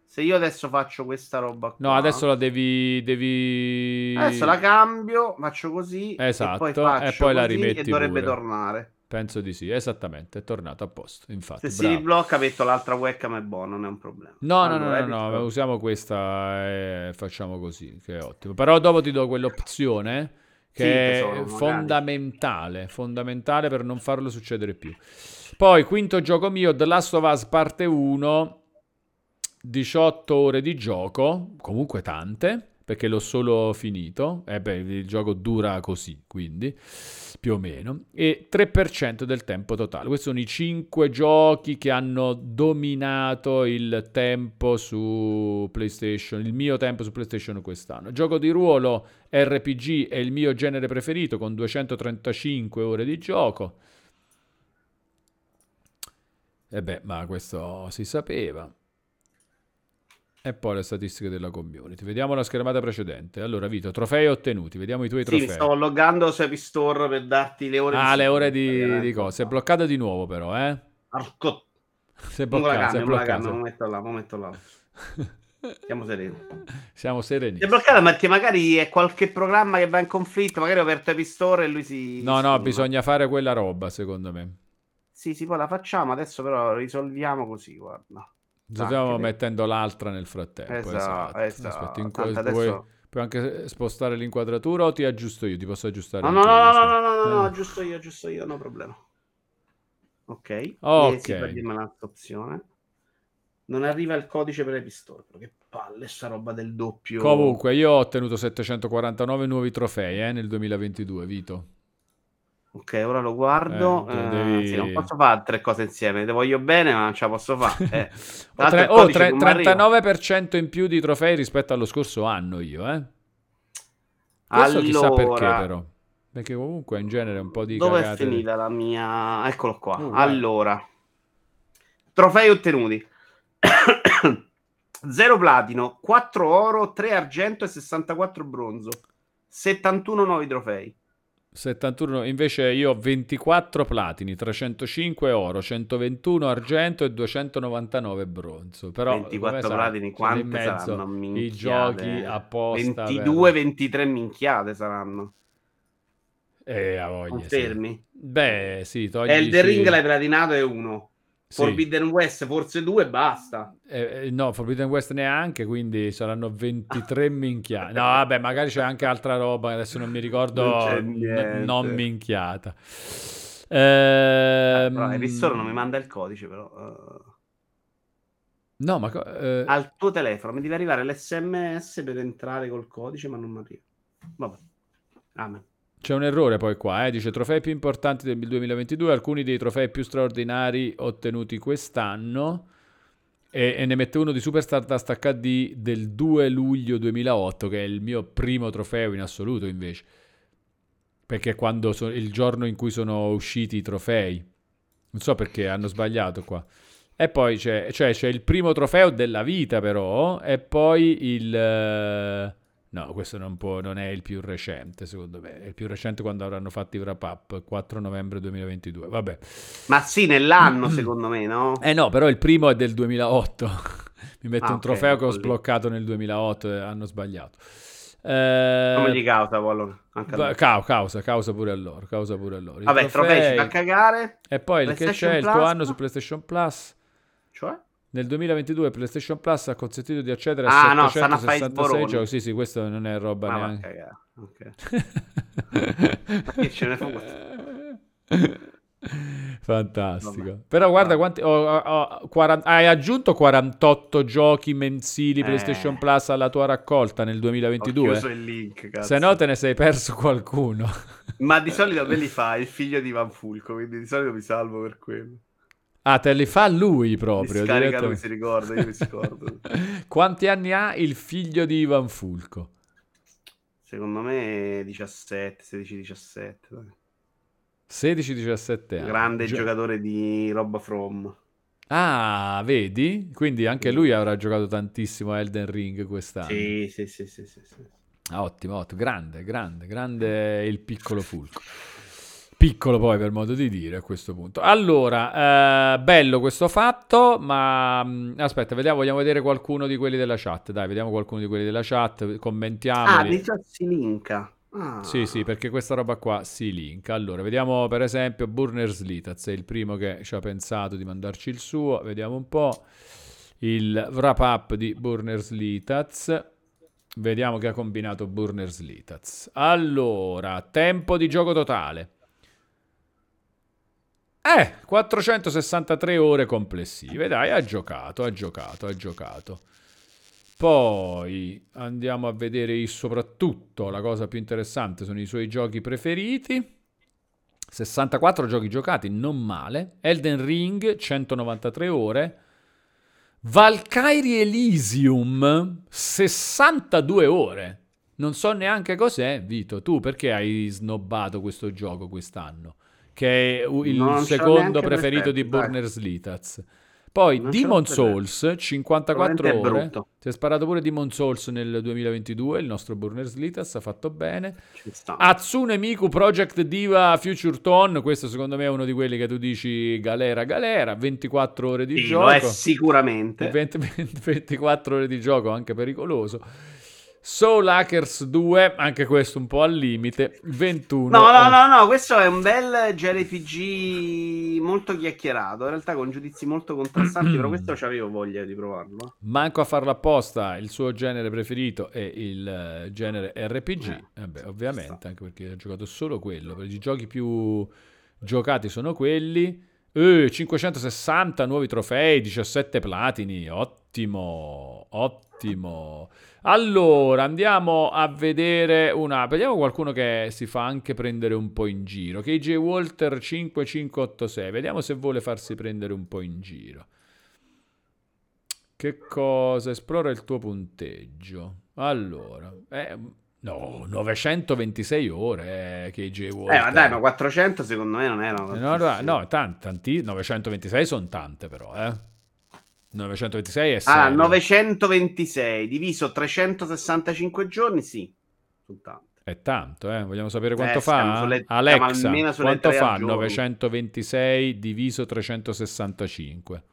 Se io adesso faccio questa roba qua... No, adesso la devi... devi... Adesso la cambio, faccio così Esatto, e poi, e poi la rimetti e dovrebbe pure. tornare. Penso di sì, esattamente, è tornato a posto, infatti. Se si bravo. riblocca metto l'altra webcam e buono, non è un problema. No, no, no, no, no, usiamo questa e facciamo così, che è ottimo. Però dopo ti do quell'opzione che Sì, è tesoro, magari. fondamentale, fondamentale per non farlo succedere più. Poi, quinto gioco mio, The Last of Us parte 1, 18 ore di gioco, comunque tante, perché l'ho solo finito. E beh, il gioco dura così, quindi più o meno, e 3% del tempo totale. Questi sono i 5 giochi che hanno dominato il tempo su PlayStation, il mio tempo su PlayStation quest'anno. Gioco di ruolo RPG è il mio genere preferito con 235 ore di gioco. E beh, ma questo si sapeva. E poi le statistiche della community. Vediamo la schermata precedente. Allora, Vito, trofei ottenuti. Vediamo i tuoi Sì, trofei. stavo loggando su Epic Store per darti le ore Ah, di le ore di, di cose. È bloccata di nuovo, però, eh? Arco- Si Non bloccata, si è cambio, non metto là, lo metto là. Siamo sereni. Siamo Si è bloccata perché magari è qualche programma che va in conflitto, magari ho aperto Epic Store e lui si... No, no, stima. bisogna fare quella roba, secondo me. Sì, sì, poi la facciamo, adesso però risolviamo così, guarda. Stiamo Anche- mettendo l'altra nel frattempo. Esatto, Esatto. esatto. Aspetta, in Tanto que- adesso- puoi, anche spostare l'inquadratura o ti aggiusto io? Ti posso aggiustare No, no, no, no, no, no, no, no, Eh. giusto io, giusto io, no problema. Ok. Ok. L'altra opzione. Non arriva il codice per le pistole. Che palle sta roba del doppio. Comunque, io ho ottenuto 749 nuovi trofei eh, nel 2022, Vito. Ok, ora lo guardo. Eh, Eh, devi- sì, non posso fare tre cose insieme. Le voglio bene, ma non ce la posso fare. Eh. Tre- oh, tre- arriva. 39% in più di trofei rispetto allo scorso anno io, eh. Questo chissà perché Allora, però. Perché comunque in genere un po' di Dove è cagate- finita la mia... Eccolo qua. Oh, allora. Trofei ottenuti. 0 platino, 4 oro, 3 argento e 64 bronzo. 71 nuovi trofei. 71, invece io ho 24 platini, 305 oro, 121 argento e 299 bronzo. Però 24 come sai, platini, mezzo saranno? I Minchiate. giochi apposta 22, per- 23 minchiate saranno. Eh, a voglia, sì. Confermi? Beh, sì, togli Elden Ring l'hai platinato è uno. Sì. Forbidden West forse due e basta. Eh, eh, no, Forbidden West neanche, quindi saranno 23 minchiate. No, vabbè, magari c'è anche altra roba, adesso non mi ricordo, Non n- non minchiata. Però Ehm, il ristoro non mi manda il codice però. eh. No, ma... eh, al tuo telefono mi deve arrivare l'SMS per entrare col codice, ma non mi arriva. Vabbè. Amen. C'è un errore poi qua, eh? dice trofei più importanti del 2022, alcuni dei trofei più straordinari ottenuti quest'anno e, e ne mette uno di Super Stardust HD del 2 luglio 2008 che è il mio primo trofeo in assoluto invece, perché è so- il giorno in cui sono usciti i trofei, non so perché hanno sbagliato qua. E poi c'è, cioè, c'è il primo trofeo della vita però e poi il... No, questo non, può, non è il più recente, secondo me. È il più recente quando avranno fatto i wrap up, 4 novembre 2022. Vabbè. Ma sì, nell'anno secondo me, no? Eh no, però il primo è del 2008. Mi mette Ah, un ok, trofeo che ho sbloccato nel 2008 e hanno sbagliato. Come Eh, gli causa allora? Causa, causa, pure a loro, causa pure a loro. Vabbè, trofei ci fa cagare. E poi il che c'è, il tuo anno su PlayStation Plus. Cioè? Nel 2022 PlayStation Plus ha consentito di accedere Ah, a no, stanno a fare i 766 sboroni. giochi. Sì, sì, questo non è roba Ma va a neanche. cagare. Ok. Ma che ce ne fotte? Fantastico. Vabbè. Però guarda quanti ho- ho- ho 40 hai aggiunto 48 giochi mensili Eh. PlayStation Plus alla tua raccolta nel Ho 2022. chiuso il link, cazzo. Se no te ne sei perso qualcuno. Ma di solito me li fa il figlio di Van Fulco, quindi di solito mi salvo per quello. Ah, te li fa lui Mi proprio. scarica lui, si ricorda, io mi scordo. Quanti anni ha il figlio di Ivan Fulco? Secondo me 17, 16, 17. dai. 16-17 anni. Grande Gio- giocatore di roba from. Ah, vedi? Quindi anche lui avrà giocato tantissimo a Elden Ring quest'anno. Sì, sì, sì, sì, sì, sì. Ah, ottimo, ottimo, grande, grande, grande il piccolo Fulco. Piccolo poi per modo di dire a questo punto. Allora, eh, bello questo fatto, ma mh, aspetta, vediamo, vogliamo vedere qualcuno di quelli della chat. Dai, vediamo qualcuno di quelli della chat, Ah, commentiamoli. di già si linka. Ah. Sì, sì, perché questa roba qua si linka. Allora, vediamo per esempio Burners Litaz, è il primo che ci ha pensato di mandarci il suo. Vediamo un po' il wrap up di Burners Litaz. Vediamo che ha combinato Burners Litaz. Allora, tempo di gioco totale. Eh, 463 ore complessive. Dai, ha giocato, ha giocato, ha giocato. Poi andiamo a vedere soprattutto la cosa più interessante sono i suoi giochi preferiti. 64 giochi giocati, non male. Elden Ring 193 ore. Valkyrie Elysium 62 ore. Non so neanche cos'è, Vito. Tu perché hai snobbato questo gioco quest'anno? Che è il Non secondo preferito di. Burners Litaz. Poi Non Demon. Souls 54 Probabilmente è ore. Si è sparato pure Demon Souls nel 2022. Il nostro Burners Litaz ha fatto bene. Hatsune Miku Project Diva Future Tone. Questo secondo me è uno di quelli che tu dici galera, galera. 24 ore di Sì, gioco. lo è sicuramente. 20 20 24 ore di gioco, anche pericoloso. Soul Hackers 2, anche questo un po' al limite, 21. No, no, no, no, questo è un bel JRPG molto chiacchierato, in realtà con giudizi molto contrastanti, però questo avevo voglia di provarlo. Manco a farlo apposta, il suo genere preferito è il eh, genere RPG, eh, eh beh, ovviamente, anche perché ha giocato solo quello, per i giochi più giocati sono quelli. Eh, 560 nuovi trofei, 17 platini, ottimo, ottimo. Allora, andiamo a vedere una... Vediamo qualcuno che si fa anche prendere un po' in giro. KJ Walter 5586. Vediamo se vuole farsi prendere un po' in giro. Che cosa? Esplora il tuo punteggio. Allora, eh, no, 926 ore eh, KJ Walter. Eh, ma dai, ma 400 secondo me non erano. No, no, no tanti, tanti, 926 sono tante però, eh. 926 è serio. Ah, 926 diviso 365 giorni, sì. Sono È tanto, eh? Vogliamo sapere quanto eh, fa? Sulle, Alexa, quanto fa 926 diviso 365?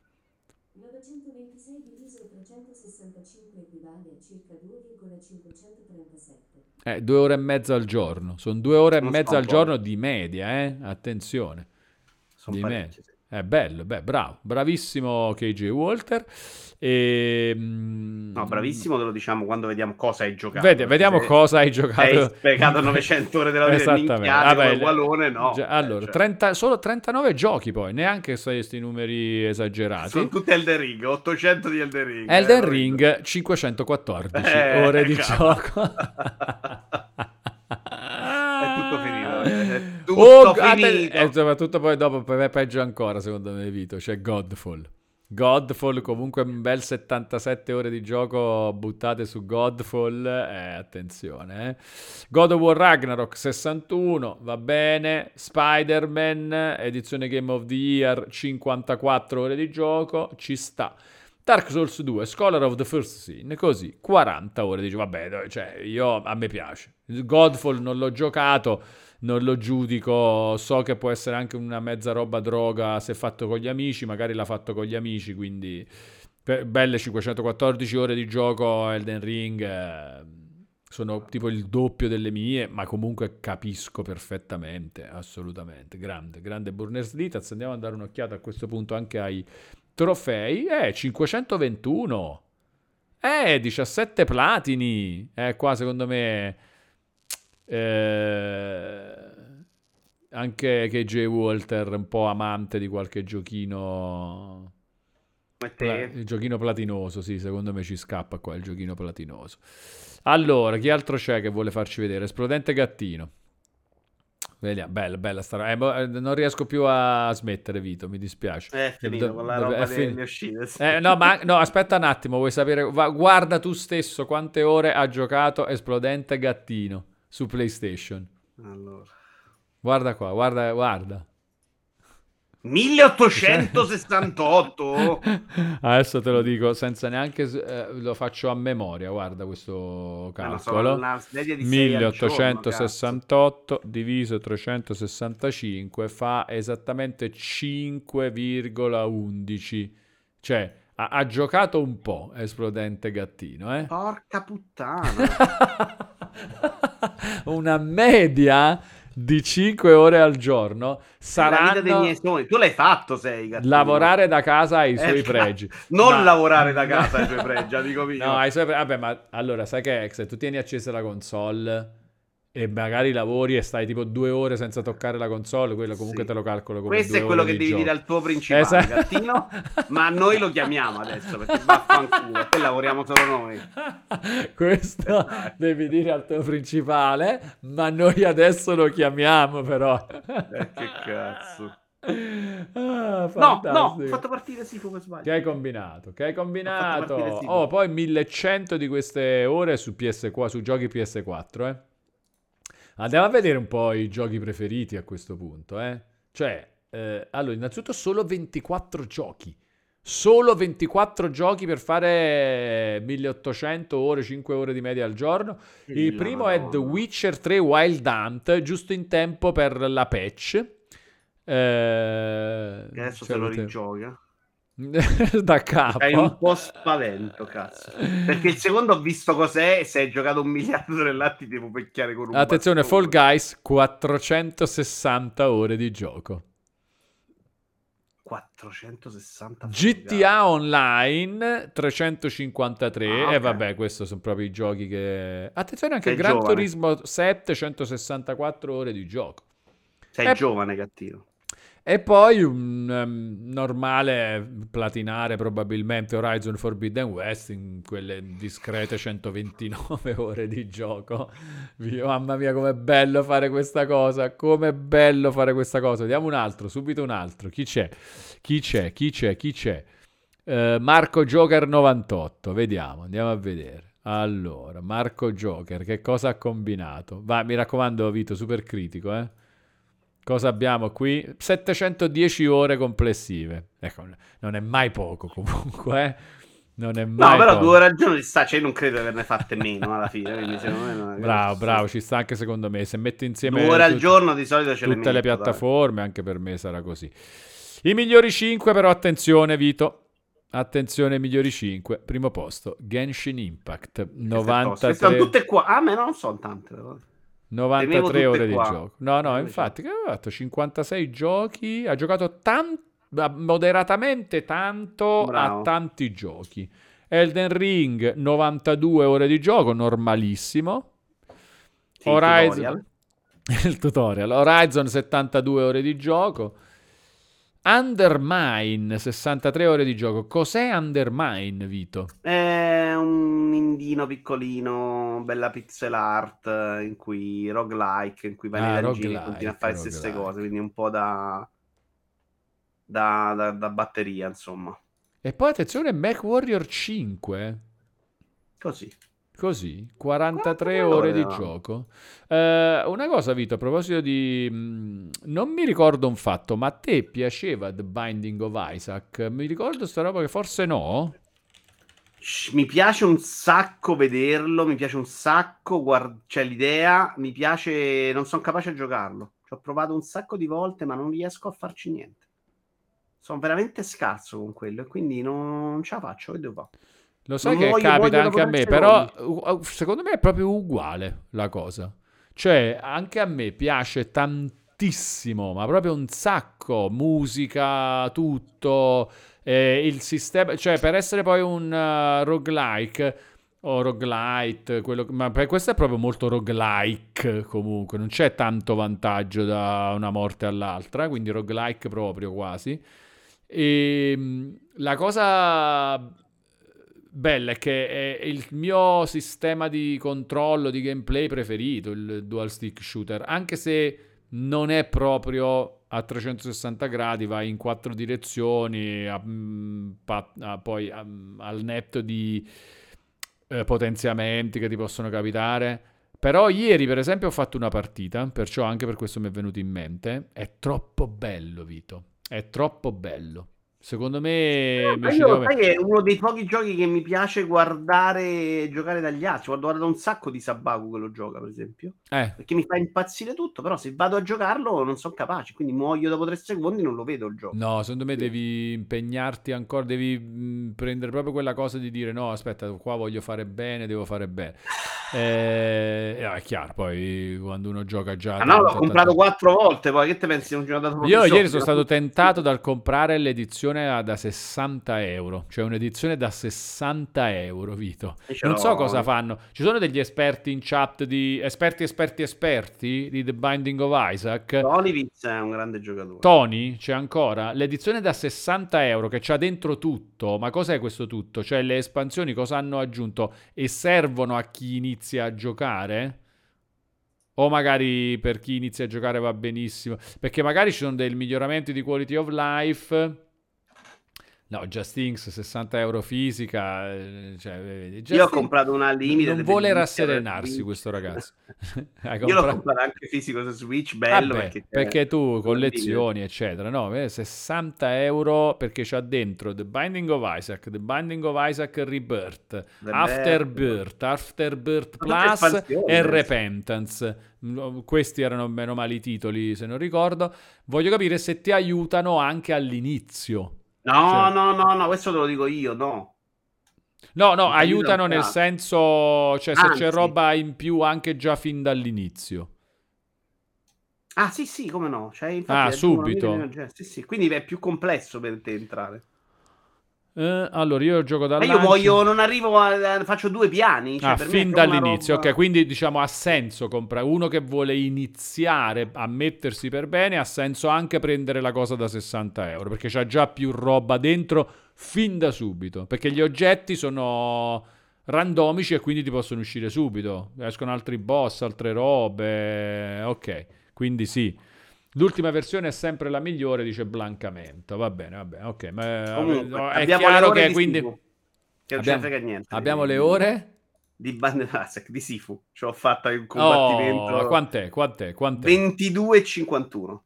926 diviso 365 equivale a circa 2,537. Eh, due ore e mezza al giorno. Sono due ore non e mezza al giorno di media, eh? Attenzione. Sono di media. È bello, beh, bravo, bravissimo KJ Walter. E, mm, no, bravissimo, te lo diciamo quando vediamo cosa hai giocato. Vedi, vediamo cosa hai giocato. Hai spiegato 900 ore della vita minchiate Vabbè, Wallone, no. Già, allora, cioè. 30, solo 39 giochi poi, neanche questi numeri esagerati. Sono tutti Elden Ring, 800 di Elden Ring. Elden eh, Ring, 514 eh, ore di gioco. tutto oh, finito. E soprattutto poi dopo, per me peggio ancora, secondo me, Vito, c'è Godfall. Godfall, comunque un bel 77 ore di gioco buttate su Godfall, eh, attenzione. Eh. God of War Ragnarok 61, va bene. Spider-Man, edizione Game of the Year, 54 ore di gioco, ci sta. Dark Souls 2, Scholar of the First Sin, così, 40 ore di gioco. Vabbè, cioè, io, a me piace. Godfall non l'ho giocato non lo giudico, so che può essere anche una mezza roba droga se fatto con gli amici, magari l'ha fatto con gli amici, quindi belle 514 ore di gioco Elden Ring eh, sono tipo il doppio delle mie, ma comunque capisco perfettamente, assolutamente. Grande, grande Burners Litaz. Andiamo a dare un'occhiata a questo punto anche ai trofei. Eh, 521. Eh, 17 platini. Eh, qua secondo me eh, anche KJ Walter, un po' amante di qualche giochino. il giochino platinoso, sì, secondo me ci scappa qua il giochino platinoso. Allora, chi altro c'è che vuole farci vedere? Esplodente gattino. Vediamo, bella, bella sta eh, boh, eh, non riesco più a smettere, Vito, mi dispiace. È finito Do- con la roba fin- uscite. Sì. Eh, no, ma no, aspetta un attimo, vuoi sapere? Va, guarda tu stesso quante ore ha giocato Esplodente Gattino su PlayStation. Allora. Guarda qua, guarda, guarda. 1868 adesso te lo dico senza neanche eh, lo faccio a memoria guarda questo eh, calcolo 1868 giorno, diviso 365 fa esattamente 5,11 cioè ha, ha, giocato un po' esplodente gattino eh? porca puttana una media di 5 ore al giorno saranno dei miei sogni. Tu l'hai fatto, sei gattino. lavorare da casa ha i suoi eh, pregi. Non ma... lavorare da casa ha i suoi pregi, dico io. No, hai i suoi pregi. Vabbè, ma allora sai che se tu tieni accesa la console e magari lavori e stai tipo due ore senza toccare la console, quello comunque sì. te lo calcolo come Questo è quello che devi gioco. dire al tuo principale, esatto. gattino, ma noi lo chiamiamo adesso perché vaffanculo, e lavoriamo solo noi. Questo devi dire al tuo principale, ma noi adesso lo chiamiamo però. Eh, che cazzo. Ah, no, no, ho fatto partire Sifu per sbaglio. Che hai combinato? Che hai combinato? Oh, poi 1100 di queste ore su PS4, su giochi PS4, eh. Andiamo a vedere un po' i giochi preferiti a questo punto, eh. Cioè, eh, allora, innanzitutto solo 24 giochi. Solo 24 giochi per fare 1800 ore, 5 ore di media al giorno. Il primo è The Witcher 3 Wild Hunt, giusto in tempo per la patch. Eh, adesso se lo rigioca. da capo. Hai un po' spavento, cazzo. Perché il secondo ho visto cos'è e se hai giocato un miliardo nell'atti devo pecchiare con un Attenzione, Fall bastone. Guys, 460 ore di gioco. 460 GTA Online 353 Ah, e ok. vabbè, questi sono proprio i giochi che... Attenzione anche Sei Gran giovane. Turismo 7, 164 ore di gioco. Sei Eh, giovane, cattivo. E poi un ehm, normale platinare probabilmente Horizon Forbidden West in quelle discrete 129 ore di gioco. Mamma mia, com'è bello fare questa cosa! Com'è bello fare questa cosa! Vediamo un altro, subito un altro. Chi c'è? Chi c'è? Chi c'è? Chi c'è? Eh, Marco Joker 98, vediamo, andiamo a vedere. Allora, Marco Joker, che cosa ha combinato? Va, mi raccomando, Vito, super critico, eh. Cosa abbiamo qui? 710 ore complessive. Ecco, non è mai poco comunque, eh. Non è No, mai però poco. due ragioni ci sta, cioè io non credo di averne fatte meno alla fine, quindi secondo me non è- Bravo, bravo, ci sta anche secondo me. Se metti insieme Due ore al giorno di solito ce le tutte le metto, dai. piattaforme, anche per me sarà così. I migliori 5, però attenzione, Vito. Attenzione, migliori 5. Primo posto, Genshin Impact, Queste toste. 93, Queste sono tutte qua. Ah, ma non sono tante. Però. 93 tutte ore di qua. gioco. No, no, infatti, che aveva fatto 56 giochi, ha giocato tan- moderatamente tanto Bravo. a tanti giochi. Elden Ring, 92 ore di gioco, normalissimo. Sì, Horizon, il tutorial. Horizon 72 ore di gioco. Undermine 63 ore di gioco. Cos'è Undermine, Vito? È un indino piccolino, bella pixel art, in cui roguelike, in cui vai Ah, e roguelike, continui a fare le stesse cose, quindi un po' da, da, da- da batteria, insomma. E poi attenzione, Mac Warrior 5. Così. Così, 43 43 ore di gioco. Eh, una cosa, Vito, a proposito di... mh, non mi ricordo un fatto, ma a te piaceva The Binding of Isaac? Mi ricordo sta roba che forse no? Sh- Mi piace un sacco vederlo, mi piace un sacco, guard- c'è l'idea, mi piace, non sono capace a giocarlo. Ci ho provato un sacco di volte, ma non riesco a farci niente. Sono veramente scarso con quello e quindi non, non ce la faccio, che devo fare? Lo sai Non che voglio- capita voglio anche a me, però secondo me è proprio uguale la cosa. Cioè, anche a me piace tantissimo, ma proprio un sacco, musica, tutto, eh, il sistema, cioè per essere poi un uh, roguelike o roguelite, quello, ma per questo è proprio molto roguelike comunque, non c'è tanto vantaggio da una morte all'altra, quindi roguelike proprio quasi. E mh, la cosa bella è che è il mio sistema di controllo, di gameplay preferito, il dual stick shooter, anche se non è proprio a 360 gradi, vai in quattro direzioni, a- pa- a- poi a- al netto di eh, potenziamenti che ti possono capitare. Però ieri, per esempio, ho fatto una partita, perciò anche per questo mi è venuto in mente. È troppo bello, Vito. È troppo bello. Secondo me... mi Ma io sai che è uno dei pochi giochi che mi piace guardare giocare dagli altri. Guardo, guardo un sacco di Sabaku che lo gioca, per esempio. Eh, Perché mi fa impazzire tutto, però se vado a giocarlo non sono capace, quindi muoio dopo tre secondi non lo vedo il gioco. no, secondo me devi impegnarti ancora, devi mh, prendere proprio quella cosa di dire no, aspetta, qua voglio fare bene, devo fare bene. Eh, no, è chiaro, poi quando uno gioca già... Ah no, l'ho comprato quattro volte, poi che te pensi? Non proprio Io ieri sono no? stato tentato dal comprare l'edizione a- da 60 euro, cioè un'edizione da 60 euro, Vito. Non so cosa fanno. Ci sono degli esperti in chat di esperti, esperti, esperti di The Binding of Isaac. Olivitz è un grande giocatore. Tony, c'è ancora l'edizione da 60 euro che c'ha dentro tutto. Ma cos'è questo tutto? Cioè, le espansioni cosa hanno aggiunto e servono a chi inizia a giocare? O magari per chi inizia a giocare va benissimo. Perché magari ci sono dei miglioramenti di quality of life. No, Just Inks 60 euro fisica. eh, Cioè, Just Io ho comprato una limited. Non vuole rasserenarsi questo ragazzo. Hai Io l'ho comprato- comprato anche fisico su Switch, bello Vabbè, perché, perché, tu collezioni, eccetera. No, eh, 60 euro perché c'ha dentro The Binding of Isaac, The Binding of Isaac Rebirth. Afterbirth, Afterbirth Plus e. Repentance. Mm, Questi erano meno male i titoli, se non ricordo. Voglio capire se ti aiutano anche all'inizio. No, Cioè- no, no, no, questo te lo dico io, no. No, no, aiutano nel senso, cioè se c'è Anzi. roba in più anche già fin dall'inizio. Ah, sì, sì, come no. Cioè, infatti, Ah, subito? Sì, sì, quindi è più complesso per te entrare. Eh, allora, io gioco da Ma io muoio, non arrivo a... faccio due piani. Cioè, Ah, fin dall'inizio, roba- ok, quindi diciamo ha senso comprare uno che vuole iniziare a mettersi per bene, ha senso anche prendere la cosa da 60 euro, perché c'ha già più roba dentro fin da subito, perché gli oggetti sono randomici e quindi ti possono uscire subito, escono altri boss, altre robe, ok, quindi sì. L'ultima versione è sempre la migliore, dice Blancamento. Va bene, va bene, ok. Ma Comunque, no, è abbiamo chiaro che di quindi Sifu, Che non frega niente. abbiamo le ore. Di Banderasek, di Sifu. Ci ho fatto il Oh, combattimento. quant'è? Quant'è? Quant'è? 22 e 51.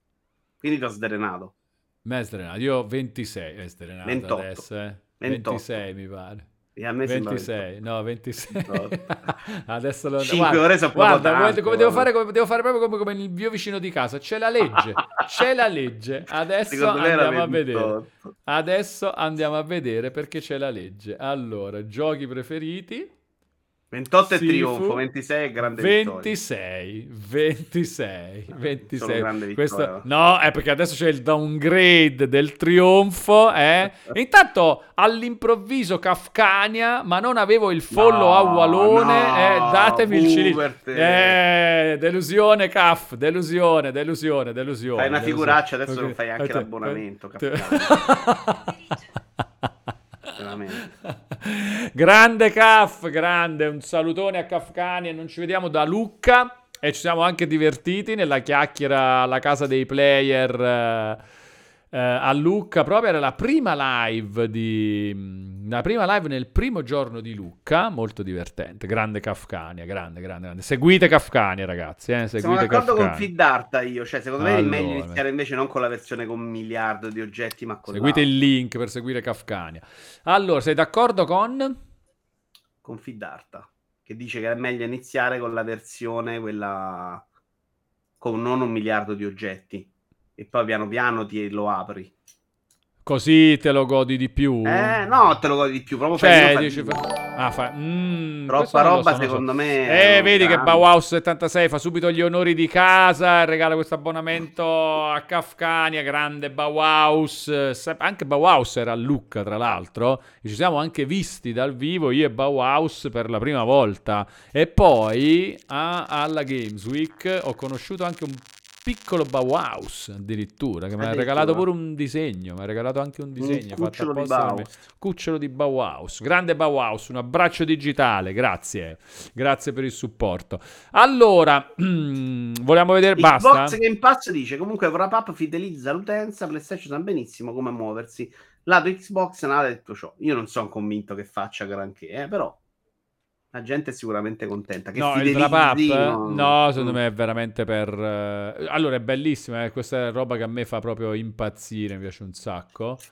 Quindi ti ho sdrenato. Me sdrenato. Io 26 è sdrenato 28. adesso, eh. 28. 26 mi pare. E a me sembra 26, no, 26. 28. adesso lo Cinque guarda, ore sono guarda, come, tante, come devo, fare, come devo fare proprio come, come il mio vicino di casa. C'è la legge, c'è la legge. Adesso andiamo a vedere. 28. Adesso andiamo a vedere perché c'è la legge. Allora, giochi preferiti. 28 è Sifu, trionfo, 26 è grande vittoria. 26, 26, 26. Solo grande Questo- no, è perché adesso c'è il downgrade del trionfo. Eh? Intanto all'improvviso Kafkania, ma non avevo il follow No, a Walone. no, eh, datemi il cilindro. Eh, delusione, Caf, delusione, delusione, delusione. Fai una delusione. figuraccia, adesso Ok. non fai anche te- l'abbonamento, te- Veramente. grande Caf, grande, un salutone a Kafkani e non ci vediamo da Lucca e ci siamo anche divertiti nella chiacchiera alla casa dei player eh, eh, a Lucca, proprio era la prima live di la prima live nel primo giorno di Lucca, molto divertente, grande Kafkania, grande, grande, grande. Seguite Kafkania ragazzi, eh, Sono seguite d'accordo con Kafkania. Fiddarta io, cioè secondo me è meglio Allora. iniziare invece non con la versione con un miliardo di oggetti, ma con Seguite l'altra. il link per seguire Kafkania. Allora, sei d'accordo con con Fiddarta, che dice che è meglio iniziare con la versione quella con non un miliardo di oggetti e poi piano piano ti lo apri. Così te lo godi di più? Eh, no, te lo godi di più, proprio fai Cioè, meno dici, fa- ah, fa... mm, Troppa roba, so, non so. secondo me. Eh, vedi che grande. Bauhaus 76 fa subito gli onori di casa, regala questo abbonamento a Kafkania, grande Bauhaus. Anche Bauhaus era a Lucca, tra l'altro. E Ci siamo anche visti dal vivo, io e Bauhaus, per la prima volta. E poi a- alla Games Week ho conosciuto anche un piccolo Bauhaus, addirittura, che mi ha regalato pure un disegno. Mi ha regalato anche un disegno. fatto cucciolo di. Bauhaus. Cucciolo di Bauhaus, grande Bauhaus, un abbraccio digitale, grazie, grazie per il supporto. Allora, vogliamo vedere, Xbox basta? Game Pass dice comunque Wrap Up fidelizza l'utenza, PlayStation sa benissimo come muoversi. Lato Xbox non ha detto ciò. Io non sono convinto che faccia granché, eh, però la gente è sicuramente contenta. Che No, il wrap up? no. Secondo Mm. me è veramente per... eh, Allora, è bellissima, eh, questa è roba che a me fa proprio impazzire, mi piace un sacco.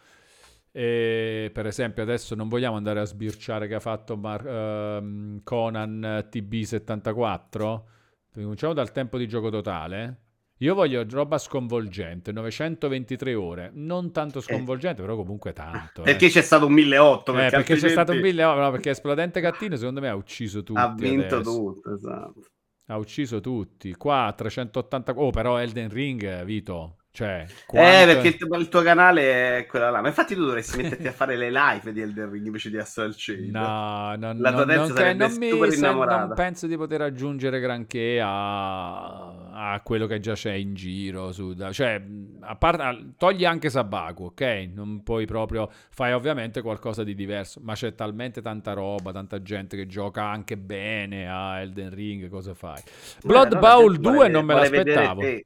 E, per esempio, adesso non vogliamo andare a sbirciare che ha fatto Mar- ehm, Conan TB74. Cominciamo dal tempo di gioco totale. Io voglio roba sconvolgente, 923 ore. Non tanto sconvolgente, però comunque tanto. eh. Perché c'è stato un 1008? Eh, perché c'è stato un altrimenti mille, no, perché Esplodente Cattino secondo me ha ucciso tutti Ha vinto adesso. tutto, esatto. Ha ucciso tutti. Qua 380. Oh, però Elden Ring, Vito. Cioè, Eh, quanto- perché il, tuo- il tuo canale è quella là. Ma infatti tu dovresti metterti a fare le live di Elden Ring invece di Astral Chain. No, non, La tua terza non- sarebbe non mi innamorata. non penso di poter aggiungere granché a, a quello che già c'è in giro. Su, cioè, a parte, a- togli anche Sabaku, ok? Non puoi proprio. Fai ovviamente qualcosa di diverso, ma c'è talmente tanta roba, tanta gente che gioca anche bene a Elden Ring. Cosa fai? Blood Eh, allora la Bowl gente 2 vuole- non me l'aspettavo. te.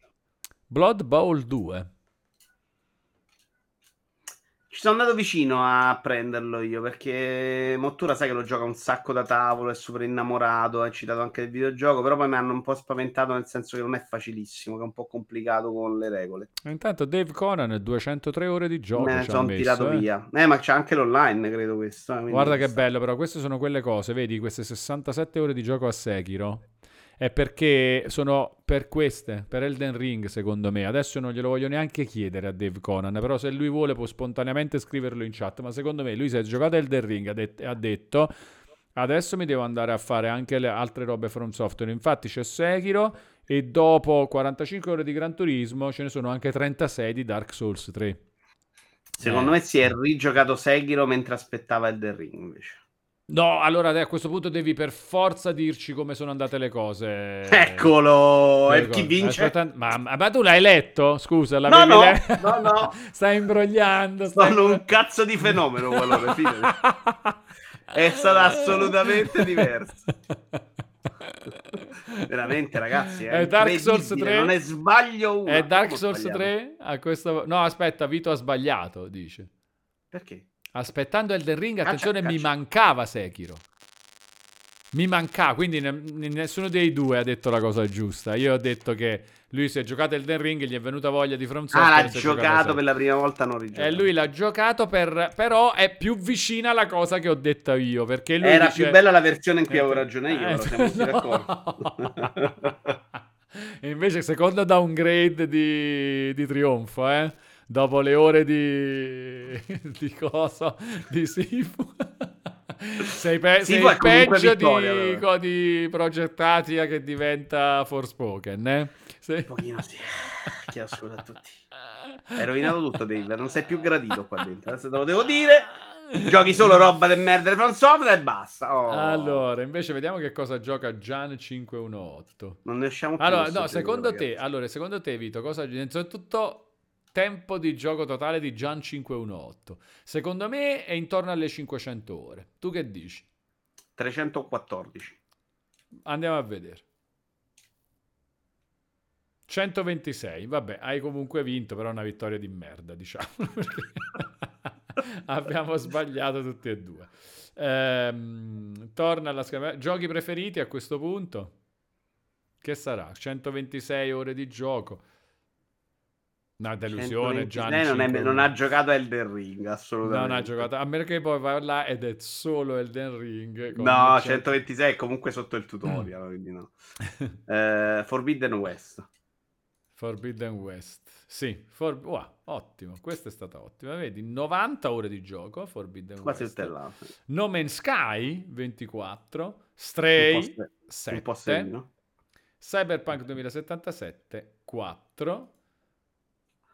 Blood Bowl 2. Ci sono andato vicino a prenderlo io perché Mottura sai che lo gioca un sacco da tavolo, è super innamorato, ha citato anche il videogioco, però poi mi hanno un po' spaventato nel senso che non è facilissimo, che è un po' complicato con le regole. Intanto Dave Conan 203 ore di gioco Me ne sono tirato eh. via. Eh, ma c'è anche l'online, credo questo. eh, Guarda che bello, però queste sono quelle cose, vedi, queste 67 ore di gioco a Sekiro. È perché sono per queste, per Elden Ring secondo me. Adesso non glielo voglio neanche chiedere a Dave Conan, però se lui vuole può spontaneamente scriverlo in chat, ma secondo me lui si è giocato Elden Ring ha, det- ha detto adesso mi devo andare a fare anche le altre robe from software. Infatti c'è Sekiro e dopo 45 ore di Gran Turismo ce ne sono anche 36 di Dark Souls 3. Secondo Eh. me si è rigiocato Sekiro mentre aspettava Elden Ring invece. No, allora a questo punto devi per forza dirci come sono andate le cose. Eccolo! E chi vince? Aspetta, ma, ma tu l'hai letto? Scusa, No, no, le- no, no. Stai imbrogliando. Stai Sono un cazzo di fenomeno fidati. È stato assolutamente diverso. Veramente, ragazzi, è, È Dark Souls incredibile, 3? Non è sbaglio uno. È Dark Souls sbagliato? 3? A questo... No, aspetta, Vito ha sbagliato, dice. Perché? Aspettando Elden Ring, Caccia, attenzione, mi caccia. mancava Sekiro. Mi mancava, quindi ne- nessuno dei due ha detto la cosa giusta. Io ho detto che lui si è giocato Elden Ring, gli è venuta voglia di From Software. Ah, l'ha giocato per la prima volta, non rigiocato. E lui l'ha giocato per... però è più vicina alla cosa che ho detto io, perché lui Era dice- più bella la versione in cui Eh, avevo ragione io, eh, siamo no. d'accordo. Invece secondo downgrade di, di trionfo, eh? Dopo le ore di, di cosa? Di Sifu. sei pe- sei Sifu è comunque peggio vittoria, di, co- di Projectatia che diventa Forspoken, eh? Sei- Un pochino sì. Chiedo scusa a tutti. Hai rovinato tutto, Dave. Non sei più gradito qua dentro. Adesso te lo devo dire. Giochi solo roba del merda di From Software e basta. Oh. Allora, invece vediamo che cosa gioca Gian 518. Non ne usciamo più. Allora, no, secondo ragazzi. te, allora, secondo te, Vito, cosa innanzitutto tempo di gioco totale di Gian 518. Secondo me è intorno alle 500 ore. Tu che dici? 314. Andiamo a vedere. 126, vabbè, hai comunque vinto, però è una vittoria di merda, diciamo. Abbiamo sbagliato tutti e due. Ehm, torna alla schermata. Giochi preferiti a questo punto? Che sarà? 126 ore di gioco. Una delusione, 126 Gianni. non, è- 5. non ha giocato Elden Ring, assolutamente. Non ha giocato. A meno che poi va là ed è solo Elden Ring. No, 100 126 è comunque sotto il tutorial, quindi no. Eh, Forbidden West. Forbidden West. Sì, for- wow, ottimo. Questa è stata ottima. Vedi, 90 ore di gioco. Forbidden Quasi West. là. No Man's Sky 24. Un po' Stray se- un po' 7. serino. Cyberpunk 2077 4.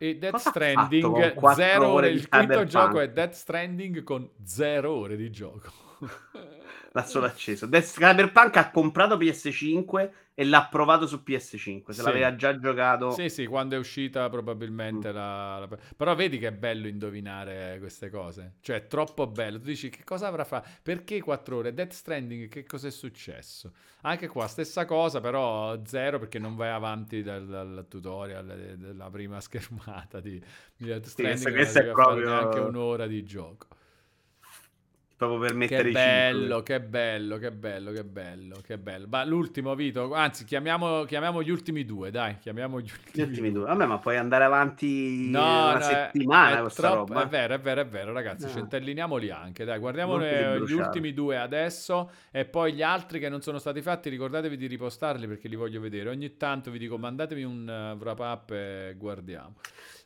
E Death Cosa Stranding 0 ore. Il quinto gioco è Death Stranding con 0 ore di gioco. L'ha solo acceso. Death Cyberpunk ha comprato PS5 e l'ha provato su PS5. Se Sì. l'aveva già giocato. Sì, sì, quando è uscita probabilmente Mm. la, la- Però vedi che è bello indovinare queste cose. Cioè, è troppo bello. Tu dici, che cosa avrà fatto? Perché 4 ore? Death Stranding, che cosa è successo? Anche qua, stessa cosa, però zero perché non vai avanti dal, dal tutorial de- della prima schermata di, di Death Stranding. questo- non questo è proprio- neanche un'ora di gioco. Proprio per Che mettere i bello, che bello, che bello, che bello, che bello. Ma l'ultimo, Vito, anzi, chiamiamo, chiamiamo gli ultimi due, dai, chiamiamo gli ultimi, Gli ultimi due. Vabbè, ma puoi andare avanti No, una no, è- settimana è questa troppo- roba. È vero, è vero, è vero, ragazzi. No. Centelliniamoli anche. Dai, guardiamo gli ultimi due adesso e poi gli altri che non sono stati fatti. Ricordatevi di ripostarli perché li voglio vedere. Ogni tanto vi dico, mandatemi un uh, wrap up e guardiamo.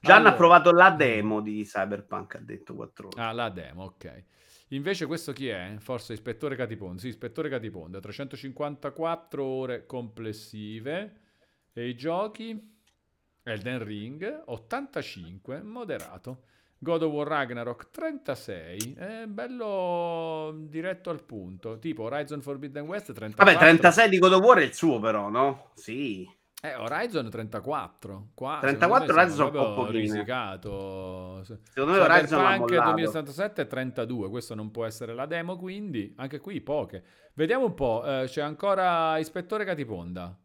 Già Allora- hanno provato la demo di Cyberpunk, ha detto 4 ore. Ah, la demo, ok. Invece questo chi è? Forse Ispettore Catiponda. Sì, Ispettore Catiponda, 354 ore complessive. E i giochi? Elden Ring, 85, moderato. God of War Ragnarok 36, è bello diretto al punto, tipo Horizon Forbidden West 34. Vabbè, 36 di God of War è il suo però, no? Sì. Eh, Horizon 34. Qua, 34 secondo me Horizon sono un po' risicato. Secondo me Horizon mollato. 2077 è 32, questo non può essere la demo, quindi anche qui poche. Vediamo un po', eh, c'è ancora Ispettore Catiponda.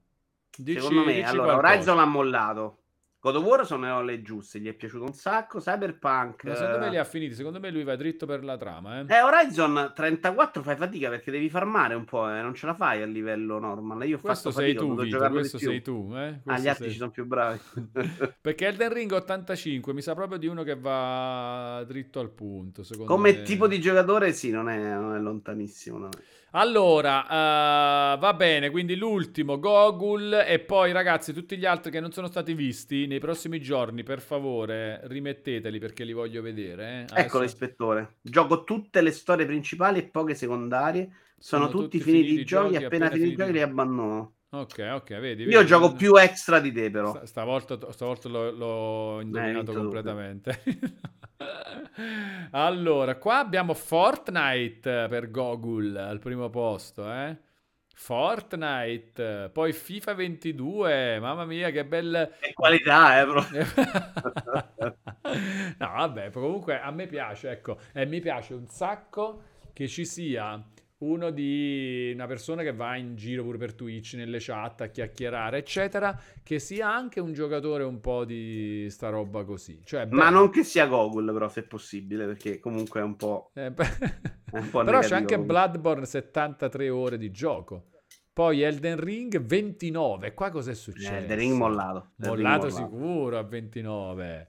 Dici, Secondo me, allora, qualcosa. Horizon l'ha mollato. God of War sono le giuste, gli è piaciuto un sacco. Cyberpunk. Ma secondo me li eh, ha finiti, secondo me lui va dritto per la trama, eh. Eh, Horizon 34 fai fatica perché devi farmare un po', eh, non ce la fai a livello normal. Io ho questo fatto sei fatica, tu, Vito, questo sei tu, eh. Ah, Questo gli altri sei- ci sono più bravi. Perché Elden Ring 85 mi sa proprio di uno che va dritto al punto, secondo Come me. tipo di giocatore, sì, non è, non è lontanissimo. no. Allora, eh, va bene, quindi l'ultimo, Gogul, e poi ragazzi, tutti gli altri che non sono stati visti, nei prossimi giorni, per favore, rimetteteli perché li voglio vedere. eh. Ecco l'ispettore. Gioco tutte le storie principali e poche secondarie. Sono, tutti, finiti i giochi, appena finiti i giochi li abbandono. Ok, ok, vedi. Io vedi, gioco più extra di te però. Sta- Stavolta, stavolta l'ho, l'ho indovinato tu. completamente. allora, qua abbiamo Fortnite per Gogul al primo posto, eh? Fortnite, poi FIFA 22, mamma mia che bel... Che qualità, eh, però. no, vabbè, comunque a me piace, ecco, e mi piace un sacco che ci sia uno di una persona che va in giro pure per Twitch, nelle chat a chiacchierare, eccetera, che sia anche un giocatore un po' di sta roba così. Cioè, Ma bello. non che sia Gogol, però, se è possibile, perché comunque è un po'. Eh, beh, È un po' Però c'è anche Bloodborne 73 ore di gioco. Poi Elden Ring 29. Qua cos'è successo? Eh, Ring mollato. The Ring Mollato mollato. sicuro a 29.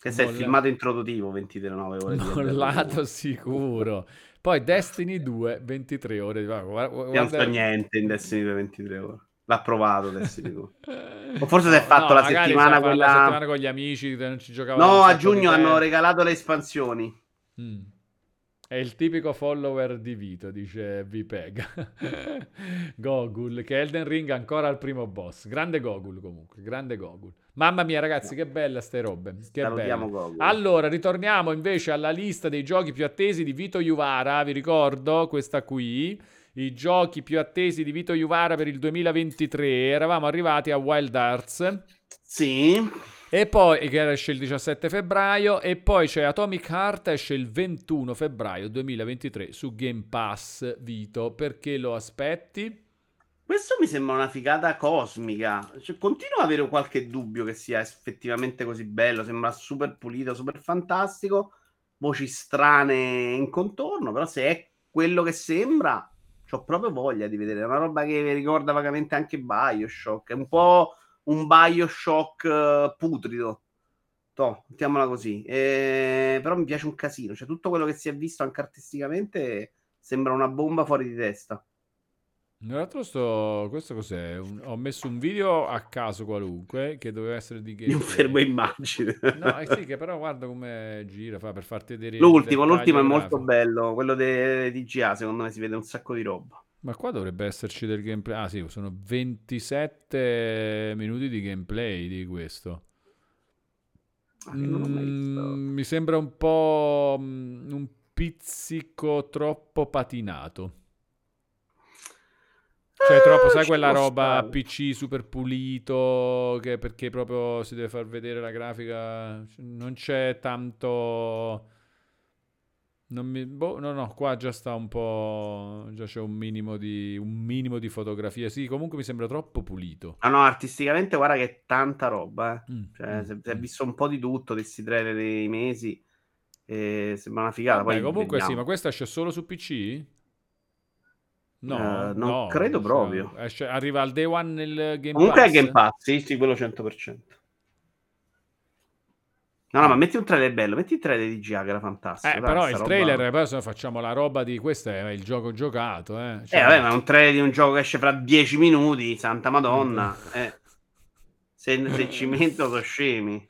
Questo è il Molla- filmato introduttivo, 29 ore. di Elden Ring. Mollato sicuro. Poi Destiny 2 23 ore. Guarda, guarda- non niente in Destiny 2 23 ore. L'ha provato Destiny 2. Eh, O forse si è fatto la magari settimana quella- la settimana con gli amici non ci giocavano No, a giugno hanno regalato le espansioni. Mm. È il tipico follower di Vito, dice Vpeg. Gogul, che Elden Ring ancora al primo boss. Grande Gogul comunque, grande Gogul. Mamma mia ragazzi, che bella ste robe. Che Salutiamo. Gogol. Allora, ritorniamo invece alla lista dei giochi più attesi di Vito Juvara, vi ricordo questa qui. I giochi più attesi di Vito Juvara per il 2023. Eravamo arrivati a Wild Arts. Sì. E poi, che esce il 17 febbraio, e poi c'è Atomic Heart, esce il 21 febbraio 2023 su Game Pass, Vito. Perché lo aspetti? Questo mi sembra una figata cosmica. Cioè, continuo ad avere qualche dubbio che sia effettivamente così bello. Sembra super pulito, super fantastico. Voci strane in contorno. Però, se è quello che sembra, ho proprio voglia di vedere. È una roba che mi ricorda vagamente anche Bioshock. È un po' un Bioshock eh, putrido. Toh, mettiamola così. Eh, però mi piace un casino. Cioè, tutto quello che si è visto anche artisticamente sembra una bomba fuori di testa. Tra l'altro sto... questo cos'è? Un- Ho messo un video a caso qualunque che doveva essere di gameplay. fermo immagine. No, eh sì, che però guarda come gira, fa per farti vedere L'ultimo, l'ultimo è molto bello, quello dei DGA, secondo me si vede un sacco di roba. Ma qua dovrebbe esserci del gameplay. Ah sì, sono 27 minuti di gameplay di questo. Ah. Mm, mi sembra un po' mm, un pizzico troppo patinato. Cioè, troppo, Eh, sai ci quella roba. PC super pulito che perché proprio si deve far vedere la grafica. Non c'è tanto. Non mi... boh, no, no, qua già sta un po'. Già c'è un minimo di. Un minimo di fotografia. Sì, comunque mi sembra troppo pulito. Ah no, artisticamente guarda che è tanta roba, eh. Mm, Cioè, mm, si è mm. visto un po' di tutto di questi trailer dei mesi. E sembra una figata. Vabbè, comunque sì, vediamo. ma questa esce solo su PC? No, Eh, non no, credo cioè, proprio. esce- arriva al day one nel Game Comunque Pass. è Game Pass, sì, sì, quello 100%. No, no, ma metti un trailer bello, metti il trailer di GA che era fantastico. Eh, dai, però il roba- trailer, poi se facciamo la roba di questo è il gioco giocato, eh. Cioè, Eh, vabbè, ma un trailer di un gioco che esce fra 10 minuti, santa madonna. Eh. Se, se ci metto sono scemi.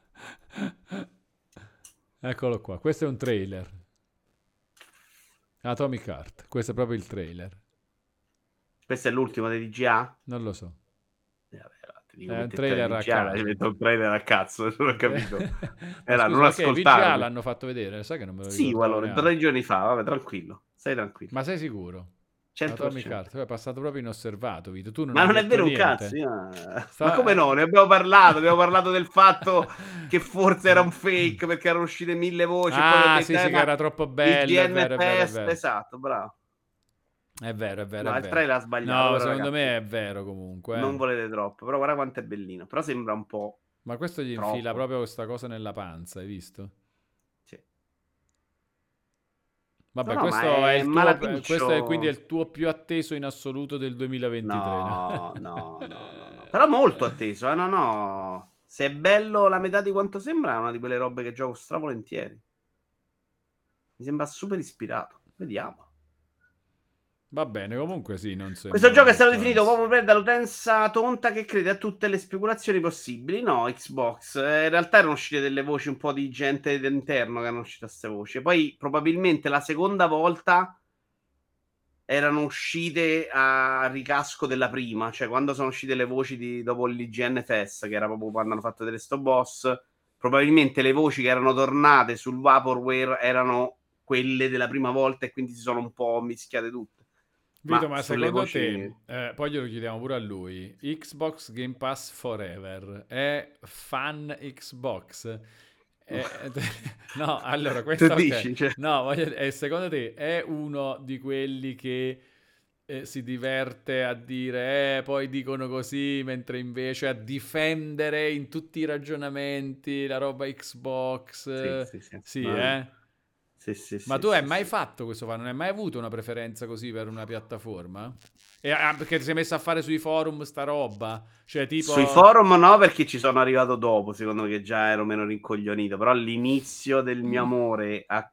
Eccolo qua, questo è un trailer. Atomic Heart, questo è proprio il trailer. Questo è l'ultimo dei DGA? Non lo so. Eh, dico, È un metti il trailer a DGA, caso. ci metto un trailer a cazzo, non ho capito. Ma Era, scusa, non ascoltarmi. l'hanno fatto vedere, sai che non me lo Sì, ricordavo allora, tre giorni fa, vabbè, tranquillo. Stai tranquillo. Ma sei sicuro? 100%. Atomic Heart, è passato proprio inosservato, Vito. Tu non Ma non è vero un niente. cazzo. io- Sta- Ma come no? Ne abbiamo parlato. Abbiamo parlato del fatto che forse era un fake perché erano uscite mille voci. e poi Ah, detto, sì, eh, sì, che era troppo il bello. È DN vero, è vero, è test, vero. esatto, bravo. È vero, è vero, No, è il vero. trailer ha sbagliato. No, però, secondo ragazzi, me è vero comunque. eh. Non volete troppo, però guarda quanto è bellino. Però sembra un po'. Ma questo gli Troppo. infila proprio questa cosa nella panza, hai visto? Sì. Vabbè, No, no, questo, ma è è il tuo, malaticcio. questo è quindi il tuo più atteso in assoluto del 2023. No, no, no, no, no. Però molto atteso, eh? No, no. Se è bello la metà di quanto sembra, è una di quelle robe che gioco stravolentieri. Mi sembra super ispirato. Vediamo. Va bene, comunque sì, non sembra Questo gioco è stato definito proprio per dall'utenza tonta che crede a tutte le speculazioni possibili. No, Xbox. Eh, in realtà erano uscite delle voci un po' di gente all'interno che erano uscite queste voci. Poi probabilmente la seconda volta erano uscite a ricasco della prima, cioè quando sono uscite le voci di, dopo l'IGN Fest, che era proprio quando hanno fatto vedere sto boss, probabilmente le voci che erano tornate sul Vaporware erano quelle della prima volta e quindi si sono un po' mischiate tutte. Vito, Ma ma secondo voci- te, eh, poi glielo chiediamo pure a lui, Xbox Game Pass Forever è fan Xbox? Eh, no, allora, questo Tu ok. dici, cioè- No, voglio- eh, secondo te è uno di quelli che eh, si diverte a dire, eh, poi dicono così, mentre invece a difendere in tutti i ragionamenti la roba Xbox? Sì, sì, sì. sì, No, eh? Sì, sì, Ma sì, tu hai mai fatto questo fa? Non hai mai avuto una preferenza così per una piattaforma? E, ah, perché ti sei messo a fare sui forum sta roba? Cioè, tipo... Sui forum no, perché ci sono arrivato dopo, secondo me che già ero meno rincoglionito, però all'inizio del mio Mm. amore a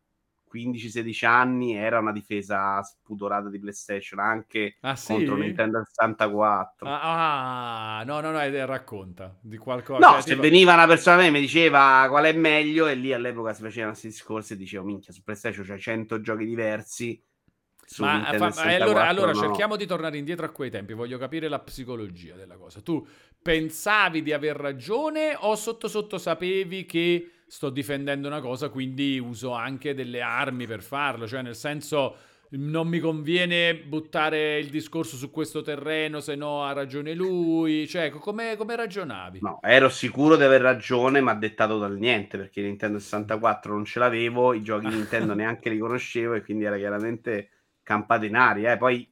15-16 anni era una difesa spudorata di PlayStation, anche Ah, sì? contro Nintendo 64. Ah, ah, no, no, no, eh, racconta di qualcosa. No, cioè, se veniva una persona a me e mi diceva qual è meglio, e lì all'epoca si facevano questi discorsi e dicevo, minchia, su PlayStation c'hai 100 giochi diversi. Ma, fa- ma, eh, allora, 64 allora no. cerchiamo di tornare indietro a quei tempi. Voglio capire la psicologia della cosa. Tu pensavi di aver ragione o sotto sotto sapevi che sto difendendo una cosa, quindi uso anche delle armi per farlo? Cioè, nel senso, non mi conviene buttare il discorso su questo terreno, se no ha ragione lui. Cioè, co- come, come ragionavi? No, ero sicuro di aver ragione, ma dettato dal niente, perché Nintendo 64 non ce l'avevo, i giochi Nintendo neanche li conoscevo e quindi era chiaramente campato in aria. eh. Poi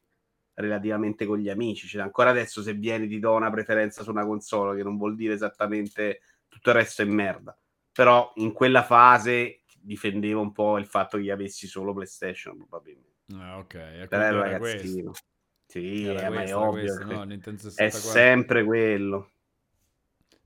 relativamente con gli amici, cioè, ancora adesso se vieni ti do una preferenza su una console, che non vuol dire esattamente tutto il resto è merda. Però in quella fase difendevo un po' il fatto che avessi solo PlayStation, probabilmente. Ah, ok, e ero era questo. ragazzino. Sì, Era eh, ma è questo, ovvio. questo, no? È 64. sempre quello.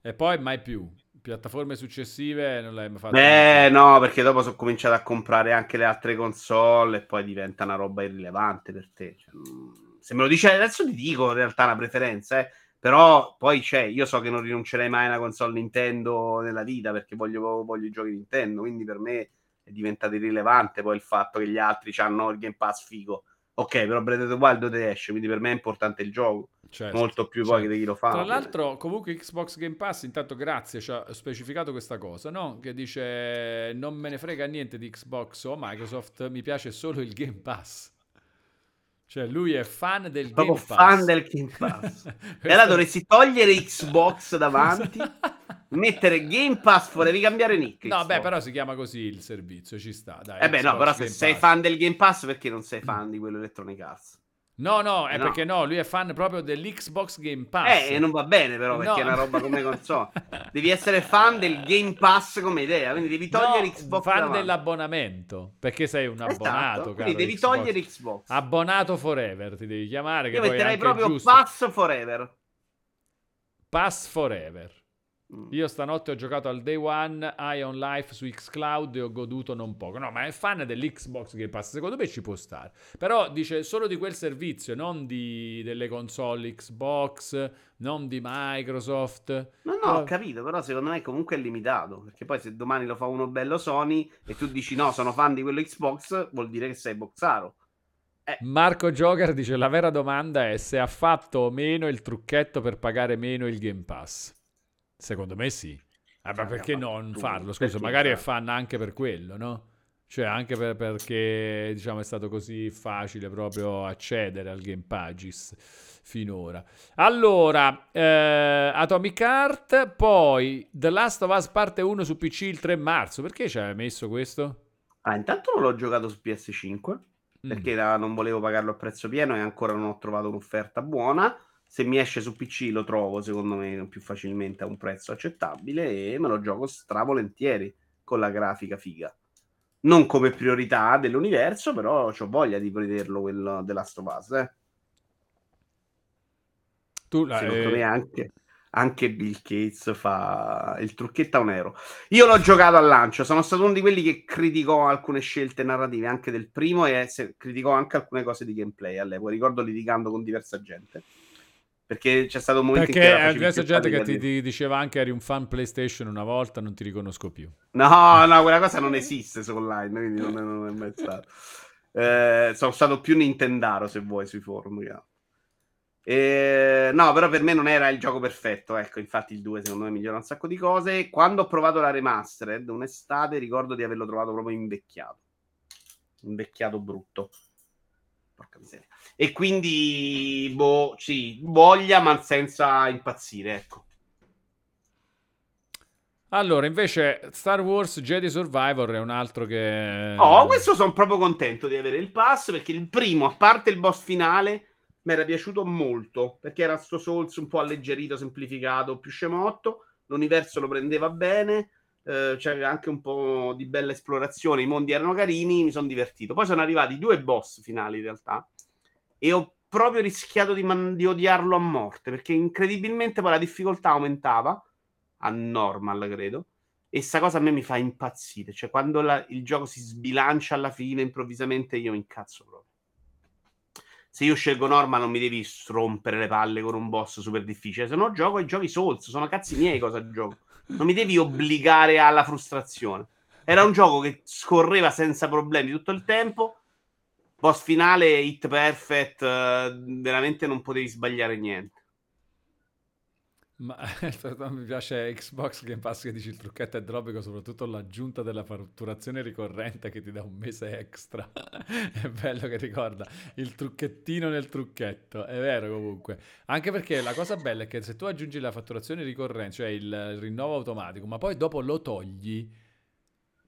E poi mai più. Piattaforme successive non l'hai mai fatto. Beh, no, perché dopo sono cominciato a comprare anche le altre console e poi diventa una roba irrilevante per te. Cioè, mm, se me lo dici adesso ti dico in realtà una preferenza, eh. Però poi c'è, io so che non rinuncerei mai a una console Nintendo nella vita perché voglio, voglio i giochi Nintendo, quindi per me è diventato irrilevante poi il fatto che gli altri hanno il Game Pass figo. Ok, però Breath of the Wild te esce, quindi per me è importante il gioco, Certo, molto più poi certo. che di chi lo fa. Tra l'altro, comunque Xbox Game Pass, intanto grazie, ci ha specificato questa cosa, no? Che dice non me ne frega niente di Xbox o Microsoft, mi piace solo il Game Pass. Cioè, lui è fan del Proprio Game Pass. fan del Game Pass. E allora dovresti togliere Xbox davanti, mettere Game Pass fuori, devi cambiare nick. No, Xbox. beh, però si chiama così il servizio, ci sta. Dai, Eh beh, no, Xbox però se Game sei Pass. fan del Game Pass, perché non sei fan di quello Electronic Arts? No, no, è No. perché no, lui è fan proprio dell'Xbox Game Pass. Eh, e non va bene però, perché No. è una roba come console. Devi essere fan del Game Pass come idea, quindi devi togliere No, Xbox fan davanti. dell'abbonamento, perché sei un Esatto, abbonato, quindi devi Xbox. togliere Xbox. Abbonato forever, ti devi chiamare, che Io metterei proprio giusto. Pass Forever. Pass forever. Mm. Io stanotte ho giocato al Day One, Eye on Life su Xcloud e ho goduto non poco. No, ma è fan dell'Xbox Game Pass, secondo me ci può stare. Però dice solo di quel servizio, non di, delle console Xbox, non di Microsoft. No, no, Però- ho capito, però secondo me comunque è limitato, perché poi se domani lo fa uno bello Sony e tu dici no, sono fan di quello Xbox, vuol dire che sei boxaro. Marco Joker dice la vera domanda è se ha fatto o meno il trucchetto per pagare meno il Game Pass. Secondo me sì. Eh, ma perché non farlo? Scusa, perché magari è fan anche per quello, no? Cioè anche per- perché diciamo è stato così facile proprio accedere al Game Pages finora. Allora, eh, Atomic Heart, poi The Last of Us parte 1 su PC il 3 marzo. Perché ci hai messo questo? Ah, intanto non l'ho giocato su PS5, Mm. perché da- non volevo pagarlo a prezzo pieno e ancora non ho trovato un'offerta buona. Se mi esce su PC lo trovo, secondo me, più facilmente a un prezzo accettabile e me lo gioco stravolentieri con la grafica figa. Non come priorità dell'universo, però ho voglia di vederlo quello The Last of Us, eh. Tu, la- Secondo eh, me anche Anche Bill Gates fa il trucchetto a un euro. Io l'ho giocato al lancio, sono stato uno di quelli che criticò alcune scelte narrative anche del primo e se- criticò anche alcune cose di gameplay all'epoca. Ricordo litigando con diversa gente. Perché c'è stato un momento Perché in cui c'è era diversa facile gente che ti, ti diceva anche eri un fan PlayStation una volta, non ti riconosco più. No, no, quella cosa non esiste su online, quindi non è, non è mai stato. Eh, sono stato più Nintendaro, se vuoi, sui forum. altro. Eh, no, però per me non era il gioco perfetto. Ecco, infatti il 2 secondo me migliora un sacco di cose. Quando ho provato la remastered un'estate, ricordo di averlo trovato proprio invecchiato. Invecchiato brutto. Porca miseria. E quindi, boh, sì, voglia, ma senza impazzire, ecco. Allora, invece, Star Wars Jedi Survivor è un altro che... Oh, questo sono proprio contento di avere il pass perché il primo, a parte il boss finale, mi era piaciuto molto perché era sto Souls un po' alleggerito, semplificato, più scemotto. L'universo lo prendeva bene, eh, c'era anche un po' di bella esplorazione. I mondi erano carini, mi sono divertito. Poi sono arrivati due boss finali in realtà e ho proprio rischiato di, man- di odiarlo a morte perché incredibilmente poi la difficoltà aumentava a normal, credo. E sta cosa a me mi fa impazzire. Cioè, quando la- il gioco si sbilancia alla fine, improvvisamente io mi incazzo proprio. Se io scelgo normal, non mi devi rompere le palle con un boss super difficile. Se no, gioco ai giochi Souls. Sono cazzi miei cosa gioco. Non mi devi obbligare alla frustrazione. Era un gioco che scorreva senza problemi tutto il tempo. Boss finale, hit perfect. eh, veramente non potevi sbagliare niente. Ma mi piace Xbox Game Pass che dici il trucchetto è drobico, soprattutto l'aggiunta della fatturazione ricorrente che ti dà un mese extra. è bello che ricorda il trucchettino nel trucchetto, è vero comunque. Anche perché la cosa bella è che se tu aggiungi la fatturazione ricorrente, cioè il rinnovo automatico, ma poi dopo lo togli,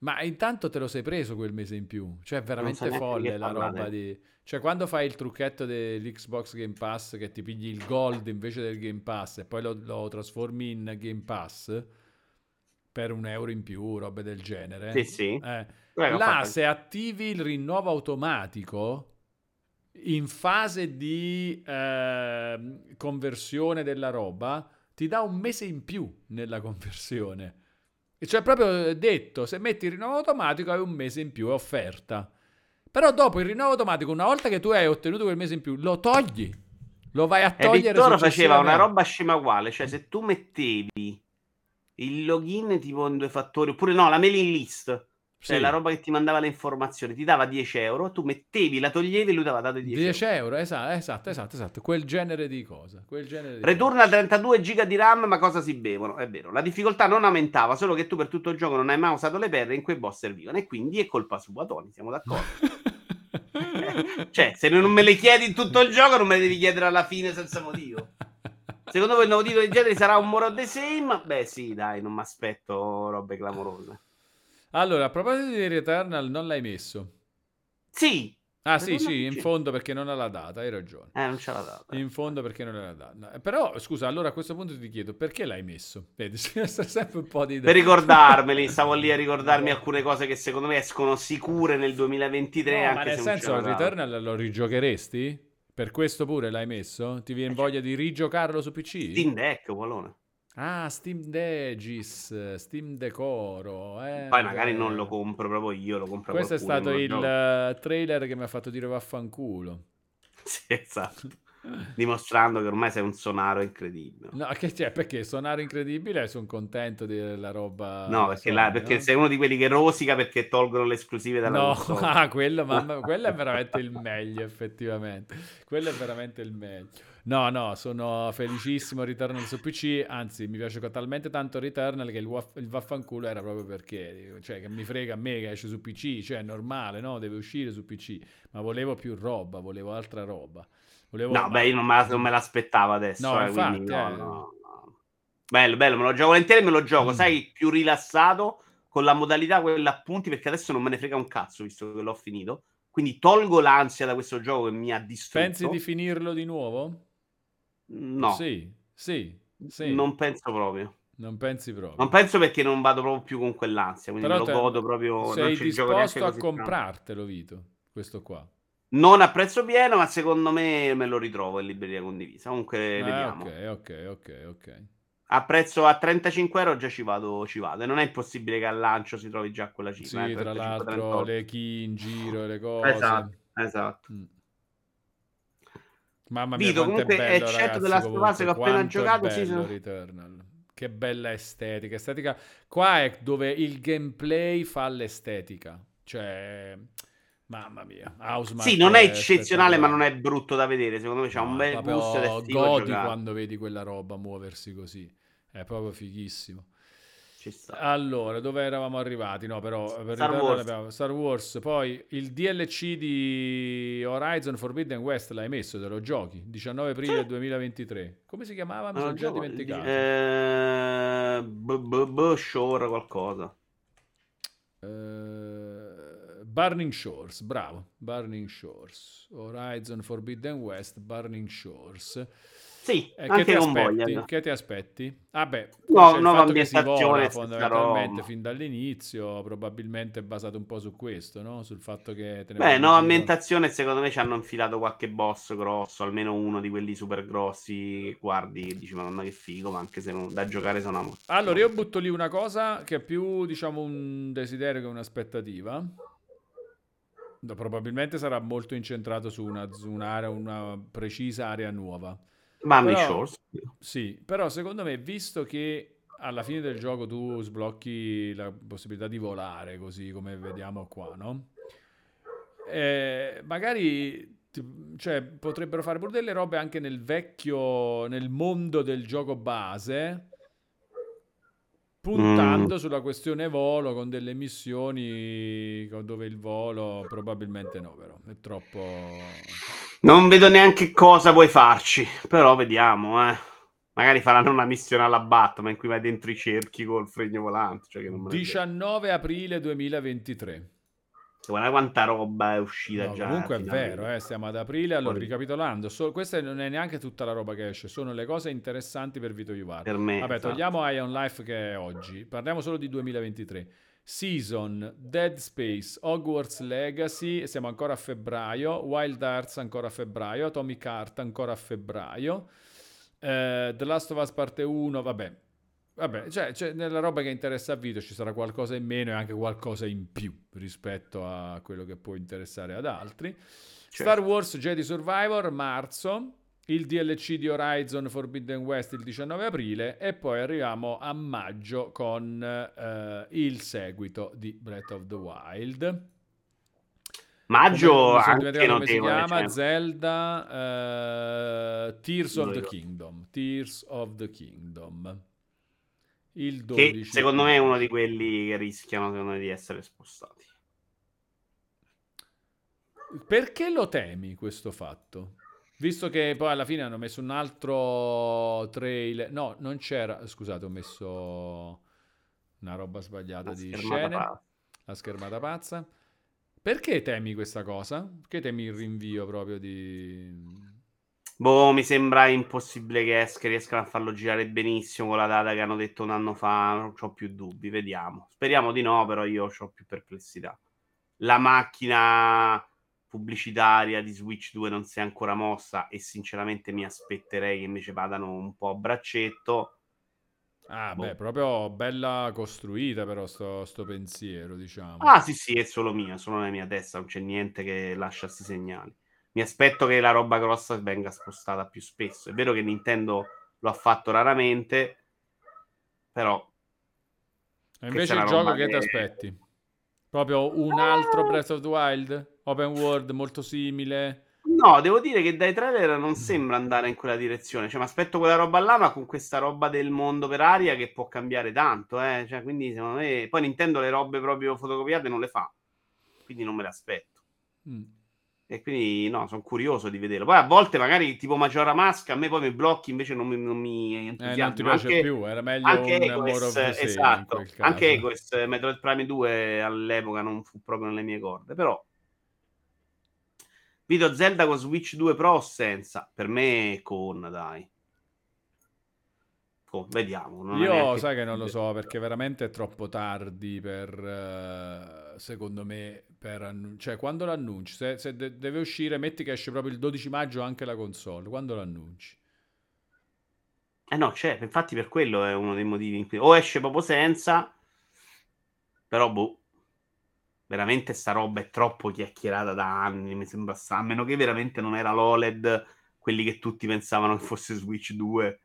ma intanto te lo sei preso quel mese in più. Cioè è veramente folle la roba di... Cioè, quando fai il trucchetto dell'Xbox Game Pass che ti pigli il gold invece del Game Pass e poi lo, lo trasformi in Game Pass per un euro in più, robe del genere. Sì, sì. Eh, ho là, se attivi il rinnovo automatico in fase di ehm, conversione della roba, ti dà un mese in più nella conversione. E Cioè, proprio detto, se metti il rinnovo automatico hai un mese in più, è offerta. Però dopo il rinnovo automatico, una volta che tu hai ottenuto quel mese in più, lo togli. Lo vai a E togliere Vittorio faceva una roba scema uguale, cioè se tu mettevi il login tipo in due fattori, oppure no, la mailing list, cioè Sì. la roba che ti mandava le informazioni, ti dava 10 euro, tu mettevi, la toglievi e lui ti aveva dato 10, 10 euro. euro, esatto, esatto, esatto, esatto, quel genere di cosa, quel genere di Ritorna a 32 giga di RAM, ma cosa si bevono? È vero, la difficoltà non aumentava, solo che tu per tutto il gioco non hai mai usato le perle in quei boss servivano, e quindi è colpa sua, Tony, siamo d'accordo. cioè, se non me le chiedi in tutto il gioco, non me le devi chiedere alla fine senza motivo. Secondo voi il nuovo titolo di genere sarà un more of the same? Beh, sì, dai, non mi aspetto robe clamorose. Allora, a proposito di Returnal, non l'hai messo? Sì, Ah, sì, sì, in c'è. fondo perché non ha la data, hai ragione. eh, non ce l'ha data. In fondo perché non ha la data. Però, scusa, allora a questo punto ti chiedo, perché l'hai messo? Vedi, c'è sempre un po' di... Per ricordarmeli, stavo lì a ricordarmi alcune cose che secondo me escono sicure nel 2023. No, anche ma nel se non senso, c'è la data. Returnal lo rigiocheresti? Per questo pure l'hai messo? Ti viene voglia di rigiocarlo su PC? Steam Deck, Polone. Ah, Steam Degis, Steam Decoro. Eh, Poi magari non lo compro proprio io, lo compro Questo è stato il gioco. eh, trailer che mi ha fatto dire vaffanculo. Sì, esatto. Dimostrando che ormai sei un sonaro incredibile. No, che c'è? Perché suonare incredibile sono contento della roba. No, perché, Sony, la- perché no? sei uno di quelli che rosica perché tolgono le esclusive dalla No, ah, quello, mamma, quello è veramente il meglio, effettivamente. Quello è veramente il meglio. No, no, sono felicissimo Returnal su PC, anzi mi piace talmente tanto Returnal che il, waff- il vaffanculo era proprio perché, cioè che mi frega a me che esce su PC, cioè è normale, no? Deve uscire su PC, ma volevo più roba, volevo altra roba. Volevo, No, beh, io non me, la- non me l'aspettavo adesso. No, eh, infatti, quindi no, eh. no, no. Bello, bello, me lo gioco volentieri, me lo gioco, Mm. sai, più rilassato con la modalità quella a punti, perché adesso non me ne frega un cazzo, visto che l'ho finito. Quindi tolgo l'ansia da questo gioco che mi ha distrutto. Pensi di finirlo di nuovo? No, Sì, sì, sì. non penso proprio. Non pensi proprio. Non penso perché non vado proprio più con quell'ansia, quindi Però me lo godo proprio. sei disposto a comprartelo, Vito, questo qua. Non a prezzo pieno, ma secondo me me lo ritrovo in libreria condivisa. Comunque Ah, vediamo. ok, ok, ok, ok. A prezzo a 35 euro già ci vado, ci vado. E non è impossibile che al lancio si trovi già quella cifra. Sì, eh, tra 35, l'altro 38. le key in giro le cose. Esatto, esatto. Mm. Mamma mia, Vito, quanto è comunque, bello, eccetto ragazzi, Us comunque, che ho appena è giocato, sì, sono- Returnal. Che bella estetica, estetica. Qua è dove il gameplay fa l'estetica. Cioè, mamma mia, Housemarque Sì, non è eccezionale, ma non è brutto da vedere. Secondo me un No, bel è figo da godi quando vedi quella roba muoversi così. È proprio fighissimo. Ci sta. Allora, dove eravamo arrivati? No, però per Star Wars. abbiamo- Star Wars. Poi il DLC di Horizon Forbidden West l'hai messo, te lo giochi. 19 aprile Sì. 2023. Come si chiamava? Mi Non sono già dimenticato. Eh, b- b- b- Shore qualcosa. Eh, Burning Shores, bravo. Burning Shores. Horizon Forbidden West, Burning Shores. Sì, Eh, che, anche ti con aspetti? voglia. che ti aspetti? Vabbè, No, c'è il nuova ambientazione, fondamentalmente fin dall'inizio, probabilmente basato un po' su questo, no? Sul fatto che te ne Beh, no, giro. ambientazione secondo me ci hanno infilato qualche boss grosso, almeno uno di quelli super grossi guardi dici madonna che figo, ma anche se non, da giocare sono amore. Allora, io butto lì una cosa che è più, diciamo, un desiderio che un'aspettativa. No, Probabilmente sarà molto incentrato su una, su un'area, una precisa area nuova. Burning Però- Shores. Sì, però secondo me, visto che alla fine del gioco tu sblocchi la possibilità di volare, così come vediamo qua, no? Eh, magari cioè, potrebbero fare pure delle robe anche nel vecchio, nel mondo del gioco base, puntando sulla questione volo con delle missioni dove il volo probabilmente no, però è troppo... Non vedo neanche cosa puoi farci, però vediamo, eh. Magari faranno una missione alla Batman in cui vai dentro i cerchi col fregno volante. Cioè che non me ne frega. 19 aprile 2023. Guarda quanta roba è uscita No, già. comunque è vero, eh, stiamo ad aprile. Allora, Fuori. ricapitolando, so- questa non è neanche tutta la roba che esce, sono le cose interessanti per Vito Iuvara. Per me. Vabbè, esatto. togliamo Ion Life che è oggi, parliamo solo di 2023. Season, Dead Space, Hogwarts Legacy, siamo ancora a febbraio, Wild Hearts ancora a febbraio, Atomic Heart ancora a febbraio, eh, The Last of Us parte 1, vabbè. Vabbè, cioè, cioè, nella roba che interessa a Vito ci sarà qualcosa in meno e anche qualcosa in più rispetto a quello che può interessare ad altri. Star Wars Jedi Survivor, marzo, il DLC di Horizon Forbidden West il 19 aprile e poi arriviamo a maggio con eh, il seguito di Breath of the Wild. Maggio Come- anche come si chiama, cioè. Zelda eh, Tears of the Kingdom. Tears of the Kingdom. Il Che 12 secondo me è uno di quelli che rischiano secondo me, di essere spostati. Perché lo temi questo fatto? Visto che poi alla fine hanno messo un altro trailer. No, non c'era. Scusate, ho messo una roba sbagliata La di scene. pazza. La schermata pazza. Perché temi questa cosa? Perché temi il rinvio proprio di. Boh, mi sembra impossibile che esca, riescano a farlo girare benissimo con la data che hanno detto un anno fa. Non ho più dubbi, vediamo. Speriamo di no, però io ho più perplessità. La macchina pubblicitaria di Switch 2 non si è ancora mossa e sinceramente mi aspetterei che invece vadano un po' a braccetto. Ah, Boh. beh, proprio bella costruita, però, sto, sto pensiero, diciamo. Ah, sì, sì, è solo mia, solo nella mia testa, non c'è niente che lascia questi segnali. Mi aspetto che la roba grossa venga spostata più spesso. È vero che Nintendo lo ha fatto raramente, però E invece il gioco che ti aspetti? Proprio un altro Breath of the Wild? Open world molto simile? no, devo dire che dai trailer non sembra andare in quella direzione. Cioè, mi aspetto quella roba là, ma con questa roba del mondo per aria che può cambiare tanto, eh. Cioè, quindi secondo me poi Nintendo le robe proprio fotocopiate non le fa. Quindi non me le aspetto. Mm. E quindi no, sono curioso di vederlo. Poi a volte magari tipo Majora Mask, a me poi mi blocchi, invece non mi, non mi Eh, non ti entusiasma. piace Anche- più, era meglio anche un Egoes, esatto, anche Egoes, Metroid Prime 2 all'epoca non fu proprio nelle mie corde, però Vito Zelda con Switch 2 Pro senza? Per me con, dai. Con, vediamo. non Io sai che non lo so perché veramente è troppo tardi per, eh, secondo me, per annun- cioè quando l'annunci, se, se de- deve uscire, metti che esce proprio il 12 maggio anche la console, quando l'annunci? Eh no, c'è, infatti per quello è uno dei motivi in cui o esce proprio senza, però boh, veramente sta roba è troppo chiacchierata da anni, mi sembra sta, a meno che veramente non era l'OLED, quelli che tutti pensavano che fosse Switch 2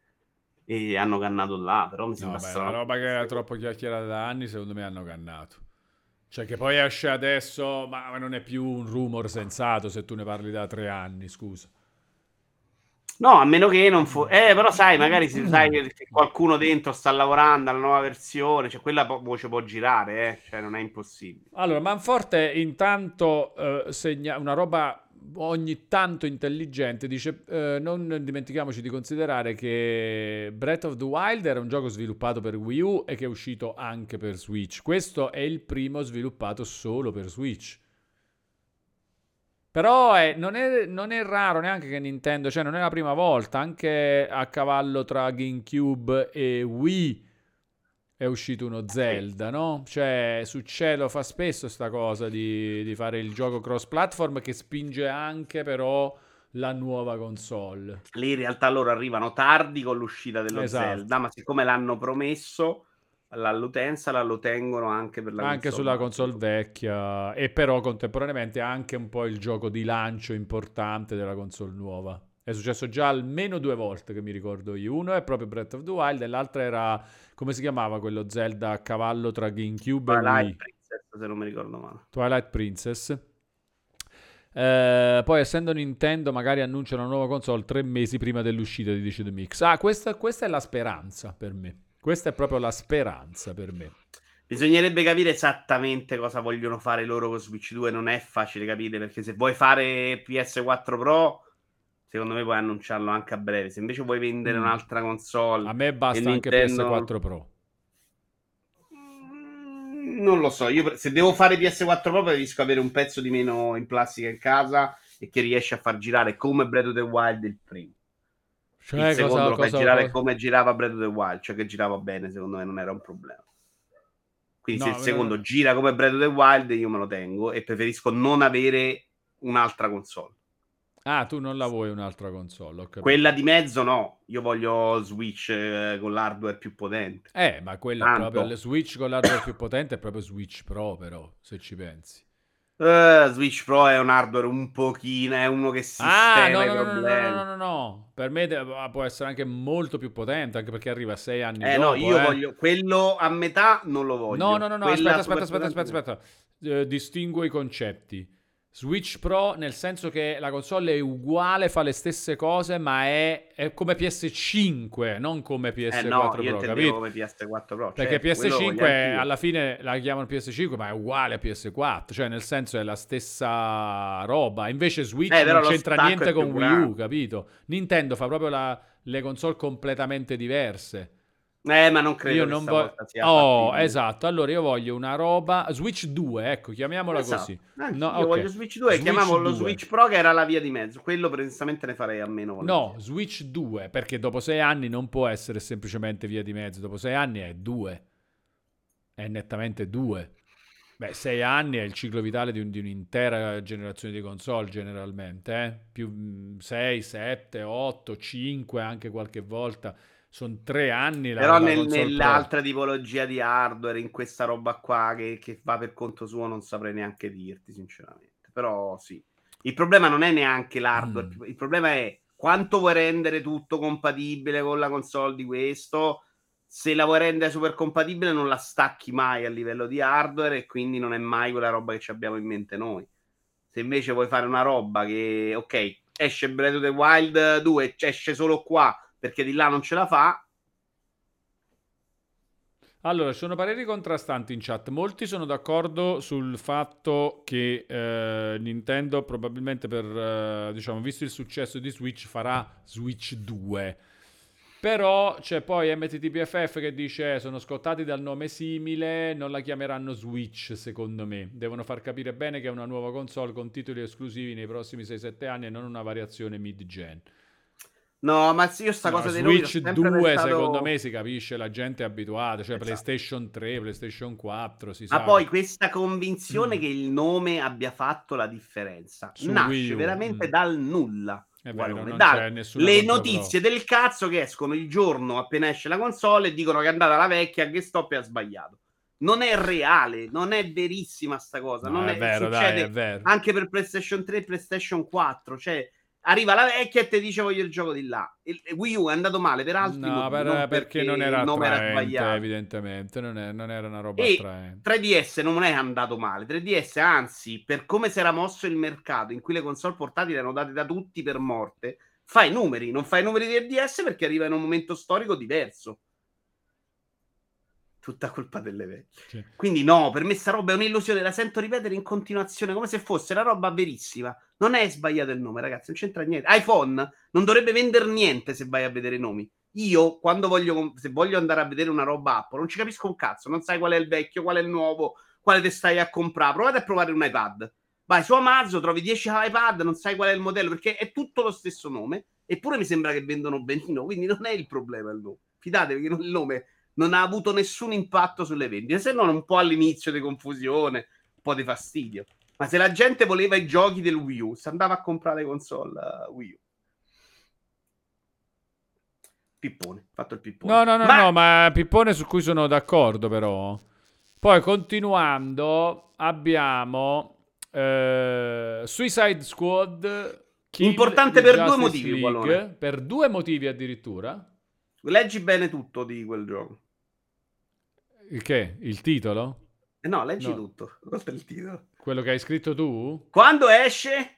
e hanno cannato là, però mi No, sembra beh, strano. la roba che era troppo chiacchierata da anni, secondo me hanno cannato. Cioè che poi esce adesso, ma non è più un rumor sensato se tu ne parli da tre anni, scusa. No, a meno che non fosse... Eh, però sai, magari se sai che che qualcuno dentro sta lavorando alla nuova versione, cioè quella po- voce può girare, eh? cioè non è impossibile. Allora, Manforte intanto eh, segna una roba ogni tanto intelligente, dice eh, non dimentichiamoci di considerare che Breath of the Wild era un gioco sviluppato per Wii U e che è uscito anche per Switch. Questo è il primo sviluppato solo per Switch. Però è- non, è, non è raro neanche che Nintendo, cioè non è la prima volta, anche a cavallo tra GameCube e Wii è uscito uno Zelda, no? Cioè succede, lo fa spesso sta cosa di, di fare il gioco cross-platform che spinge anche però la nuova console. Lì in realtà loro arrivano tardi con l'uscita dello Esatto. Zelda, ma siccome l'hanno promesso all'utenza, la lo tengono anche per la anche console sulla console vecchia e però contemporaneamente anche un po' il gioco di lancio importante della console nuova. È successo già almeno due volte che mi ricordo io. Uno è proprio Breath of the Wild e l'altra era, come si chiamava quello Zelda a cavallo tra GameCube e Twilight Wii? Princess, se non mi ricordo male. Twilight Princess. Eh, poi essendo Nintendo magari annuncia una nuova console tre mesi prima dell'uscita di Dice The Mix. Ah, questa, questa è la speranza per me. Questa è proprio la speranza per me. Bisognerebbe capire esattamente cosa vogliono fare loro con Switch 2, non è facile capire perché se vuoi fare PS4 Pro, secondo me puoi annunciarlo anche a breve. Se invece vuoi vendere Mm. un'altra console, A me basta anche Nintendo- PS4 Pro. Mm, Non lo so, io se devo fare PS4 Pro preferisco avere un pezzo di meno in plastica in casa e che riesce a far girare come Breath of the Wild il primo. Cioè, il secondo cosa, lo fai cosa- girare cosa- come girava Breath of the Wild, cioè che girava bene, secondo me non era un problema. Quindi No, se il secondo gira come Breath of the Wild io me lo tengo e preferisco non avere un'altra console. Ah, tu non la vuoi un'altra console. Quella di mezzo no, io voglio Switch eh, con l'hardware più potente. Eh, ma quella Tanto. proprio, Switch con l'hardware più potente è proprio Switch Pro, però, se ci pensi. Eh, Switch Pro è un hardware un pochino, è uno che sistema Ah, no, i no, no, no, no, no, no, no. Per me de- può essere anche molto più potente, anche perché arriva a sei anni Eh dopo. no, io eh. voglio quello a metà non lo voglio. No, no, no, no, aspetta, aspetta, aspetta, aspetta, potente- aspetta. Eh, distingo i concetti. Switch Pro nel senso che la console è uguale, fa le stesse cose, ma è, è come PS5, non come PS4 Eh no, io Pro, intendevo capito? come PS4 Pro. Perché certo, quello PS5 voglio anch'io. alla fine la chiamano PS5, ma è uguale a PS4, cioè nel senso è la stessa roba. Invece Switch Eh, non c'entra niente con Wii U, capito? Nintendo fa proprio la- le console completamente diverse. Eh, ma non credo Io che non sia Oh, fattibile. esatto. Allora io voglio una roba. Switch 2, ecco, chiamiamola Esatto. così. Anche No, io ok. voglio Switch 2 Switch chiamiamolo 2. Switch Pro che era la via di mezzo. Quello precisamente ne farei a meno. No. Switch 2, perché dopo sei anni non può essere semplicemente via di mezzo. Dopo sei anni è 2. È nettamente 2. Beh, sei anni è il ciclo vitale di, un- di un'intera generazione di console, generalmente. eh. Più 6, 7, 8, 5 anche qualche volta. Sono tre anni la, Però nel- nell'altra tipologia di hardware, in questa roba qua che, che va per conto suo, non saprei neanche dirti, sinceramente. Però sì. Il problema non è neanche l'hardware, Mm. il problema è quanto vuoi rendere tutto compatibile con la console di questo. Se la vuoi rendere super compatibile, non la stacchi mai a livello di hardware e quindi non è mai quella roba che ci abbiamo in mente noi. Se invece vuoi fare una roba che, ok, esce Breath of the Wild 2, esce solo qua perché di là non ce la fa, Allora, ci sono pareri contrastanti in chat. Molti sono d'accordo sul fatto che eh, Nintendo probabilmente per, eh, diciamo, visto il successo di Switch, farà Switch 2. Però c'è poi MTTPFF che dice sono scottati dal nome simile, non la chiameranno Switch secondo me. Devono far capire bene che è una nuova console con titoli esclusivi nei prossimi 6-7 anni e non una variazione mid-gen. No, ma io sta No, cosa dei Switch sempre 2 pensato- secondo me si capisce, la gente è abituata, cioè Esatto. PlayStation 3, PlayStation 4, si Ma sa. poi questa convinzione Mm. che il nome abbia fatto la differenza Su nasce veramente mm. dal nulla. È vero, le notizie del cazzo che escono il giorno appena esce la console e dicono che è andata la vecchia che stop e ha sbagliato. Non è reale, non è verissima sta cosa. No, non è, vero, dai, succede è vero. anche per PlayStation 3 e PlayStation 4. Cioè, arriva la vecchia e ti dice voglio il gioco di là. Il Wii U è andato male per altri No, motivi, per- non perché non era era attraente, sbagliato. evidentemente, non, è- non era una roba E attraente. 3DS non è andato male. 3DS, anzi, per come si era mosso il mercato, in cui le console portatili erano date da tutti per morte, fai numeri, non fai numeri di 3DS perché arriva in un momento storico diverso. Tutta colpa delle vecchie. Sì. Quindi no, per me sta roba è un'illusione, la sento ripetere in continuazione come se fosse una roba verissima. Non è sbagliato il nome, ragazzi, non c'entra niente. iPhone non dovrebbe vendere niente se vai a vedere i nomi. Io, quando voglio, se voglio andare a vedere una roba Apple, non ci capisco un cazzo, non sai qual è il vecchio, qual è il nuovo, quale te stai a comprare. Provate a provare un iPad. Vai su Amazon, trovi 10 iPad, non sai qual è il modello, perché è tutto lo stesso nome, eppure mi sembra che vendono benino, quindi non è il problema il nome. Fidatevi che il nome non ha avuto nessun impatto sulle vendite, se non un po' all'inizio di confusione, un po' di fastidio. Ma se la gente voleva i giochi del Wii U, si andava a comprare le console uh, Wii U. Pippone, fatto il pippone. No, no, no, Ma- no, ma Pippone su cui sono d'accordo però. Poi continuando abbiamo eh, Suicide Squad. Kill Importante per due Justice motivi, League, per due motivi addirittura. Leggi bene tutto di quel gioco. Il che? Il titolo? Eh no, leggi No. tutto, oltre il titolo. Quello che hai scritto tu? Quando esce?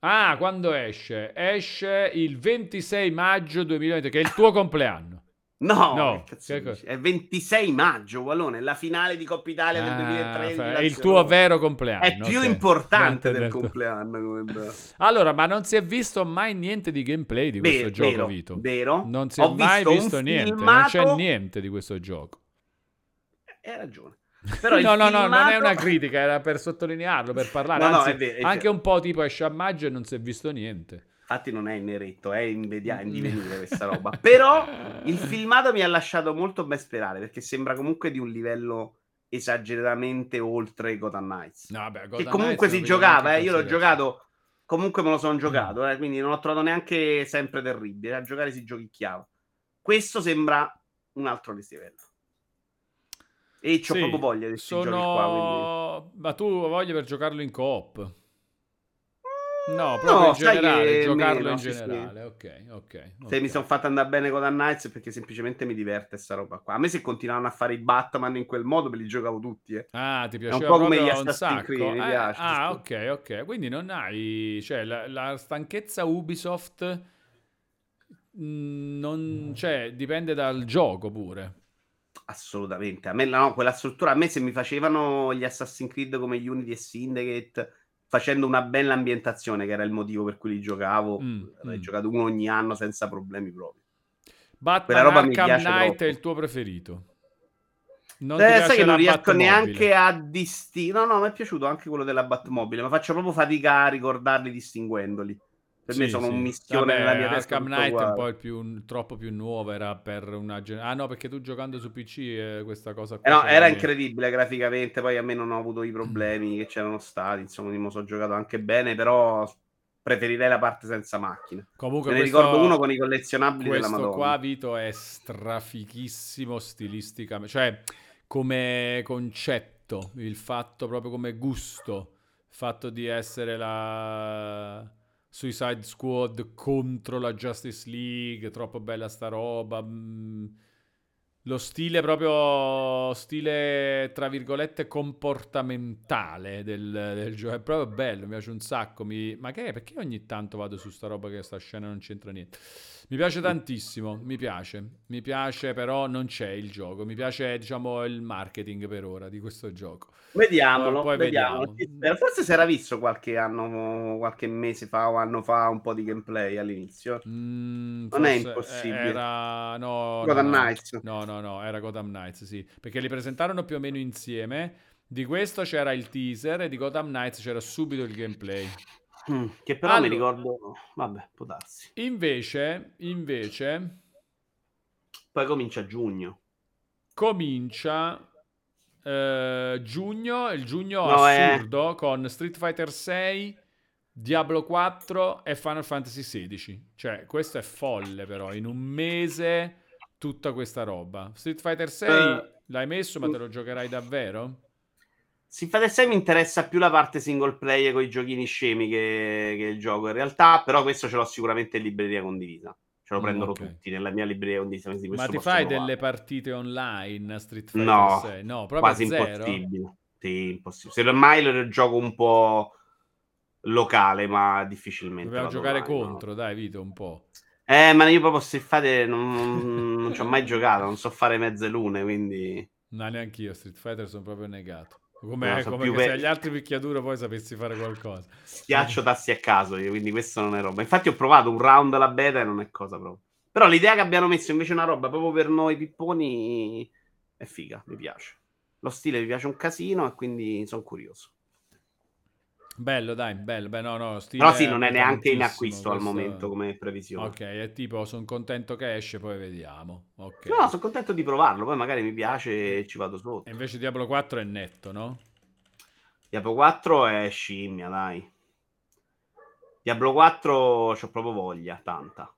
Ah, quando esce? Esce il 26 maggio 2020, che è il tuo compleanno. No, No, che che è 26 maggio, Wallone, la finale di Coppa Italia del Ah, 2003. fa- di è il tuo vero compleanno. È più ok. importante del detto. compleanno. Allora, ma non si è visto mai niente di gameplay di questo Vero, gioco, vero, Vito? vero. Non si è Ho mai visto visto niente, non c'è niente di questo gioco. Hai ragione. Però no, no, no, non è filmato- una critica, era per sottolinearlo, per parlare. No, no, Anzi, è vero, è anche vero. un po' tipo esce a maggio e non si è visto niente. Infatti non è in eretto, è in, vedia- in Mm. divenire questa roba. Però il filmato mi ha lasciato molto ben sperare, perché sembra comunque di un livello esageratamente oltre Gotham Knights. No, vabbè, che Gotham comunque Knights si giocava, eh, io l'ho giocato, comunque me lo sono giocato, eh, quindi non ho trovato neanche sempre terribile, a giocare si giochicchiava. Questo sembra un altro livello. E c'ho Sì, proprio voglia di questi sono... giochi qua, quindi... Ma tu voglia per giocarlo in coop? No, No, proprio in sai generale, giocarlo meno, in sì, sì. generale. Ok, ok. Se ok. mi sono fatto andare bene con The Knights perché semplicemente mi diverte sta roba qua. A me se continuavano a fare i Batman in quel modo me li giocavo tutti, eh. Ah, ti un piaceva po' come gli un Assassin's sacco. Creed, mi Eh, piace, ah, ok, ok. Quindi non hai... Cioè, la, la stanchezza Ubisoft... mh, Non, cioè, dipende dal gioco pure. Assolutamente. A me no, quella struttura, a me se mi facevano gli Assassin's Creed come Unity e Syndicate facendo una bella ambientazione, che era il motivo per cui li giocavo, Mm, avrei mm. giocato uno ogni anno senza problemi proprio. Batman Quella roba mi Arkham piace Knight troppo. è il tuo preferito. Non Eh, sai che non riesco neanche a distinguere. No, no, mi è piaciuto anche quello della Batmobile, ma faccio proprio fatica a ricordarli distinguendoli. Per me Sì, sono sì. un mischione Vabbè, nella mia testa. Arkham Knight è un po' il più, troppo più nuovo, era per una gen- Ah no, perché tu giocando su PC eh, questa cosa Eh no, era incredibile graficamente, poi a me non ho avuto i problemi che c'erano stati, insomma, mi sono giocato anche bene, però preferirei la parte senza macchine. Comunque Me ne questo, ricordo uno con i collezionabili della questo Madonna. qua, Vito, è strafichissimo stilisticamente, cioè come concetto, il fatto proprio come gusto, il fatto di essere la Suicide Squad contro la Justice League, troppo bella sta roba. mm. Lo stile proprio, stile tra virgolette comportamentale del, del gioco, è proprio bello, mi piace un sacco. Mi... Ma che è? Perché ogni tanto vado su sta roba che sta scena non c'entra niente? Mi piace tantissimo, mi piace, mi piace però non c'è il gioco, mi piace diciamo il marketing per ora di questo gioco. Vediamolo, Poi vediamolo. vediamo. Forse si era visto qualche anno, qualche mese fa o anno fa un po' di gameplay all'inizio. Mm, Non è impossibile. Era no, Gotham no, no. Knights. No, no, no, era Gotham Knights, sì, perché li presentarono più o meno insieme. Di questo c'era il teaser e di Gotham Knights c'era subito il gameplay. Mm, che però mi ricordo... Vabbè, può darsi. Invece, invece Poi comincia a giugno. comincia eh, giugno, il giugno No, è- assurdo con Street Fighter 6, Diablo 4 e Final Fantasy 16. Cioè, questo è folle però, in un mese tutta questa roba. Street Fighter 6 Eh, l'hai messo, ma te lo giocherai davvero? Fighter 6 mi interessa più la parte single player con i giochini scemi che, che il gioco in realtà, però questo ce l'ho sicuramente in libreria condivisa. Ce lo Mm, prendono ok. tutti nella mia libreria condivisa. Ma ti fai provare. delle partite online a Street Fighter No, 6? No, proprio quasi zero? impossibile. Sì, impossibile. Semmai lo gioco un po' locale, ma difficilmente. Dobbiamo giocare online, no. contro, dai, Vito, un po'. Eh, ma io proprio Street Fighter non, non ci ho mai giocato, non so fare mezze lune, quindi... No, neanche io, Street Fighter sono proprio negato. Come, No, so come se agli altri picchiaduro poi sapessi fare qualcosa. Schiaccio tassi a caso io, quindi questo non è roba. Infatti ho provato un round alla beta e non è cosa proprio. Però l'idea che abbiano messo invece una roba proprio per noi pipponi è figa, mi piace. Lo stile mi piace un casino e quindi sono curioso. Bello, dai, bello. Beh, no, no, Però sì, non è neanche in acquisto al questo- momento come previsione. Ok, è tipo, sono contento che esce, poi vediamo. Ok. No, sono contento di provarlo, poi magari mi piace e ci vado sotto. E invece Diablo 4 è netto, no? Diablo 4 è scimmia, dai. Diablo 4 c'ho proprio voglia, tanta.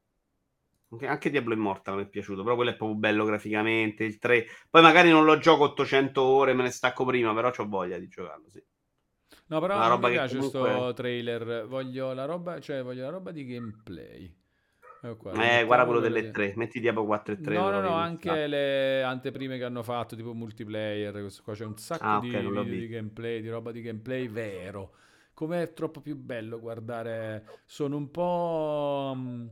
Anche- Anche Diablo Immortal mi è piaciuto, però quello è proprio bello graficamente, il 3. Poi magari non lo gioco 800 ore, me ne stacco prima, però ho voglia di giocarlo, sì. No, però non roba mi piace questo trailer. Voglio la roba, cioè voglio la roba di gameplay. Eh, guarda quello delle 3, metti Diablo 4 e 3. No, no, no, anche iniziato. le anteprime che hanno fatto, tipo multiplayer, questo qua c'è un sacco Ah, ok, di di gameplay, di roba di gameplay vero. Com'è troppo più bello guardare, sono un po'... mm,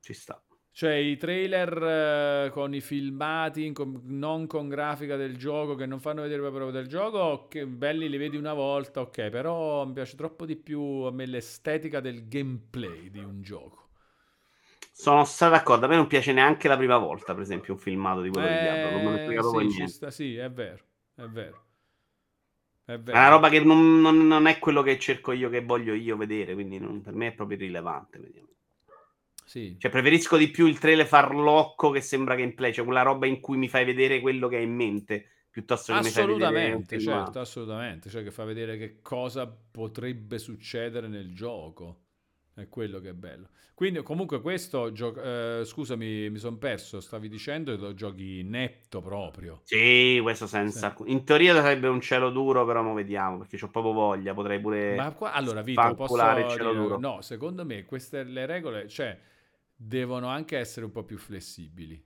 Ci sta. Cioè i trailer eh, con i filmati com- non con grafica del gioco che non fanno vedere proprio del gioco, che belli li vedi una volta, ok, però mi piace troppo di più a me l'estetica del gameplay di un gioco. Sono stato d'accordo, a me non piace neanche la prima volta, per esempio, un filmato di quello di Diablo, non me ne Eh, sì, niente. sta- sì, è vero, è vero. È È vero. una roba che non, non- non è quello che cerco io, che voglio io vedere, quindi non- per me è proprio irrilevante. vediamo. Sì. Cioè, preferisco di più il trailer farlocco che sembra gameplay, cioè quella roba in cui mi fai vedere quello che hai in mente, piuttosto che mi fai vedere Assolutamente, certo, assolutamente, cioè che fa vedere che cosa potrebbe succedere nel gioco. È quello che è bello. Quindi comunque questo gio- eh, scusami, mi sono perso, stavi dicendo che lo giochi netto proprio. Sì, questo senza... alcun- In teoria sarebbe un cielo duro, però mo vediamo, perché ho proprio voglia, potrei pure... Ma qua, allora Vito, posso il cielo dire- duro. no, secondo me queste le regole, cioè devono anche essere un po' più flessibili.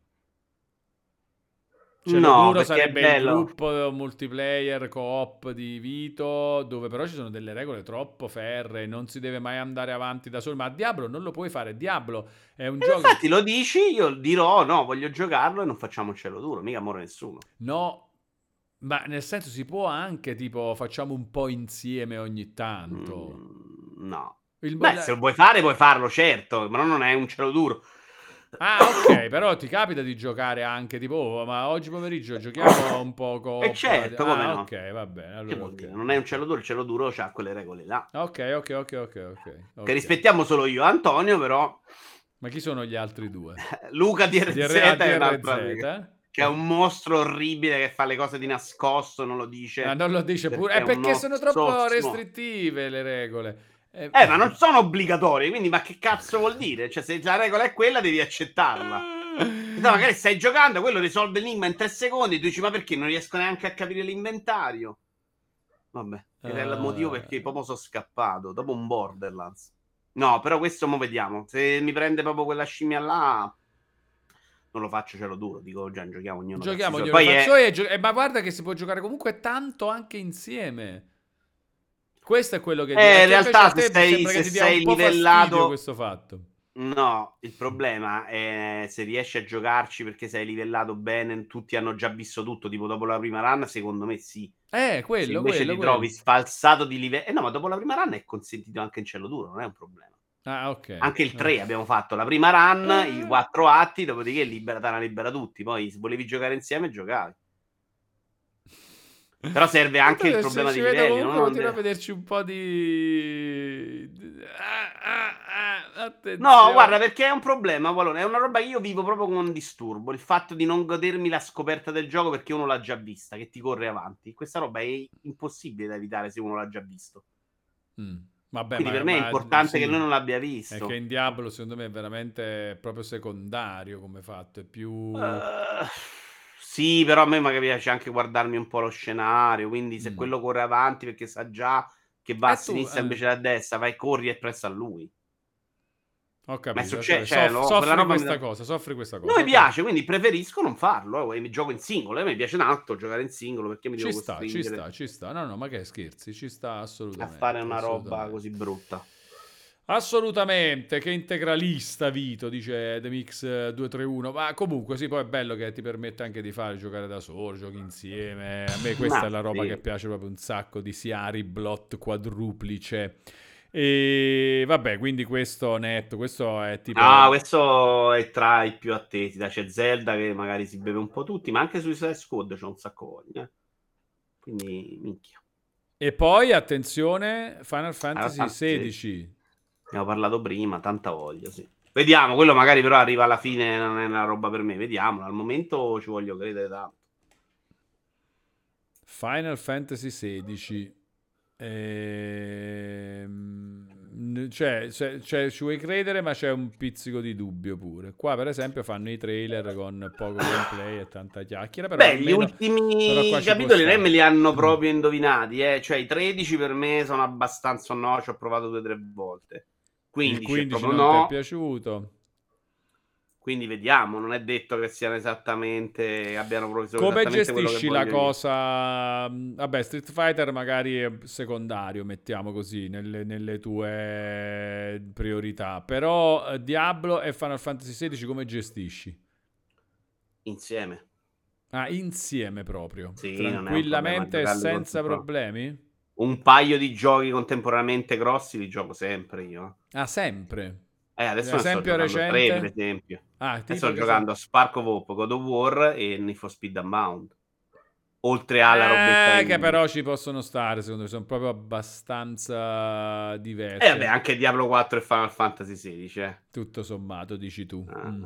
Cielo No, duro sarebbe il bello. gruppo multiplayer co-op di Vito, dove però ci sono delle regole troppo ferre, non si deve mai andare avanti da solo, ma Diablo non lo puoi fare, Diablo è un E gioco... infatti lo dici, io dirò no, voglio giocarlo e non facciamo un cielo duro, mica muore nessuno. No, ma nel senso si può anche tipo facciamo un po' insieme ogni tanto. Mm, no. Il- Beh, se lo vuoi fare, puoi farlo, certo, ma non è un cielo duro. Ah, ok, però ti capita di giocare anche tipo, "Oh, ma oggi pomeriggio giochiamo un po' con... Eh, certo, ah, come no. ok, va bene, allora vuol ok. dire? Non è un cielo duro, il cielo duro ha quelle regole là. Ok, ok, ok, ok, ok. Che rispettiamo solo io e Antonio, però Ma chi sono gli altri due? Luca DRZ DRZ, è un altro amico, DRZ? che è un mostro orribile che fa le cose di nascosto, non lo dice. Ah, non lo dice pure. perché È è perché sono troppo restrittive le regole. Eh, Eh, ma non sono obbligatorie, quindi ma che cazzo vuol dire? Cioè, se la regola è quella, devi accettarla. No, magari stai giocando, quello risolve l'enigma in tre secondi, tu dici, ma perché non riesco neanche a capire l'inventario? Vabbè, ed è il Ah. motivo perché proprio sono scappato, dopo un Borderlands. No, però questo mo vediamo. Se mi prende proprio quella scimmia là, non lo faccio cielo duro, dico già, giochiamo ognuno. Giochiamo, glielo Poi è- gio- eh, ma guarda che si può giocare comunque tanto anche insieme. Questo è quello che Eh, in realtà se sei- se sei livellato- questo fatto. No, il problema è se riesci a giocarci perché sei livellato bene, tutti hanno già visto tutto, tipo dopo la prima run, secondo me sì. Eh, Se quello, invece quello, ti quello. trovi sfalsato di livello... Eh no, ma dopo la prima run è consentito anche in cielo duro, non è un problema. Ah, ok. Anche il Eh. 3 abbiamo fatto la prima run, i quattro atti, dopodiché libera Tana libera tutti. Poi se volevi giocare insieme, giocavi. Però serve anche il problema ci di vedo livelli, comunque no? continua a vederci un po' di... Ah, ah, ah, attenzione. No, guarda, perché è un problema, Valone. È una roba che io vivo proprio con disturbo. Il fatto di non godermi la scoperta del gioco perché uno l'ha già vista, che ti corre avanti. Questa roba è impossibile da evitare se uno l'ha già visto. Mm, Vabbè, Quindi ma- per me è importante sì, che lui non l'abbia È visto. che in Diablo secondo me è veramente proprio secondario come fatto, è più... Eh, sì, però a me magari piace anche guardarmi un po' lo scenario. Quindi se Mm. quello corre avanti perché sa già che va Eh, a tu, sinistra eh. invece da destra, vai, corri e pressa a lui. Ho capito, succede- cioè, cioè, soff- no, soffri roba mi questa dà- cosa, soffri questa cosa. Non mi piace, quindi preferisco non farlo. eh, Mi gioco in singolo. A me piace tanto giocare in singolo perché mi Ci devo sta, ci sta, ci sta. No, no, ma che scherzi, ci sta a assolutamente. fare una roba assolutamente. così brutta. Assolutamente, che integralista Vito, dice The Mix eh, 231. Ma comunque sì, poi è bello che ti permette anche di fare giocare da solo, giochi insieme. A me questa Ma è la roba sì. che piace proprio un sacco di Siari, Blot, quadruplice. E vabbè, quindi questo netto, questo è tipo... Ah, questo è tra i più attesi. Dai, c'è Zelda che magari si beve un po' tutti, ma anche Suicide Squad c'è un sacco voglia. eh. Quindi, minchia. E poi, attenzione, Final Fantasy Fantasy. XVI. Ho parlato prima, tanta voglia, sì. Vediamo, quello magari però arriva alla fine, non è una roba per me. Vediamo, al momento ci voglio credere tanto. Final Fantasy XVI. Ehm, cioè, cioè- cioè, ci vuoi credere, ma c'è un pizzico di dubbio pure. Qua, per esempio, fanno i trailer con poco gameplay e tanta chiacchiera. Però Beh, gli almeno- però ultimi capitoli non me li hanno proprio indovinati, eh. Cioè, i 13 per me sono abbastanza no, ci ho provato due o tre volte. Il 15, 15 proprio non ti no. è piaciuto. Quindi vediamo, non è detto che siano esattamente abbiano proprio Come gestisci la cosa? Vabbè, Street Fighter magari è secondario, mettiamo così, nelle, nelle tue priorità. Però eh, Diablo e Final Fantasy XVI come gestisci? insieme. Ah, insieme proprio. Sì, Tranquillamente senza problemi? Un paio di giochi contemporaneamente grossi li gioco sempre io. Ah, sempre. Eh, adesso ne sto Esempio giocando tre, recente? per esempio. Ah, Adesso sto giocando a Spark of Hope, God of War e Need for Speed Unbound. Oltre alla robetta Eh, indie. che però ci possono stare, secondo me, sono proprio abbastanza diverse. Eh, vabbè, anche Diablo 4 e Final Fantasy 16, eh. Tutto sommato, dici tu. Ah. Mm.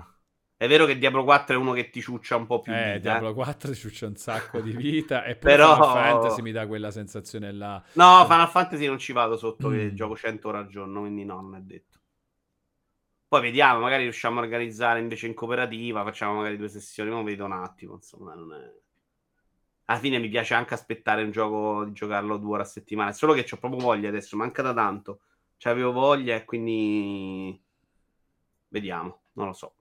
È vero che Diablo 4 è uno che ti ciuccia un po' più Eh, vita, Diablo eh. 4 ci c'è un sacco di vita e poi Però- Final Fantasy mi dà quella sensazione là. No, Final Fantasy non ci vado sotto che Mm. gioco 100 ore al giorno, quindi no, non è detto. Poi vediamo, magari riusciamo a organizzare invece in cooperativa, facciamo magari due sessioni, ma vedo un attimo, insomma, non è... Alla fine mi piace anche aspettare un gioco di giocarlo due ore a settimana, solo che ho proprio voglia adesso, manca da tanto. Cioè avevo voglia e quindi vediamo, non lo so.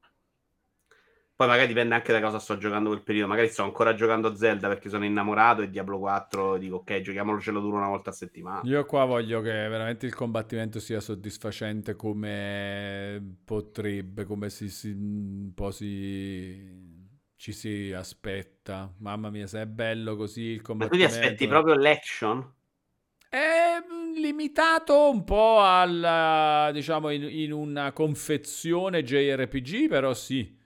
Poi magari dipende anche da cosa sto giocando quel periodo. Magari sto ancora giocando Zelda perché sono innamorato e Diablo 4 dico ok, giochiamolo ce lo duro una volta a settimana. Io qua voglio che veramente il combattimento sia soddisfacente come potrebbe, come si, si- un po' si ci si aspetta. Mamma mia, se è bello così il Ma tu ti combattimento. aspetti proprio l'action? È mm, limitato un po' al, diciamo, in, in una confezione JRPG, però sì.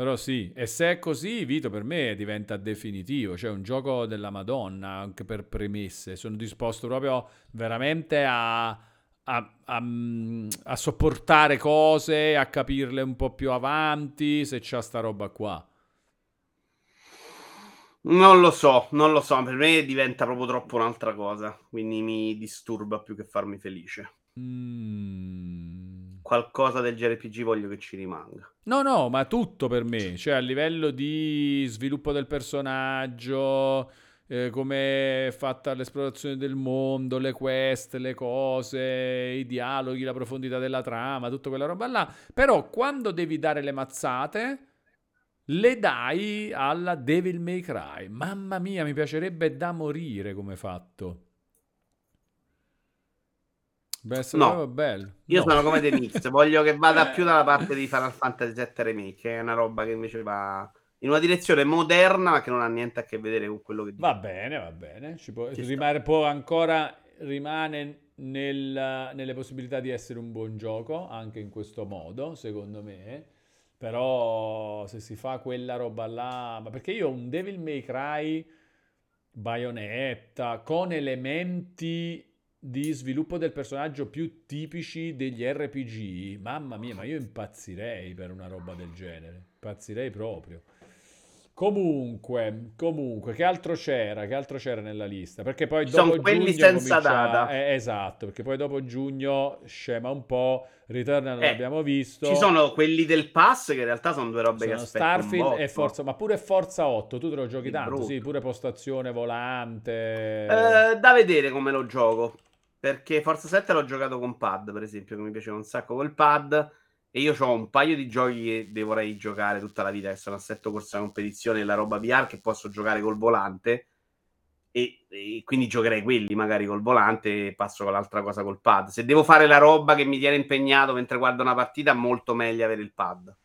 Però sì, e se è così, Vito per me diventa definitivo, cioè un gioco della Madonna, anche per premesse. Sono disposto proprio veramente a, a- a- mm, a sopportare cose, a capirle un po' più avanti, se c'è sta roba qua. Non lo so, non lo so. Per me diventa proprio troppo un'altra cosa. Quindi mi disturba più che farmi felice. Mm. Qualcosa del JRPG voglio che ci rimanga. No, no, ma tutto per me, cioè a livello di sviluppo del personaggio, eh, come è fatta l'esplorazione del mondo, le quest, le cose, i dialoghi, la profondità della trama, tutta quella roba là. Però quando devi dare le mazzate, le dai alla Devil May Cry. Mamma mia, mi piacerebbe da morire come fatto. Essere No. bello. Io No. sono come The Mix, voglio che vada più dalla parte di Final Fantasy VII Remake, che è una roba che invece va in una direzione moderna, ma che non ha niente a che vedere con quello che dice. Va bene, va bene. Ci può, Ci rimane, può ancora rimane nel- nelle possibilità di essere un buon gioco anche in questo modo, secondo me. Però se si fa quella roba là, ma perché io ho un Devil May Cry Bayonetta con elementi di sviluppo del personaggio più tipici degli RPG, mamma mia, ma io impazzirei per una roba del genere, impazzirei proprio. Comunque, comunque, che altro c'era? Che altro c'era nella lista? Perché poi Ci dopo sono quelli giugno senza data. eh, esatto, perché poi dopo giugno scema un po', Returnal Eh, l'abbiamo visto. Ci sono quelli del pass che in realtà sono due robe che Sono aspetto un Starfield e. Forza, ma pure Forza 8, tu te lo giochi tanto, sì, pure postazione volante. Eh, da vedere come lo gioco. Perché Forza 7 l'ho giocato con pad, per esempio, che mi piaceva un sacco col pad. E io ho un paio di giochi che vorrei giocare tutta la vita, che sono Assetto Corsa Competizione e la roba VR che posso giocare col volante. E, e quindi giocherei quelli magari col volante e passo con l'altra cosa col pad. Se devo fare la roba che mi tiene impegnato mentre guardo una partita, molto meglio avere il pad.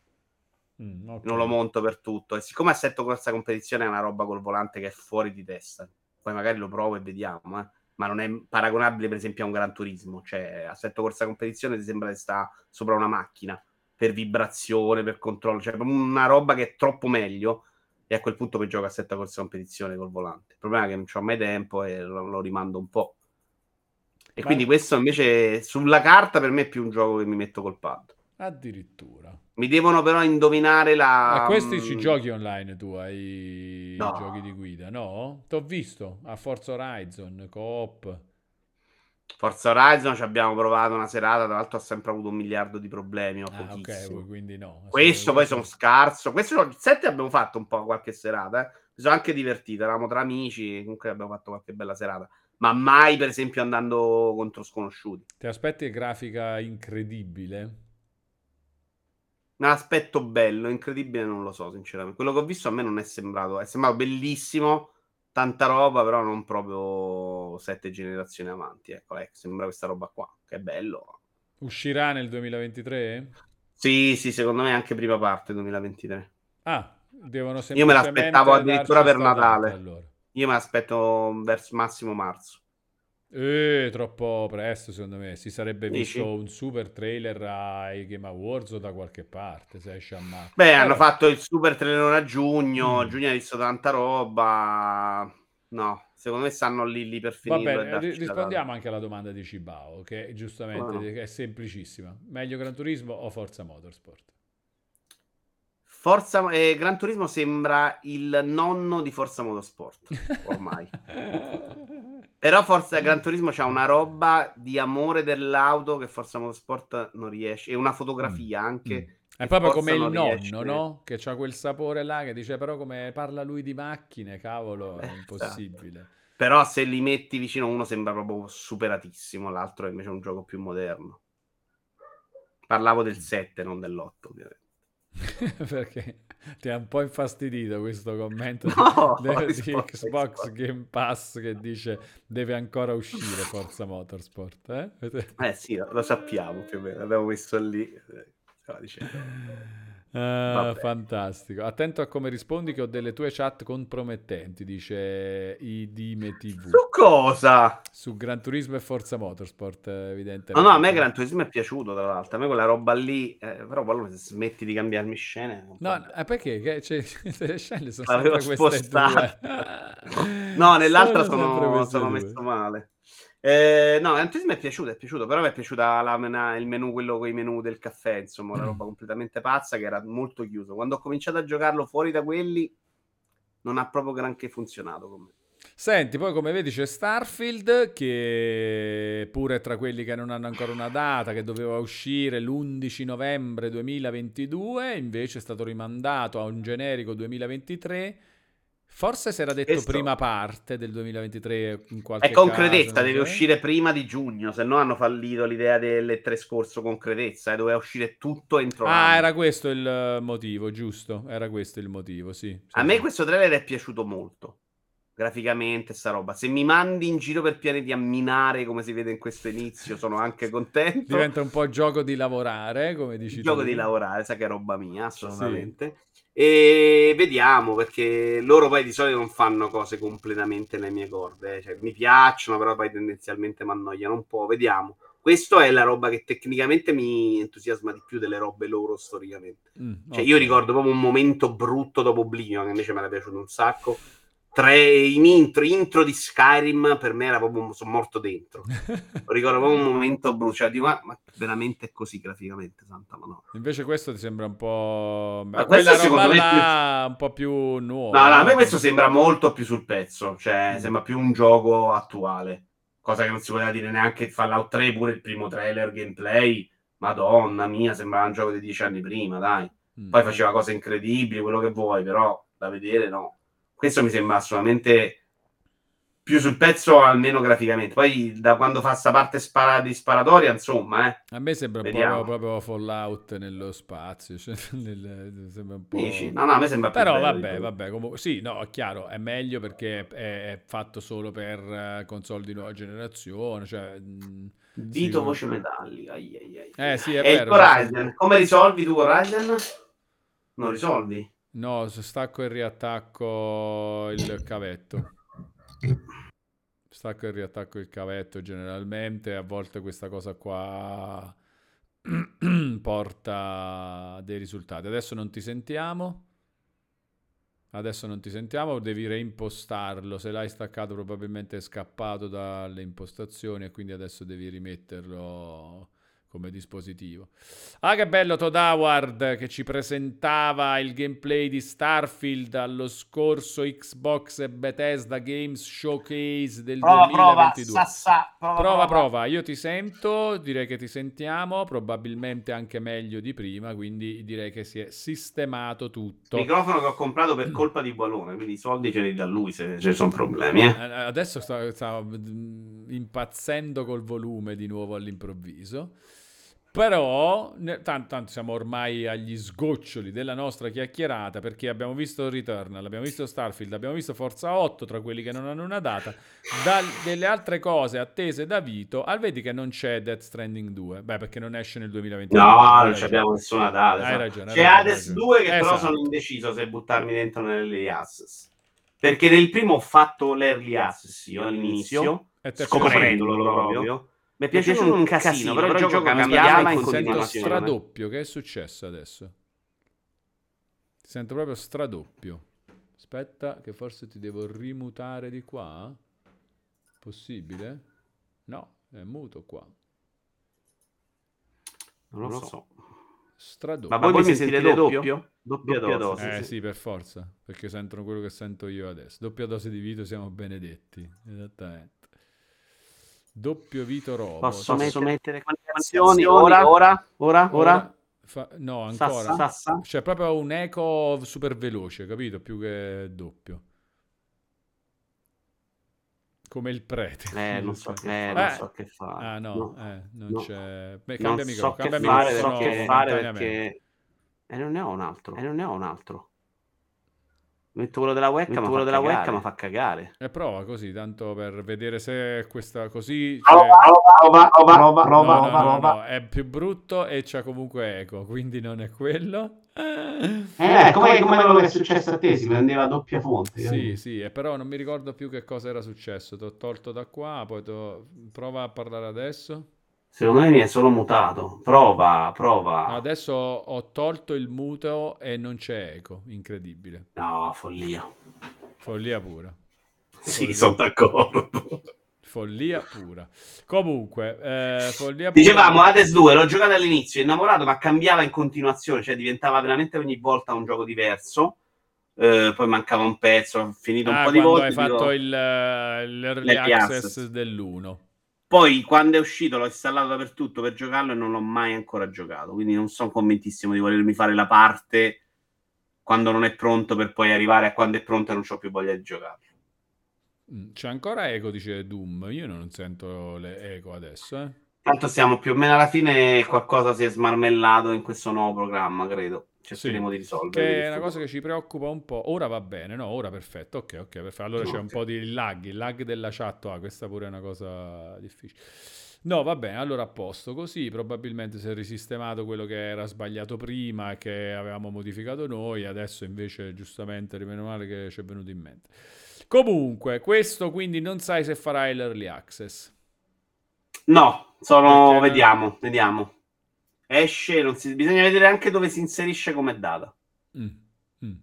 Mm, ok. Non lo monto per tutto. E siccome Assetto Corsa Competizione è una roba col volante che è fuori di testa, poi magari lo provo e vediamo, eh. Ma non è paragonabile per esempio a un Gran Turismo. Cioè, Assetto Corsa Competizione ti sembra che sta sopra una macchina per vibrazione, per controllo, cioè una roba che è troppo meglio. E a quel punto poi gioco Assetto Corsa Competizione col volante. Il problema è che non ho mai tempo e lo, lo rimando un po'. E Ma- quindi questo invece sulla carta per me è più un gioco che mi metto col pad. Addirittura. Mi devono però indovinare la. A questi ci mm, giochi online tu ai No. giochi di guida, no? T'ho visto a Forza Horizon, co-op. Forza Horizon ci abbiamo provato una serata, tra l'altro ho sempre avuto un miliardo di problemi, ho Ah, ok, pochissimo. voi quindi no. Questo poi sono scarso. Questo il 7 abbiamo fatto un po' qualche serata, eh. Mi sono anche divertito, eravamo tra amici, comunque abbiamo fatto qualche bella serata. Ma mai, per esempio, andando contro sconosciuti. Ti aspetti grafica incredibile? Un aspetto bello, incredibile, non lo so, sinceramente. Quello che ho visto a me non è sembrato, è sembrato bellissimo, tanta roba, però non proprio sette generazioni avanti. Ecco, ecco, sembra questa roba qua, che è bello. Uscirà nel 2023? Sì, sì, secondo me anche prima parte 2023. Ah, devono Io me l'aspettavo addirittura per Natale. allora. Io me l'aspetto verso massimo marzo. Eh, troppo presto secondo me. Si sarebbe Dici? visto un super trailer ai Game Awards o da qualche parte, se esce a marzo. Beh, Però- hanno fatto il super trailer a giugno. Mm. Giugno ha visto tanta roba. No, secondo me stanno lì, lì per Va finirlo. e bene, rispondiamo anche alla domanda di Cibao, che giustamente no? è semplicissima. Meglio Gran Turismo o Forza Motorsport? Forza eh, Gran Turismo sembra il nonno di Forza Motorsport ormai. Però Forza Gran Turismo c'ha una roba di amore dell'auto che Forza Motorsport non riesce. E una fotografia anche. Mm. È proprio come il non nonno, riesce. no? Che c'ha quel sapore là che dice però come parla lui di macchine, cavolo, è Eh, impossibile. Però se li metti vicino uno sembra proprio superatissimo, l'altro invece è un gioco più moderno. Parlavo del 7, non dell'8, ovviamente. Perché ti ha un po' infastidito questo commento No, di, di Xbox. Game Pass che dice deve ancora uscire Forza Motorsport. eh? Eh sì, lo sappiamo più o meno, l'abbiamo messo lì. eh, stava dicendo. Vabbè. fantastico. Attento a come rispondi che ho delle tue chat compromettenti, dice Idime TV. Su cosa? Su Gran Turismo e Forza Motorsport, eh, evidentemente. No, no, a me Gran Turismo è piaciuto, tra l'altro. A me quella roba lì, eh, però poi se smetti di cambiarmi scene... No, eh, perché? Che, cioè, le scene sono L'avevo sempre queste spostata. due. No, nell'altra Sono sono, messo male. Eh, no, Turismo è piaciuto, è piaciuto, però mi è piaciuta la mena- il menu, quello con i menu del caffè, insomma, una roba completamente pazza che era molto chiuso. Quando ho cominciato a giocarlo fuori da quelli, non ha proprio granché funzionato con me. Senti, poi come vedi c'è Starfield che pure è tra quelli che non hanno ancora una data, che doveva uscire l'11 novembre 2022, invece è stato rimandato a un generico 2023. Forse si era detto Questo- prima parte del 2023 in qualche È con caso, credezza, non deve uscire prima di giugno, se no hanno fallito l'idea delle tre scorso con credezza, eh, doveva uscire tutto entro Ah, l'anno. era questo il eh, motivo, giusto? Era questo il motivo, sì. sì, A me sì. questo trailer è piaciuto molto. Graficamente, sta roba. Se mi mandi in giro per pianeti a minare, come si vede in questo inizio, sono anche contento. Diventa un po' gioco di lavorare, come dici Il tu. gioco di lavorare, sa che è roba mia, assolutamente. E vediamo, perché loro poi di solito non fanno cose completamente nelle mie corde. eh. Cioè, mi piacciono, però poi tendenzialmente mi annoiano un po'. Vediamo. Questo è la roba che tecnicamente mi entusiasma di più delle robe loro storicamente. Mm, Cioè, ok. io ricordo proprio un momento brutto dopo Oblivion, che invece mi era piaciuto un sacco. Tre in intro, intro di Skyrim per me era proprio sono morto dentro. Ricordo proprio un momento bruciato, dico, ma, ma veramente è così graficamente, santa madonna. Invece questo ti sembra un po'... Ma quella roba me là un po' più nuova. No, no, a me questo sembra molto più sul pezzo, cioè Mm. sembra più un gioco attuale, cosa che non si poteva dire neanche Fallout 3, pure il primo trailer gameplay, madonna mia, sembrava un gioco di dieci anni prima, dai. Mm. Poi faceva cose incredibili, quello che vuoi, però da vedere no. Questo mi sembra assolutamente più sul pezzo, almeno graficamente. Poi da quando fa sta parte spara- di sparatoria, insomma, eh. A me sembra un po' Vediamo. proprio Fallout nello spazio, cioè, nel- sembra un po'... Dici? No, no, a me sembra Però bello vabbè, vabbè, comunque, sì, no, è chiaro, è meglio perché è, è fatto solo per eh, console di nuova generazione, cioè... mh, Dito sì, voce metallica. ai, ai, ai. Eh sì, è e vero. Horizon, come risolvi tu Horizon? Non risolvi? No, stacco e riattacco il cavetto. Stacco e riattacco il cavetto generalmente, a volte questa cosa qua porta dei risultati. Adesso non ti sentiamo. Adesso non ti sentiamo, devi reimpostarlo. Se l'hai staccato probabilmente è scappato dalle impostazioni e quindi adesso devi rimetterlo come dispositivo. Ah, che bello Todd Howard che ci presentava il gameplay di Starfield allo scorso Xbox e Bethesda Games Showcase del 2022. Prova, prova, io ti sento, direi che ti sentiamo, probabilmente anche meglio di prima, quindi direi che si è sistemato tutto. Microfono che ho comprato per colpa di Balone, quindi i soldi ce li dà lui se ci sono problemi. Eh. Eh, Adesso sta, sta, mm, impazzendo col volume di nuovo all'improvviso. Però, ne- tan- tanto, siamo ormai agli sgoccioli della nostra chiacchierata perché abbiamo visto Returnal, abbiamo visto Starfield, abbiamo visto Forza 8 tra quelli che non hanno una data. Da- delle altre cose attese da Vito, al vedi che non c'è Death Stranding 2. Beh, perché non esce nel 2021. No, non ci abbiamo nessuna data. Hai esatto. ragione, C'è Hades hai 2 che ragione. però Esatto. sono indeciso se buttarmi dentro nell'early access. Perché nel primo ho fatto l'early access io all'inizio, scoprendolo proprio. Mi è piaciuto un casino, però il gioco cambiava in Sento continuazione. stradoppio, che è successo adesso? Ti sento proprio stradoppio. Aspetta, che forse ti devo rimutare di qua. Possibile? No, è muto qua. Non lo so. Stradoppio. Ma voi mi sentite doppio? Doppia dose. Eh sì, per forza, perché sentono quello che sento io adesso. Doppia dose di Vito, siamo benedetti. Esattamente. Doppio Vito Robo. Posso, Sì. mettere canzoni ora? Ora? Ora? Ora? Fa- no, ancora. Sassa? Sassa? C'è proprio un eco super veloce, capito? Più che doppio. Come il prete. Eh, non so, Aspetta. eh, non Eh. so che fare. Ah no, No. eh, non no. c'è... Beh, non cambia so microfono, che cambia fare, so che fare perché... E non ne ho un altro. E non ne ho un altro. Metto quello della webcam, quello della webcam fa cagare. E prova così, tanto per vedere se questa così... Cioè- roba, roba, roba, roba, No, no, no, è più brutto e c'ha comunque eco, quindi non è quello. Eh, come, come quello che è successo a te, si prendeva a doppia fonte. Sì, sì, e però non mi ricordo più che cosa era successo. Ti ho tolto da qua, poi t'ho- prova a parlare adesso. Secondo me mi è solo mutato. Prova, prova. Adesso ho tolto il muto e non c'è eco, incredibile. No, follia. Follia pura. Sì, sono d'accordo. Follia pura. Comunque, eh, follia pura. Dicevamo Hades 2, l'ho giocato all'inizio, innamorato, ma cambiava in continuazione, cioè diventava veramente ogni volta un gioco diverso. Eh, poi mancava un pezzo, ho finito un Ah, po' di volte. hai fatto dico- il, eh, l'early access. dell'1. Poi quando è uscito l'ho installato dappertutto per giocarlo e non l'ho mai ancora giocato, quindi non sono convintissimo di volermi fare la parte quando non è pronto per poi arrivare a quando è pronto e non ho più voglia di giocarlo. Mm, C'è ancora eco, dice Doom. Io non sento le eco adesso, eh. Tanto siamo più o meno alla fine, qualcosa si è smarmellato in questo nuovo programma, credo. Cercheremo di risolvere. Che è una cosa che ci preoccupa un po'. Ora va bene, no? Ora perfetto. Ok, ok, perfetto. Allora c'è un Ok. po' di lag, il lag della chat. Ah, questa pure è una cosa difficile. No, va bene, allora a posto. Così probabilmente si è risistemato quello che era sbagliato prima che avevamo modificato noi. Adesso invece, giustamente, rimane male che ci è venuto in mente. Comunque, questo quindi non sai se farai l'early access. No, sono... Perché- vediamo, vediamo. Esce, si... bisogna vedere anche dove si inserisce come data. Mm, mm.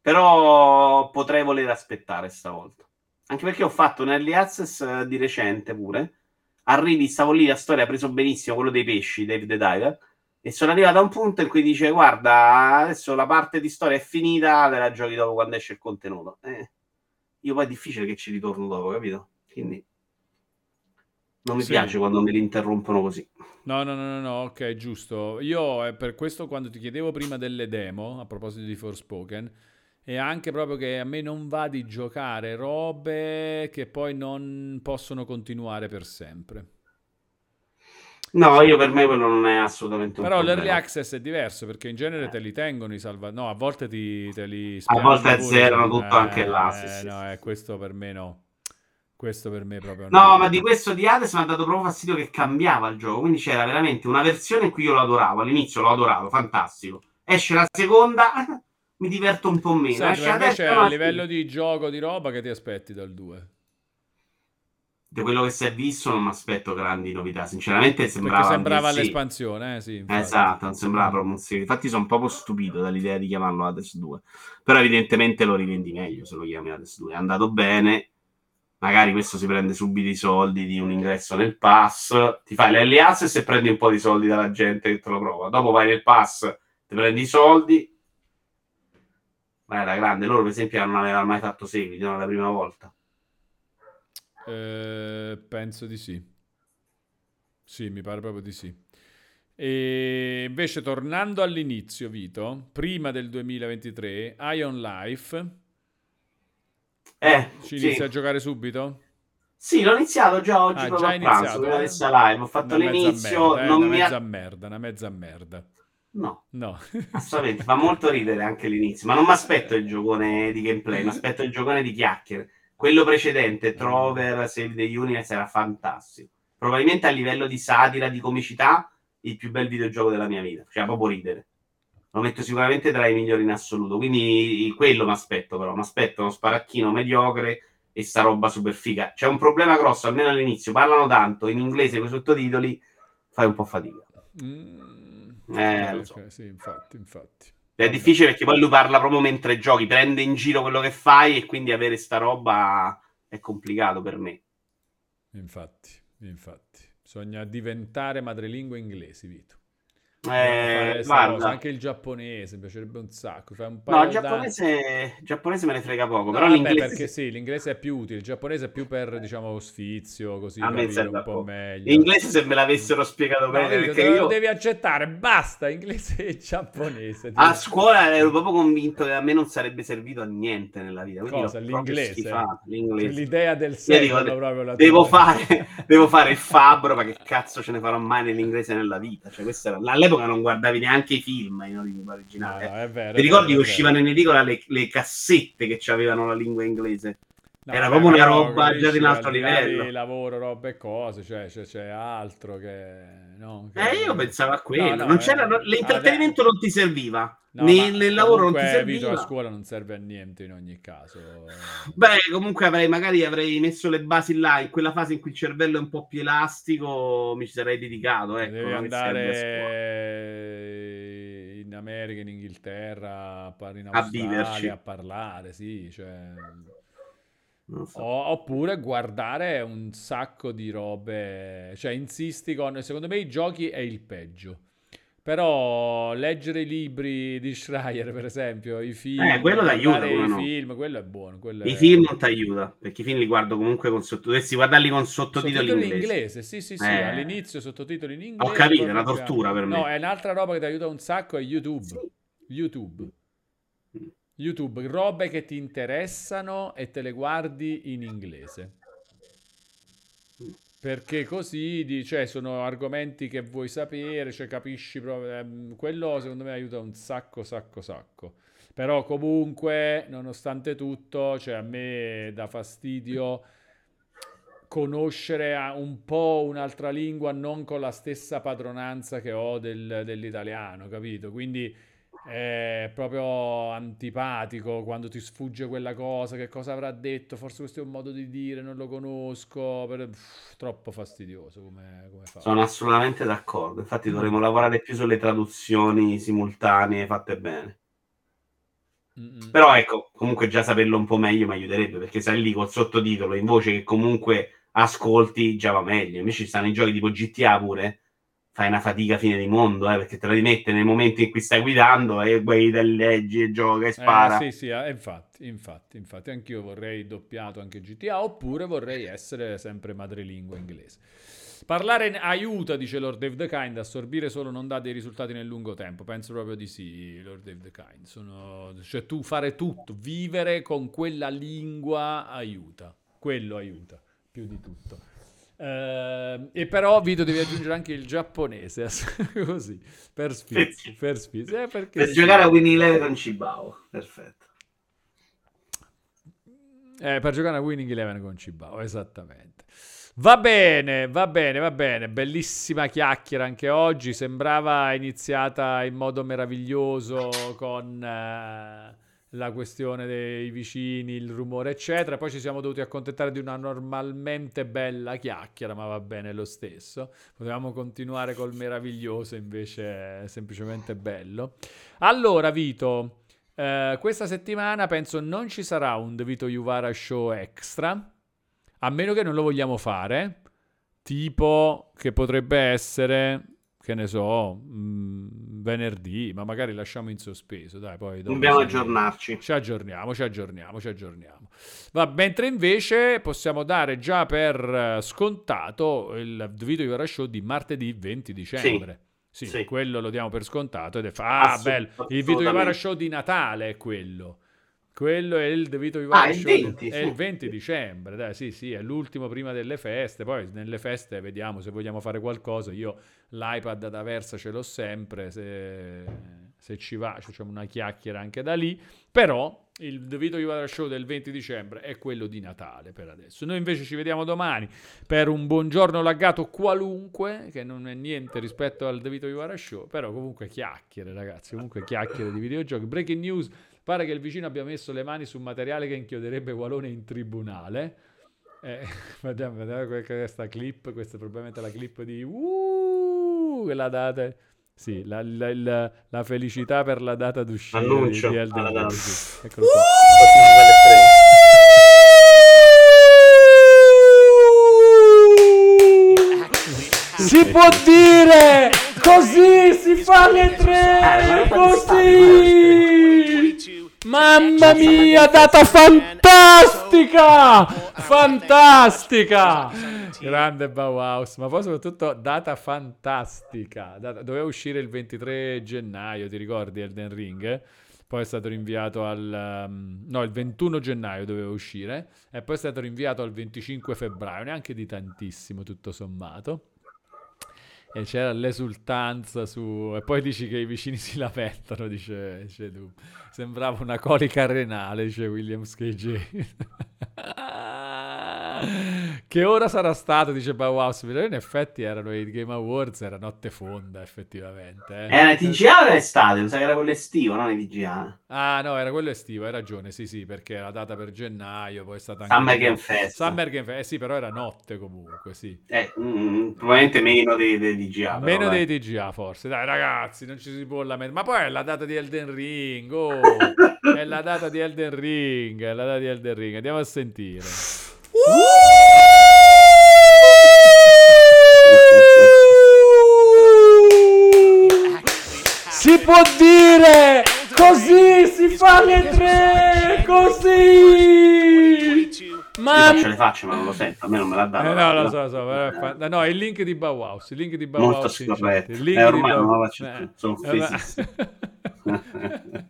Però potrei voler aspettare stavolta. Anche perché ho fatto un early access eh, di recente pure. Arrivi, stavo lì, la storia ha preso benissimo quello dei pesci, David the Diver. E sono arrivato a un punto in cui dice: Guarda, adesso la parte di storia è finita, te la giochi dopo quando esce il contenuto. Eh, io poi è difficile che ci ritorno dopo, capito? Quindi non mi Sì. piace quando me li interrompono così. No, no, no, no, no, ok, giusto. Io è per questo quando ti chiedevo prima delle demo, a proposito di Forspoken, è anche proprio che a me non va di giocare robe che poi non possono continuare per sempre. No, io per me quello non è assolutamente un Però problema. l'early access è diverso perché in genere te li tengono i salva... No, a volte ti, te li A volte pure. azzerano tutto anche là, sì, Eh, sì, no, sì. eh, questo per me no. Questo per me proprio No, ma di questo di Hades mi ha dato proprio fastidio che cambiava il gioco. Quindi c'era veramente una versione in cui io lo adoravo. All'inizio lo adoravo, fantastico. Esce la seconda, mi diverto un po' meno. Senti, Esce invece terza, a livello di gioco, di roba, che ti aspetti dal 2? Di quello che si è visto non mi aspetto grandi novità. Sinceramente Perché sembrava un sembrava l'espansione, eh sì. Esatto, non sembrava proprio un seguito. Infatti sono proprio stupito dall'idea di chiamarlo Hades 2. Però evidentemente lo rivendi meglio se lo chiami Hades 2. È andato bene. Magari questo si prende subito i soldi di un ingresso nel pass. Ti fai l'early access e prendi un po' di soldi dalla gente che te lo prova. Dopo vai nel pass, ti prendi i soldi. Ma era grande. Loro, per esempio, non avevano mai fatto seguito, era la prima volta. Eh, penso di sì. Sì, mi pare proprio di sì. E invece tornando all'inizio, Vito, prima del 2023, Ion Life, Eh, ci sì. inizi a giocare subito? Sì, l'ho iniziato già oggi Ah, proprio già a pranzo, iniziato, prima eh? live. Ho fatto Una l'inizio, merda, eh, non una mi ha... mezza merda, una mezza merda. No, No. assolutamente, fa molto ridere anche l'inizio, ma non mi aspetto il giocone di gameplay, mi aspetto il giocone di chiacchiere. Quello precedente, Trover, Save the Universe, era fantastico. Probabilmente a livello di satira, di comicità, il più bel videogioco della mia vita. Cioè, proprio ridere. Lo metto sicuramente tra i migliori in assoluto. Quindi quello mi aspetto, però. Mi aspetto uno sparacchino mediocre e sta roba super figa. C'è un problema grosso, almeno all'inizio. Parlano tanto in inglese con i sottotitoli, fai un po' fatica. Mm, Eh, lo ok, so. sì, infatti, infatti. È difficile perché poi lui parla proprio mentre giochi, prende in giro quello che fai e quindi avere sta roba è complicato per me. Infatti, infatti. Bisogna diventare madrelingua inglesi, Vito. Eh, guarda, Anche il giapponese, mi piacerebbe un sacco. Fai un no, paio il d'anni- giapponese, il giapponese me ne frega poco, No, però vabbè, l'inglese perché sì, l'inglese è più utile, il giapponese è più per, diciamo, sfizio, così a me un po' meglio. L'inglese se me l'avessero spiegato No, bene, Vito, perché lo io devi accettare, basta, inglese e giapponese. a scuola ero proprio convinto che a me non sarebbe servito a niente nella vita. Cosa? L'inglese? l'inglese. L'idea del dico, secolo proprio la devo fare, devo fare il fabbro, ma che cazzo ce ne farò mai nell'inglese nella vita? Cioè, questo era- All'epoca non guardavi neanche i film in lingua No, originale. no, è vero. Ti ricordi che uscivano in edicola le, le cassette che avevano la lingua inglese? No, Era proprio una roba già di un capisci, altro livello. di lavoro, robe e cose, cioè c'è, c'è altro che... No, che- Eh, io pensavo a quello. No, no, non c'era, eh, l'intrattenimento non ti serviva. Ma nel lavoro non ti comunque, Vito, serviva. a scuola non serve a niente in ogni caso. Beh, comunque avrei magari avrei messo le basi là, in quella fase in cui il cervello è un po' più elastico, mi ci sarei dedicato. Ecco, Devi a andare in America, in Inghilterra, a in A Australia, viverci. a parlare, sì, cioè... So. O- oppure guardare un sacco di robe, cioè insisti con, secondo me i giochi è il peggio. Però leggere i libri di Schreier, per esempio, i film, Eh, quello guardare come i no. film, quello è buono. quello I è- film non ti aiuta, perché i film li guardo comunque con sottotitoli. Dovresti guardarli con sottotitoli, Sottotitoli in in inglese. inglese, sì, sì, sì, Eh. all'inizio sottotitoli in inglese. capito, poi è una tortura per me. No, è un'altra roba che ti aiuta un sacco è YouTube. Sì. YouTube. YouTube, robe che ti interessano e te le guardi in inglese. Perché così di- cioè, sono argomenti che vuoi sapere, cioè capisci proprio. ehm, quello secondo me aiuta un sacco, sacco, sacco. Però comunque, nonostante tutto, cioè, a me dà fastidio conoscere a- un po' un'altra lingua non con la stessa padronanza che ho del- dell'italiano, capito? Quindi è proprio antipatico quando ti sfugge quella cosa, che cosa avrà detto, forse questo è un modo di dire, non lo conosco, per- pff, troppo fastidioso come, come fa. Sono assolutamente d'accordo. Infatti dovremmo lavorare più sulle traduzioni simultanee fatte bene. Mm-mm. Però ecco, comunque già saperlo un po' meglio mi aiuterebbe, perché sai lì col sottotitolo in voce che comunque ascolti già va meglio. Invece ci stanno i giochi tipo GTA pure, fai una fatica fine di mondo, eh, perché te la rimette nel momento in cui stai guidando e guida leggi e gioca e spara. Eh, sì, sì, eh, infatti, infatti, infatti, anch'io vorrei doppiato anche GTA, oppure vorrei essere sempre madrelingua inglese. Parlare aiuta, dice Lord Dave the Kind, assorbire solo non dà dei risultati nel lungo tempo. Penso proprio di sì, Lord Dave the Kind. Sono... Cioè tu fare tutto, vivere con quella lingua aiuta. Quello aiuta, più di tutto. Eh, e però Vito devi aggiungere anche il giapponese, così, per sfizio, per sfizio. Eh, Per sì. giocare a Winning Eleven con Cibao, perfetto. Eh, per giocare a Winning Eleven con Cibao, esattamente. Va bene, va bene, va bene. Bellissima chiacchiera anche oggi. Sembrava iniziata in modo meraviglioso con eh, la questione dei vicini, il rumore, eccetera. Poi ci siamo dovuti accontentare di una normalmente bella chiacchiera, ma va bene lo stesso. Potevamo continuare col meraviglioso, invece è semplicemente bello. Allora, Vito, eh, questa settimana penso non ci sarà un Vito Juvara Show extra, a meno che non lo vogliamo fare, tipo che potrebbe essere, che ne so, mh, venerdì, ma magari lasciamo in sospeso, dai, poi Dobbiamo aggiornarci. Ci aggiorniamo, ci aggiorniamo, ci aggiorniamo. Va, mentre invece possiamo dare già per eh, scontato il Vito Juvara Show di martedì 20 dicembre. Sì, Sì. quello lo diamo per scontato ed è fa- ah, bello, il Vito Juvara assolutamente. Show di Natale è quello. Quello è il The Vito Juvara Ah, il Show di- 20, è sì. il 20 dicembre, dai, sì, sì, è l'ultimo prima delle feste, poi nelle feste vediamo se vogliamo fare qualcosa, io l'iPad da Versa ce l'ho sempre, se, se ci va facciamo una chiacchiera anche da lì, però il The Vito Juvara Show del 20 dicembre è quello di Natale per adesso. Noi invece ci vediamo domani per un buongiorno laggato qualunque, che non è niente rispetto al The Vito Juvara Show, però comunque chiacchiere ragazzi, comunque chiacchiere di videogiochi. Breaking news, pare che il vicino abbia messo le mani su materiale che inchioderebbe Walone in tribunale. Eh, vediamo, vediamo que- questa clip, questa è probabilmente la clip di... Uh, quella data... Sì, la, la- la- la felicità per la data d'uscita di, Annuncio di Elden Ring. data. sì. Eccolo qua. Si può dire! Così si fa le tre! Così! Mamma mia, data fantastica! Fantastica! Grande Bauhaus, ma poi soprattutto data fantastica. Doveva uscire il 23 gennaio, ti ricordi Elden Ring? Poi è stato rinviato al... um, no, il 21 gennaio doveva uscire e poi è stato rinviato al 25 febbraio, neanche di tantissimo tutto sommato. E c'era l'esultanza su... E poi dici che i vicini si lamentano, dice, dice. Sembrava una colica renale, dice Williams KJ. Che ora sarà stato, dice Bauhaus. In effetti erano i Game Awards, era notte fonda, effettivamente. eh. Era TGA o era estate? Mi sa che era quello estivo, non i TGA. Ah, no, era quello estivo, hai ragione, sì, sì, perché era data per gennaio, poi è stata anche... Summer Game Fest. Summer Game Fest, eh sì, però era notte comunque, sì. Eh, mm, probabilmente meno dei, dei TGA. Meno dai. dei TGA forse, dai ragazzi, non ci si può lamentare. Ma poi è la data di Elden Ring, oh, è la data di Elden Ring, è la data di Elden Ring, andiamo a sentire. Si può dire, così si fa le tre, così. Mamma faccio le facce, ma non lo sento. A me non me l'ha dato. eh, no, lo so, lo so, fa- no, il link di Bauhaus, il link di Molto Bauhaus. chat, scorretto. il link Eh, ormai non la faccio eh, più, sono eh, ma- offesissimo.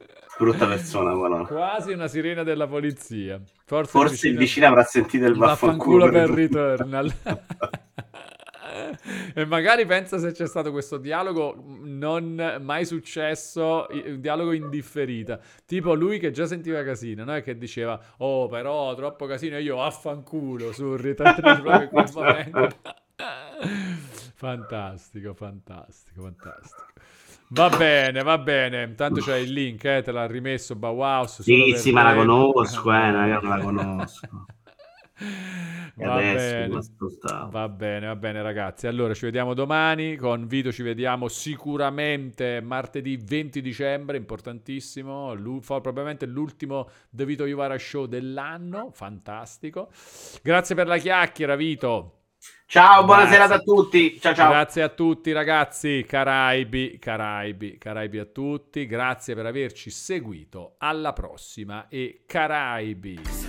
Brutta persona, quello. Quasi una sirena della polizia. Forse, Forse il vicino avrà sentito il vaffanculo per tutti. Returnal. e magari pensa se c'è stato questo dialogo non mai successo, un dialogo indifferita. Tipo lui che già sentiva casino, no? E che diceva, oh però troppo casino, e io affanculo su Returnal proprio in quel momento. fantastico, fantastico, fantastico. Va bene, va bene. Tanto c'è il link, eh, te l'ha rimesso Bauhaus. Sì, sì, ma la conosco, eh, raga, ma la conosco. Va bene. Va bene, va bene ragazzi. Allora ci vediamo domani, con Vito ci vediamo sicuramente martedì 20 dicembre, importantissimo, Lu- probabilmente l'ultimo The Vito Juvara Show dell'anno, fantastico. Grazie per la chiacchiera Vito. Ciao, buona Grazie. serata a tutti. Ciao ciao. Grazie a tutti ragazzi, Caraibi, Caraibi, Caraibi a tutti, grazie per averci seguito, alla prossima e Caraibi.